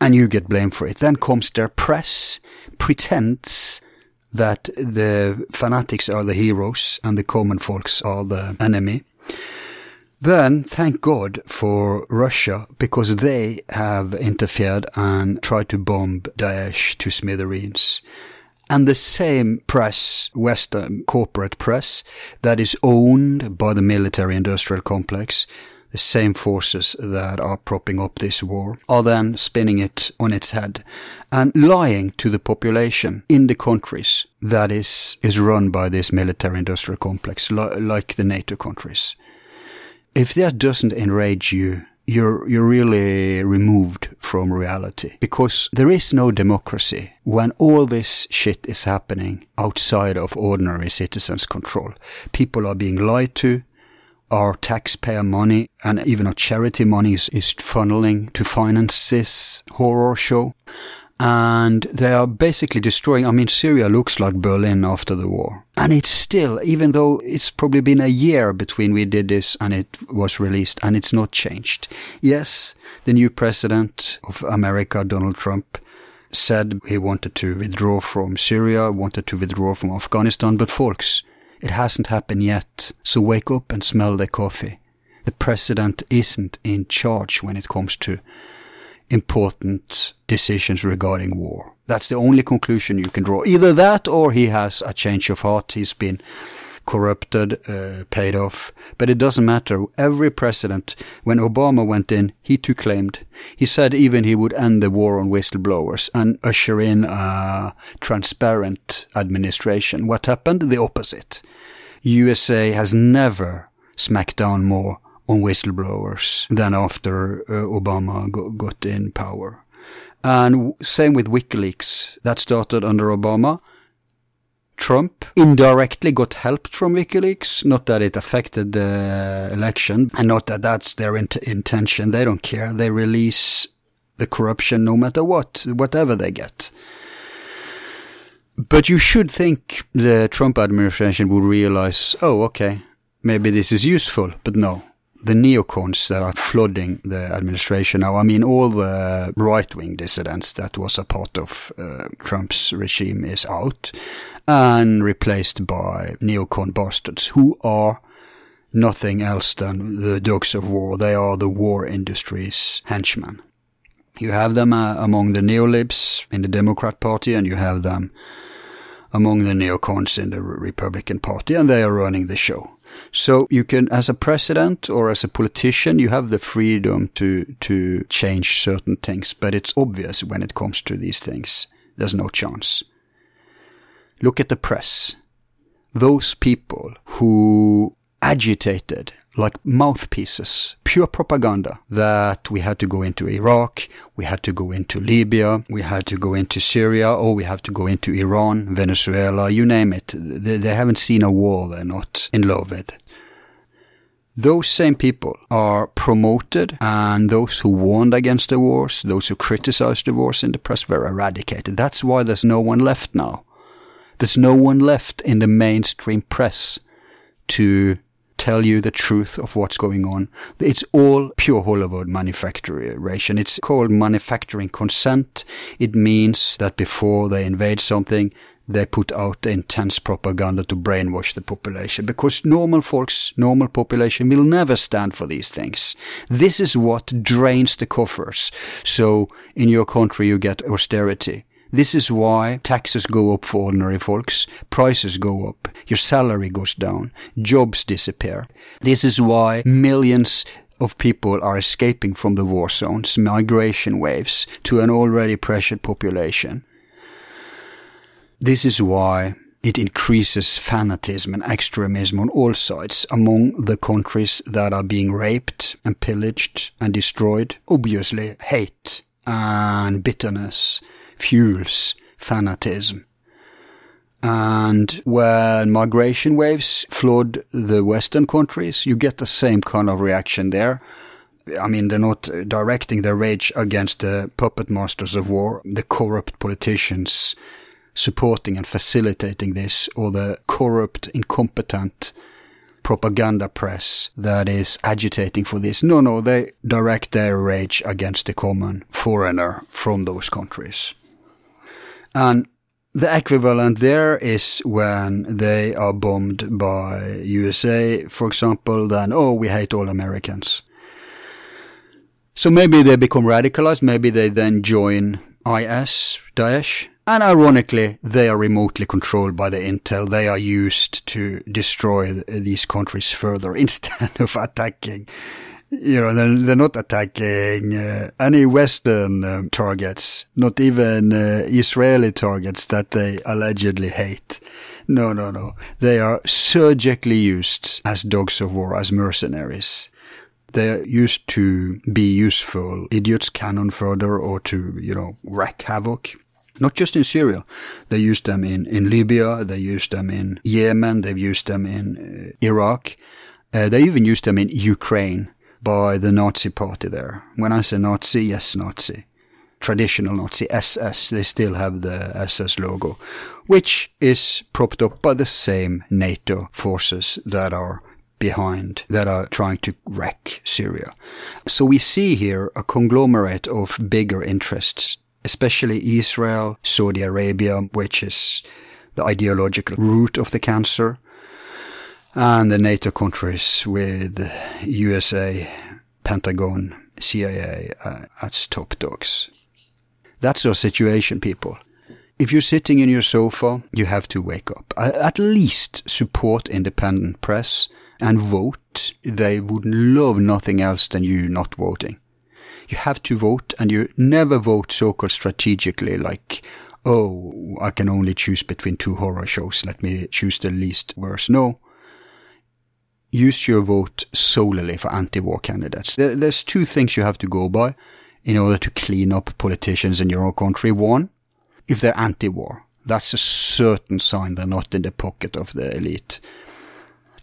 and you get blamed for it. Then comes their press, pretends that the fanatics are the heroes and the common folks are the enemy. Then, thank God for Russia because they have interfered and tried to bomb Daesh to smithereens. And the same press, Western corporate press, that is owned by the military industrial complex, the same forces that are propping up this war, are then spinning it on its head and lying to the population in the countries that is, is run by this military industrial complex, li like the NATO countries. If that doesn't enrage you, you're you're really removed from reality because there is no democracy when all this shit is happening outside of ordinary citizens' control. People are being lied to. Our taxpayer money and even our charity money is, is funneling to finance this horror show and they are basically destroying. I mean, Syria looks like Berlin after the war. And it's still, even though it's probably been a year between we did this and it was released, and it's not changed. Yes, the new president of America, Donald Trump, said he wanted to withdraw from Syria, wanted to withdraw from Afghanistan, but folks, it hasn't happened yet. So wake up and smell the coffee. The president isn't in charge when it comes to important decisions regarding war. That's the only conclusion you can draw. Either that or he has a change of heart. He's been corrupted, uh, paid off. But it doesn't matter. Every president, when Obama went in, he too claimed. He said even he would end the war on whistleblowers and usher in a transparent administration. What happened? The opposite. USA has never smacked down more on whistleblowers than after uh, Obama got, got in power. And same with WikiLeaks. That started under Obama. Trump indirectly got help from WikiLeaks. Not that it affected the election, and not that that's their int- intention. They don't care. They release the corruption no matter what, whatever they get. But you should think the Trump administration would realize, oh, okay, maybe this is useful, but no. The neocons that are flooding the administration now, I mean, all the right wing dissidents that was a part of uh, Trump's regime is out and replaced by neocon bastards who are nothing else than the dogs of war. They are the war industry's henchmen. You have them uh, among the neolibs in the Democrat Party, and you have them among the neocons in the Republican Party, and they are running the show. So you can, as a president or as a politician, you have the freedom to to change certain things, but it's obvious when it comes to these things, there's no chance. Look at the press. Those people who agitated like mouthpieces, pure propaganda that we had to go into Iraq, we had to go into Libya, we had to go into Syria, or we have to go into Iran, Venezuela, you name it. They, they haven't seen a war they're not in love with. Those same people are promoted, and those who warned against the wars, those who criticized the wars in the press, were eradicated. That's why there's no one left now. There's no one left in the mainstream press to tell you the truth of what's going on. It's all pure Hollywood manufacturing. It's called manufacturing consent. It means that before they invade something, they put out intense propaganda to brainwash the population because normal folks, normal population will never stand for these things. This is what drains the coffers. So in your country you get austerity. This is why taxes go up for ordinary folks, prices go up, your salary goes down, jobs disappear. This is why millions of people are escaping from the war zones, migration waves, to an already pressured population. This is why it increases fanatism and extremism on all sides among the countries that are being raped and pillaged and destroyed. Obviously, hate and bitterness fuels fanatism. And when migration waves flood the Western countries, you get the same kind of reaction there. I mean, they're not directing their rage against the puppet masters of war, the corrupt politicians supporting and facilitating this, or the corrupt, incompetent propaganda press that is agitating for this. No, no, they direct their rage against the common foreigner from those countries. And the equivalent there is when they are bombed by USA, for example, then, oh, we hate all Americans. So maybe they become radicalized, maybe they then join IS, Daesh, and ironically, they are remotely controlled by the intel. They are used to destroy these countries further instead of attacking you know, they're, they're not attacking uh, any Western um, targets, not even uh, Israeli targets that they allegedly hate. No, no, no. They are surgically used as dogs of war, as mercenaries. They're used to be useful idiots, cannon fodder, or to, you know, wreak havoc. Not just in Syria. They used them in, in Libya, they used them in Yemen, they've used them in uh, Iraq. Uh, they even used them in Ukraine by the Nazi party there. When I say Nazi, yes, Nazi. Traditional Nazi, SS, they still have the SS logo, which is propped up by the same NATO forces that are behind, that are trying to wreck Syria. So we see here a conglomerate of bigger interests, especially Israel, Saudi Arabia, which is the ideological root of the cancer, and the NATO countries with USA, Pentagon, CIA uh, as top dogs. That's our situation, people. If you're sitting in your sofa, you have to wake up. At least support independent press and vote. They would love nothing else than you not voting. You have to vote and you never vote so-called strategically like, oh, I can only choose between two horror shows. Let me choose the least worst. No use your vote solely for anti-war candidates. There, there's two things you have to go by in order to clean up politicians in your own country. One, if they're anti-war, That's a certain sign they're not in the pocket of the elite.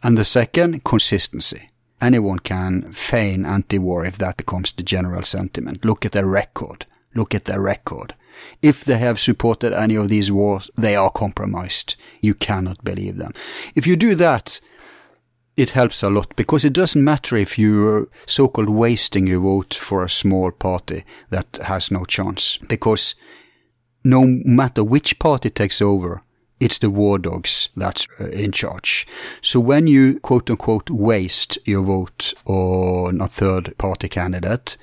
And the second, consistency. Anyone can feign anti-war if that becomes the general sentiment. Look at their record. Look at their record. If they have supported any of these wars, they are compromised. You cannot believe them. If you do that, it helps a lot because it doesn't matter if you're so-called wasting your vote for a small party that has no chance because no matter which party takes over, it's the war dogs that's uh, in charge. So when you quote unquote waste your vote on a third party candidate,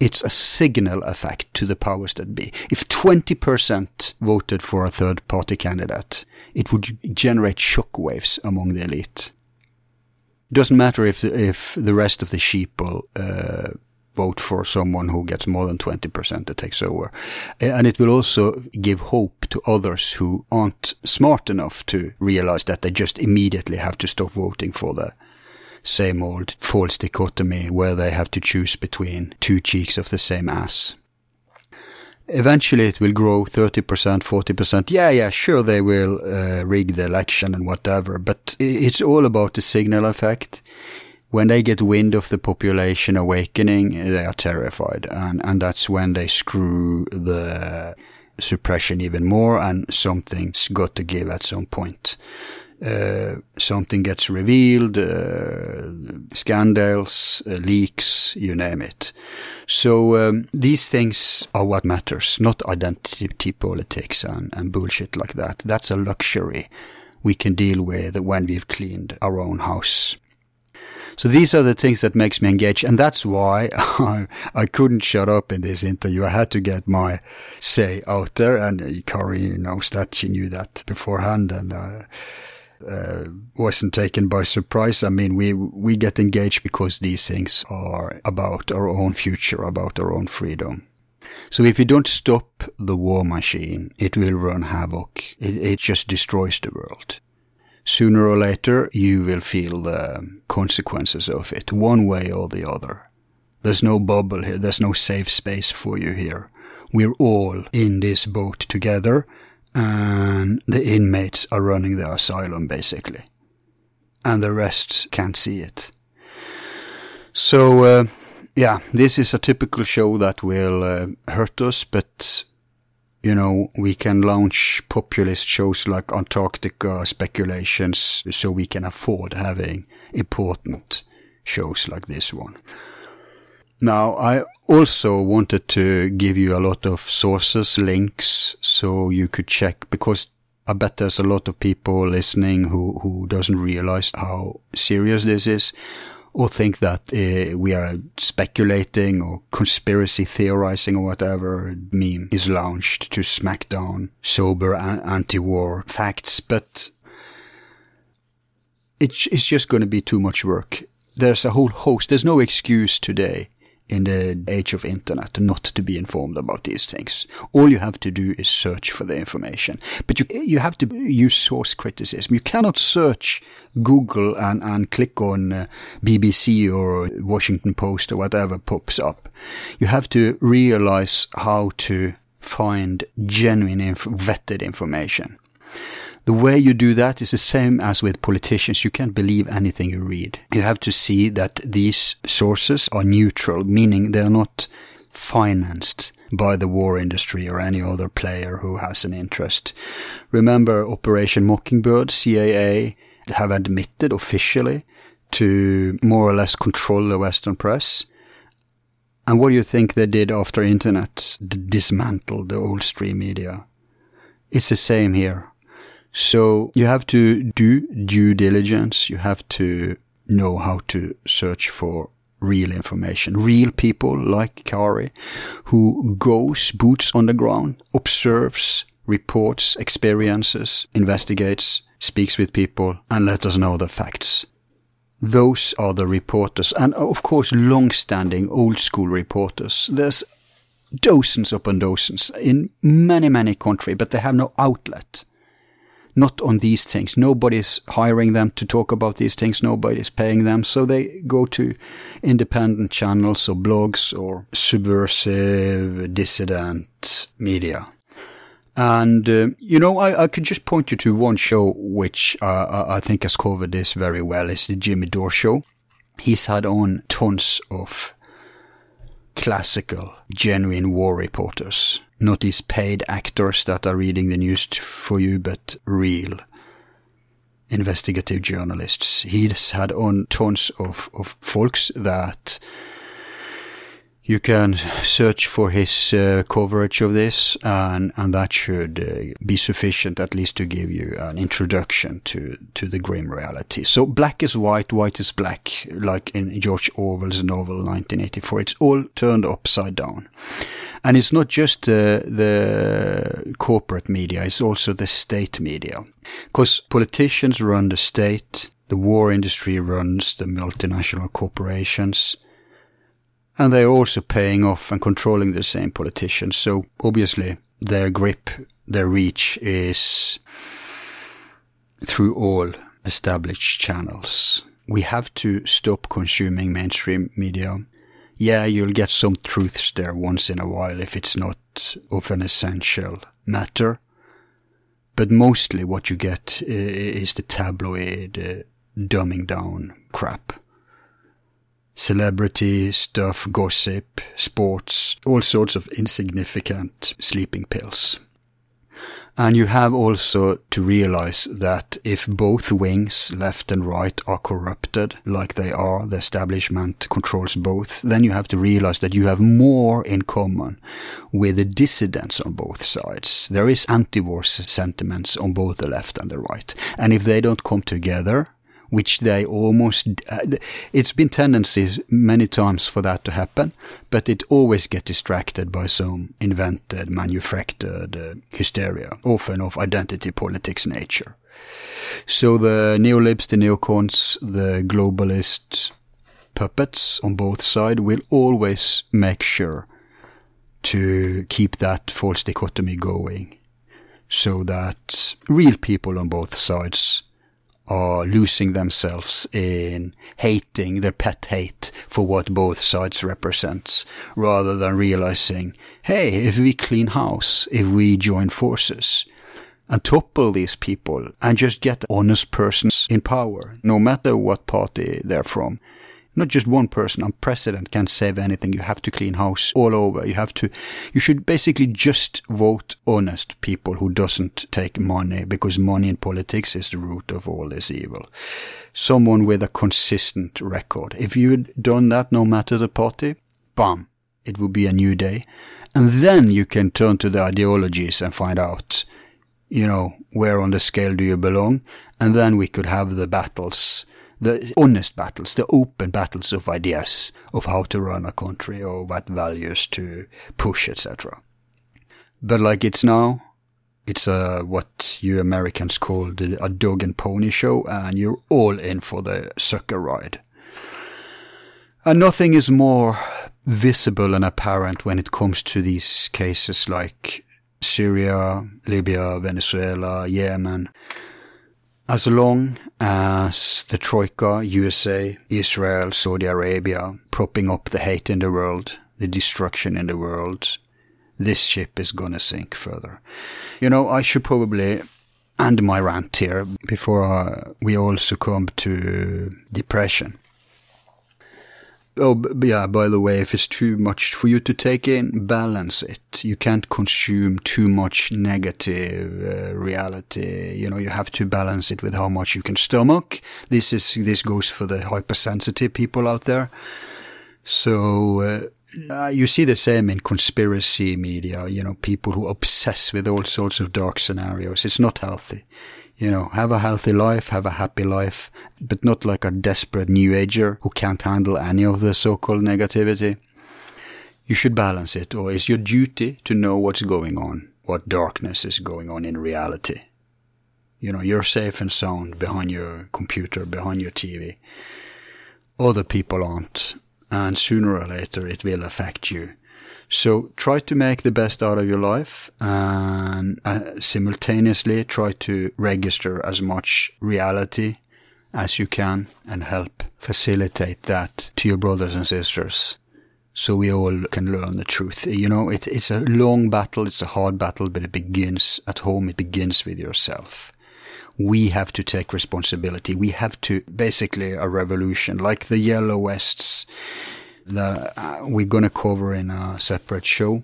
it's a signal effect to the powers that be. If 20% voted for a third party candidate, it would generate shockwaves among the elite doesn't matter if if the rest of the sheep will uh, vote for someone who gets more than 20% that takes over. And it will also give hope to others who aren't smart enough to realize that they just immediately have to stop voting for the same old false dichotomy where they have to choose between two cheeks of the same ass. Eventually it will grow 30%, 40%. Yeah, yeah, sure they will uh, rig the election and whatever, but it's all about the signal effect. When they get wind of the population awakening, they are terrified. And, and that's when they screw the suppression even more and something's got to give at some point. Uh, something gets revealed, uh, scandals, uh, leaks, you name it. So um, these things are what matters, not identity politics and, and bullshit like that. That's a luxury we can deal with when we've cleaned our own house. So these are the things that makes me engage, and that's why I, I couldn't shut up in this interview. I had to get my say out there, and Kari knows that. She knew that beforehand, and uh, uh, wasn't taken by surprise. I mean, we we get engaged because these things are about our own future, about our own freedom. So if you don't stop the war machine, it will run havoc. It, it just destroys the world. Sooner or later, you will feel the consequences of it, one way or the other. There's no bubble here. There's no safe space for you here. We're all in this boat together and the inmates are running the asylum basically, and the rest can't see it. So, uh, yeah, this is a typical show that will uh, hurt us, but you know, we can launch populist shows like Antarctica speculations so we can afford having important shows like this one. Now, I also wanted to give you a lot of sources, links, so you could check because I bet there's a lot of people listening who, who doesn't realize how serious this is or think that uh, we are speculating or conspiracy theorizing or whatever meme is launched to smack down sober anti-war facts. But it's, it's just going to be too much work. There's a whole host. There's no excuse today in the age of internet not to be informed about these things. All you have to do is search for the information. But you, you have to use source criticism. You cannot search Google and, and click on uh, BBC or Washington Post or whatever pops up. You have to realize how to find genuine, inf- vetted information. The way you do that is the same as with politicians. You can't believe anything you read. You have to see that these sources are neutral, meaning they're not financed by the war industry or any other player who has an interest. Remember Operation Mockingbird, CIA have admitted officially to more or less control the Western press. And what do you think they did after internet dismantled the old stream media? It's the same here. So you have to do due diligence. You have to know how to search for real information, real people like Kari, who goes boots on the ground, observes, reports, experiences, investigates, speaks with people, and let us know the facts. Those are the reporters, and of course, long-standing old school reporters. There's dozens upon dozens in many, many countries, but they have no outlet not on these things. Nobody's hiring them to talk about these things. Nobody's paying them. So they go to independent channels or blogs or subversive dissident media. And, uh, you know, I, I, could just point you to one show which uh, I think has covered this very well. It's the Jimmy Dore show. He's had on tons of classical, genuine war reporters. Not these paid actors that are reading the news for you, but real investigative journalists. He's had on tons of, of folks that you can search for his uh, coverage of this, and, and that should uh, be sufficient at least to give you an introduction to, to the grim reality. So black is white, white is black, like in George Orwell's novel 1984. It's all turned upside down. And it's not just uh, the corporate media, it's also the state media. Because politicians run the state, the war industry runs the multinational corporations, and they're also paying off and controlling the same politicians. So obviously their grip, their reach is through all established channels. We have to stop consuming mainstream media. Yeah, you'll get some truths there once in a while if it's not of an essential matter. But mostly what you get is the tabloid uh, dumbing down crap celebrity stuff, gossip, sports, all sorts of insignificant sleeping pills. And you have also to realize that if both wings, left and right, are corrupted, like they are, the establishment controls both, then you have to realize that you have more in common with the dissidents on both sides. There is anti-war sentiments on both the left and the right. And if they don't come together, which they almost, uh, it's been tendencies many times for that to happen, but it always get distracted by some invented, manufactured uh, hysteria, often of identity politics nature. So the neolibs, the neocons, the globalists, puppets on both sides will always make sure to keep that false dichotomy going so that real people on both sides are losing themselves in hating their pet hate for what both sides represents, rather than realizing, hey, if we clean house, if we join forces, and topple these people and just get honest persons in power, no matter what party they're from, not just one person. A president can't save anything. You have to clean house all over. You have to, you should basically just vote honest people who doesn't take money because money in politics is the root of all this evil. Someone with a consistent record. If you'd done that no matter the party, bam, it would be a new day. And then you can turn to the ideologies and find out, you know, where on the scale do you belong? And then we could have the battles the honest battles, the open battles of ideas of how to run a country or what values to push, etc. But like it's now, it's a, what you Americans call a dog and pony show, and you're all in for the sucker ride. And nothing is more visible and apparent when it comes to these cases like Syria, Libya, Venezuela, Yemen, as long as the Troika, USA, Israel, Saudi Arabia, propping up the hate in the world, the destruction in the world, this ship is gonna sink further. You know, I should probably end my rant here before we all succumb to depression. Oh, yeah, by the way, if it's too much for you to take in, balance it. You can't consume too much negative uh, reality. You know, you have to balance it with how much you can stomach. This is, this goes for the hypersensitive people out there. So, uh, uh, you see the same in conspiracy media, you know, people who obsess with all sorts of dark scenarios. It's not healthy you know, have a healthy life, have a happy life, but not like a desperate new ager who can't handle any of the so-called negativity. You should balance it, or it's your duty to know what's going on, what darkness is going on in reality. You know, you're safe and sound behind your computer, behind your TV. Other people aren't, and sooner or later it will affect you. So try to make the best out of your life and uh, simultaneously try to register as much reality as you can and help facilitate that to your brothers and sisters so we all can learn the truth. You know, it, it's a long battle, it's a hard battle, but it begins at home, it begins with yourself. We have to take responsibility. We have to basically a revolution, like the Yellow Vests that uh, we're going to cover in a separate show.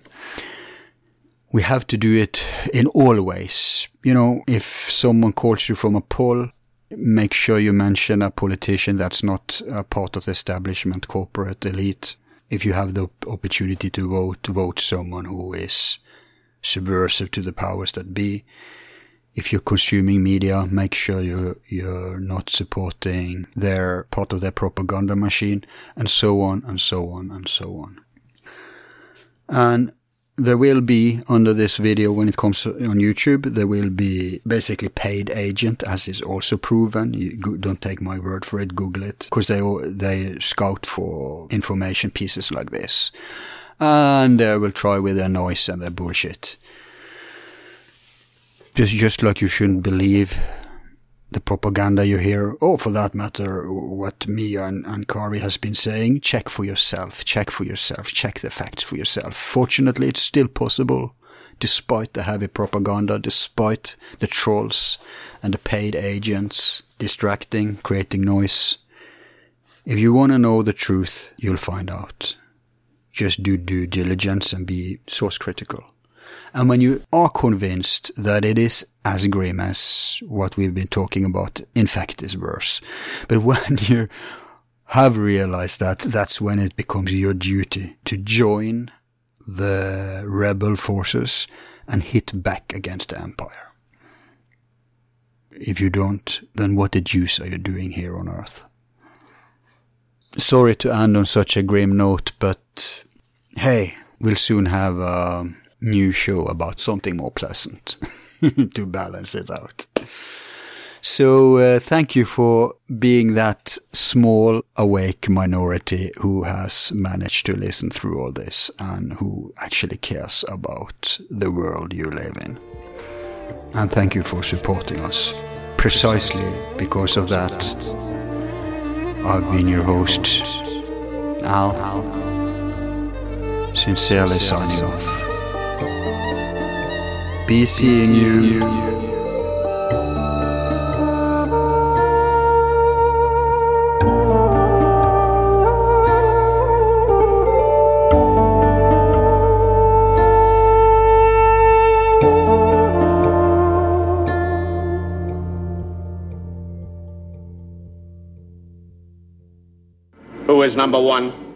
We have to do it in all ways. You know, if someone calls you from a poll, make sure you mention a politician that's not a part of the establishment corporate elite. If you have the opportunity to vote, vote someone who is subversive to the powers that be. If you're consuming media, make sure you're, you're not supporting their part of their propaganda machine, and so on and so on and so on. And there will be under this video when it comes on YouTube, there will be basically paid agent, as is also proven. You don't take my word for it, Google it, because they they scout for information pieces like this, and uh, they will try with their noise and their bullshit. Just just like you shouldn't believe the propaganda you hear, or for that matter, what me and, and Kari has been saying, check for yourself, check for yourself, check the facts for yourself. Fortunately, it's still possible, despite the heavy propaganda, despite the trolls and the paid agents distracting, creating noise. If you want to know the truth, you'll find out. Just do due diligence and be source critical. And when you are convinced that it is as grim as what we've been talking about, in fact is worse. But when you have realized that, that's when it becomes your duty to join the rebel forces and hit back against the empire. If you don't, then what the deuce are you doing here on earth? Sorry to end on such a grim note, but hey, we'll soon have a new show about something more pleasant to balance it out. So uh, thank you for being that small awake minority who has managed to listen through all this and who actually cares about the world you live in. And thank you for supporting us. Precisely because of that, I've been your host, Al. Sincerely signing off. Be seeing you. Who is number one?